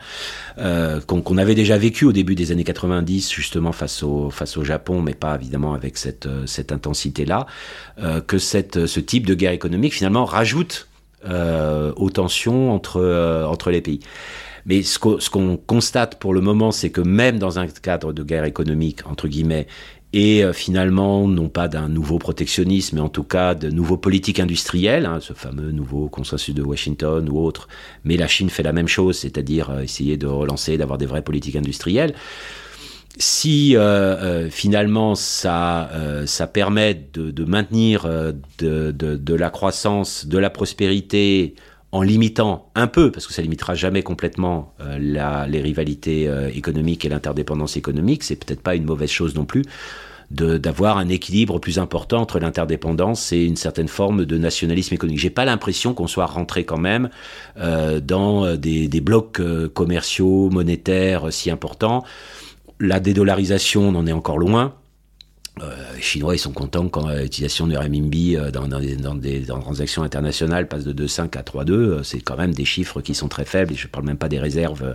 qu'on qu'on avait déjà vécu au début des années 90 justement face au face au Japon mais pas évidemment avec cette euh, cette intensité là euh, que cette ce type de guerre économique finalement rajoute euh, aux tensions entre euh, entre les pays. Mais ce qu'on constate pour le moment c'est que même dans un cadre de guerre économique entre guillemets et euh, finalement, non pas d'un nouveau protectionnisme, mais en tout cas de nouveaux politiques industrielles, hein, ce fameux nouveau consensus de Washington ou autre. Mais la Chine fait la même chose, c'est-à-dire euh, essayer de relancer, d'avoir des vraies politiques industrielles. Si euh, finalement ça, ça permet de, maintenir de, de la croissance, de la prospérité, en limitant un peu, parce que ça limitera jamais complètement euh, la, les rivalités euh, économiques et l'interdépendance économique, c'est peut-être pas une mauvaise chose non plus d'avoir un équilibre plus important entre l'interdépendance et une certaine forme de nationalisme économique. J'ai pas l'impression qu'on soit rentré quand même euh, dans euh, des, des blocs euh, commerciaux, monétaires euh, si importants. La dédollarisation, on en est encore loin. Euh, les Chinois, ils sont contents quand euh, l'utilisation du renminbi euh, dans, des, transactions internationales passe de 2,5 à 3,2. Euh, C'est quand même des chiffres qui sont très faibles je parle même pas des réserves.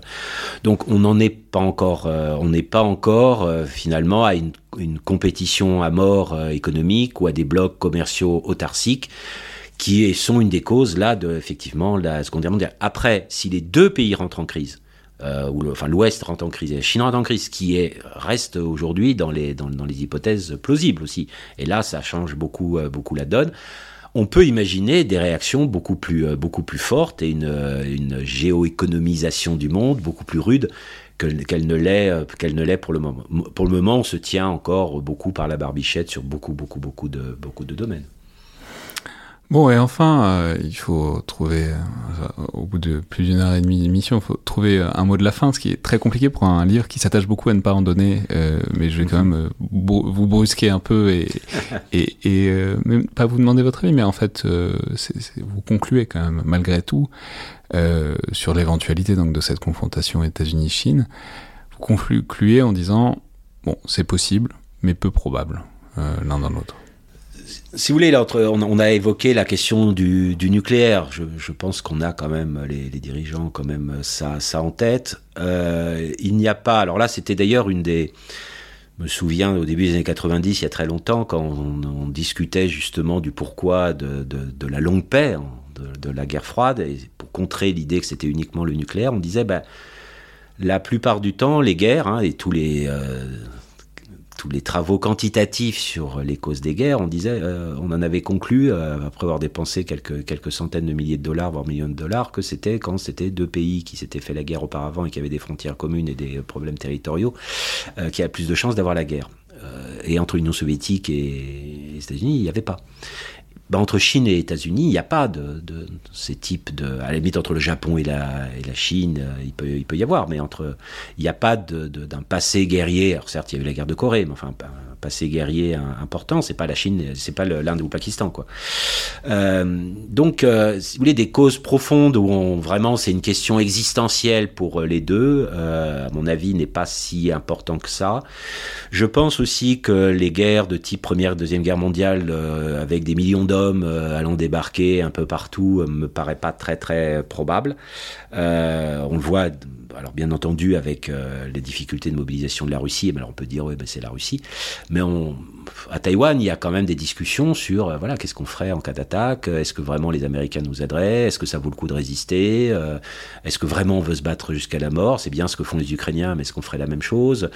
Donc on n'en est pas encore, euh, on n'est pas encore euh, finalement à une, compétition à mort euh, économique ou à des blocs commerciaux autarciques qui sont une des causes là de effectivement la Seconde Guerre mondiale. Après, si les deux pays rentrent en crise, euh, ou enfin l'Ouest rentre en crise et la Chine rentre en crise, qui est reste aujourd'hui dans les hypothèses plausibles aussi. Et là, ça change beaucoup euh, beaucoup la donne. On peut imaginer des réactions beaucoup plus euh, fortes et une géoéconomisation du monde beaucoup plus rude que- qu'elle ne l'est pour le moment. Pour le moment, on se tient encore beaucoup par la barbichette sur beaucoup beaucoup beaucoup de domaines. Bon, et enfin, euh, il faut trouver, euh, au bout de plus d'une heure et demie d'émission, il faut trouver euh, un mot de la fin, ce qui est très compliqué pour un livre qui s'attache beaucoup à ne pas en donner, euh, mais je vais quand même euh, br- vous brusquer un peu et, et, et même pas vous demander votre avis, mais en fait, vous concluez quand même, malgré tout, sur l'éventualité donc de cette confrontation États-Unis-Chine. Vous concluez en disant, bon, c'est possible, mais peu probable, l'un dans l'autre. Si vous voulez, entre- on, a évoqué la question du, nucléaire. Je, pense qu'on a quand même, les, dirigeants, quand même, ça, en tête. Euh, il n'y a pas. Alors là, c'était d'ailleurs une des. Je me souviens au début des années 90, il y a très longtemps, quand on, discutait justement du pourquoi de, la longue paix, hein, de, la guerre froide, pour contrer l'idée que c'était uniquement le nucléaire, on disait, ben, la plupart du temps, les guerres hein, et tous les, euh, les travaux quantitatifs sur les causes des guerres, on disait, euh, on en avait conclu, euh, après avoir dépensé quelques, quelques centaines de milliers de dollars, voire millions de dollars, que c'était quand c'était deux pays qui s'étaient fait la guerre auparavant et qui avaient des frontières communes et des problèmes territoriaux, euh, qui a plus de chances d'avoir la guerre. Euh, et entre l'Union soviétique et les États-Unis, il n'y avait pas. Ben, entre Chine et États-Unis, il n'y a pas de, de ces types de. À la limite, entre le Japon et la, et la Chine, euh, il peut, il peut y avoir, mais entre. Il n'y a pas d'un passé guerrier. Alors, certes, il y a eu la guerre de Corée, mais enfin, passé guerrier important. C'est pas la Chine, c'est pas l'Inde ou le Pakistan, quoi. Euh, donc, euh, si vous voulez, des causes profondes où on, vraiment c'est une question existentielle pour les deux, à mon avis, n'est pas si important que ça. Je pense aussi que les guerres de type Première, Deuxième Guerre mondiale, avec des millions d'hommes allant débarquer un peu partout, me paraît pas très très probable. on le voit alors bien entendu avec euh, les difficultés de mobilisation de la Russie, mais alors on peut dire oui ben c'est la Russie, mais on, à Taïwan il y a quand même des discussions sur euh, voilà qu'est-ce qu'on ferait en cas d'attaque, est-ce que vraiment les Américains nous aideraient, est-ce que ça vaut le coup de résister, euh, est-ce que vraiment on veut se battre jusqu'à la mort, c'est bien ce que font les Ukrainiens, mais est-ce qu'on ferait la même chose?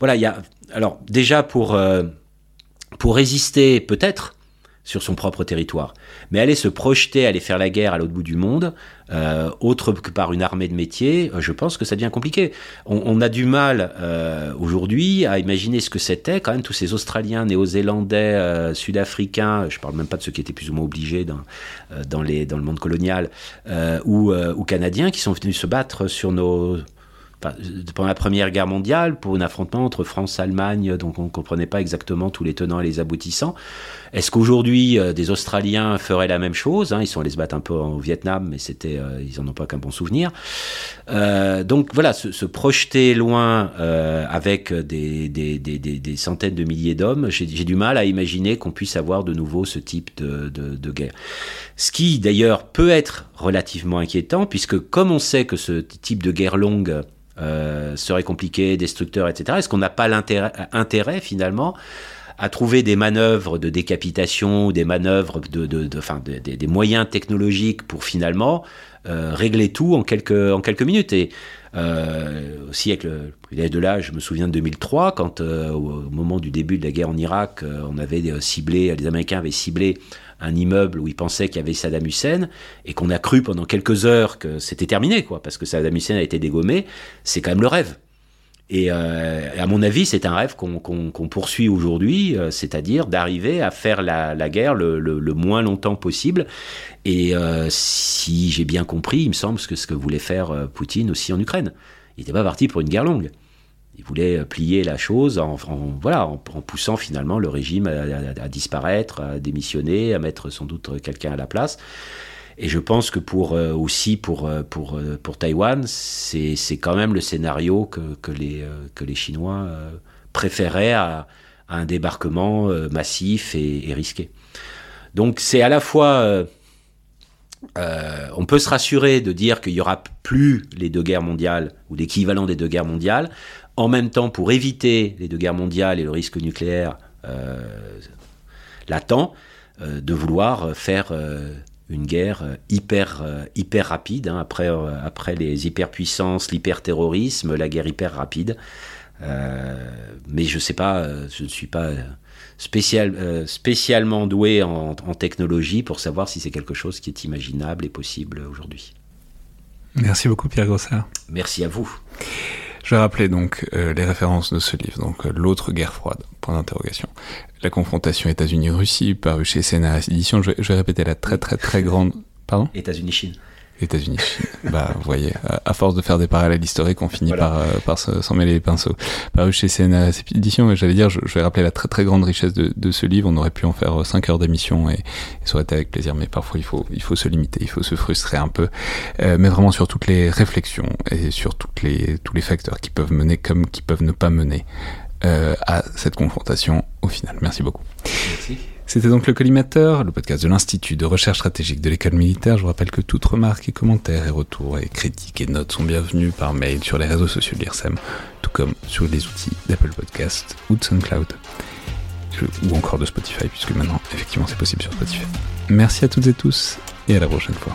Voilà il y a alors déjà pour pour résister peut-être sur son propre territoire. Mais aller se projeter, aller faire la guerre à l'autre bout du monde, euh, autre que par une armée de métiers, euh, je pense que ça devient compliqué. On, a du mal euh, aujourd'hui à imaginer ce que c'était quand même tous ces Australiens, Néo-Zélandais, Sud-Africains, je parle même pas de ceux qui étaient plus ou moins obligés dans, le monde colonial, ou Canadiens qui sont venus se battre sur nos pendant la Première Guerre mondiale, pour un affrontement entre France et Allemagne, donc on ne comprenait pas exactement tous les tenants et les aboutissants. Est-ce qu'aujourd'hui, euh, des Australiens feraient la même chose hein? Ils sont allés se battre un peu au Vietnam, mais c'était, euh, ils n'en ont pas qu'un bon souvenir. Euh, donc voilà, se, projeter loin avec des, des, des, des, centaines de milliers d'hommes, j'ai du mal à imaginer qu'on puisse avoir de nouveau ce type de, de guerre. Ce qui d'ailleurs peut être relativement inquiétant, puisque comme on sait que ce type de guerre longue euh, serait compliqué, destructeur, etc. Est-ce qu'on n'a pas l'intérêt intérêt, finalement à trouver des manœuvres de décapitation ou des manœuvres de, de, des moyens technologiques pour finalement euh, régler tout en quelques, minutes? Et euh, aussi avec le privilège de l'âge, je me souviens de 2003, quand euh, au moment du début de la guerre en Irak, on avait ciblé, les Américains avaient ciblé un immeuble où ils pensaient qu'il y avait Saddam Hussein et qu'on a cru pendant quelques heures que c'était terminé, quoi, parce que Saddam Hussein a été dégommé, c'est quand même le rêve. Et euh, à mon avis, c'est un rêve qu'on poursuit aujourd'hui, euh, c'est-à-dire d'arriver à faire la, guerre le, moins longtemps possible. Et euh, si j'ai bien compris, il me semble que ce que voulait faire Poutine aussi en Ukraine. Il n'était pas parti pour une guerre longue. Il voulait plier la chose en, en voilà, en, poussant finalement le régime à, à, disparaître, à démissionner, à mettre sans doute quelqu'un à la place. Et je pense que pour euh, aussi pour euh, pour euh, pour Taïwan, c'est quand même le scénario que que les que les Chinois préféraient à, un débarquement massif et, risqué. Donc c'est à la fois euh, on peut se rassurer de dire qu'il y aura plus les deux guerres mondiales ou l'équivalent des deux guerres mondiales. En même temps, pour éviter les deux guerres mondiales et le risque nucléaire euh, latent, euh, de vouloir faire une guerre euh, hyper, euh, hyper rapide, hein, après, euh, après les hyperpuissances, l'hyperterrorisme, la guerre hyper rapide. mais je sais pas, je ne suis pas spécial, spécialement doué en, en, technologie pour savoir si c'est quelque chose qui est imaginable et possible aujourd'hui. Merci beaucoup Pierre Grossard. Merci à vous. Je vais rappeler donc euh, les références de ce livre, donc euh, l'autre guerre froide, point d'interrogation. La confrontation États-Unis-Russie, paru chez Sénat Édition, je vais, je vais répéter la très très très grande... Pardon? États-Unis-Chine. États-Unis. bah, vous voyez, à force de faire des parallèles historiques, on finit voilà. par, euh, par s'en mêler les pinceaux. Paru chez CNA édition, j'allais dire, je, je, vais rappeler la très très grande richesse de, de ce livre. On aurait pu en faire 5 heures d'émission et, et, ça aurait été avec plaisir, mais parfois il faut, il faut se limiter, il faut se frustrer un peu. Euh, mais vraiment sur toutes les réflexions et sur toutes les, tous les facteurs qui peuvent mener comme qui peuvent ne pas mener euh, à cette confrontation au final. Merci beaucoup. Merci. C'était donc le collimateur, le podcast de l'Institut de recherche stratégique de l'école militaire. Je vous rappelle que toute remarque et commentaires et retours et critiques et notes sont bienvenus par mail sur les réseaux sociaux de l'IRSEM, tout comme sur les outils d'Apple Podcast ou de SoundCloud. Ou encore de Spotify, puisque maintenant, effectivement, c'est possible sur Spotify. Merci à toutes et tous, et à la prochaine fois.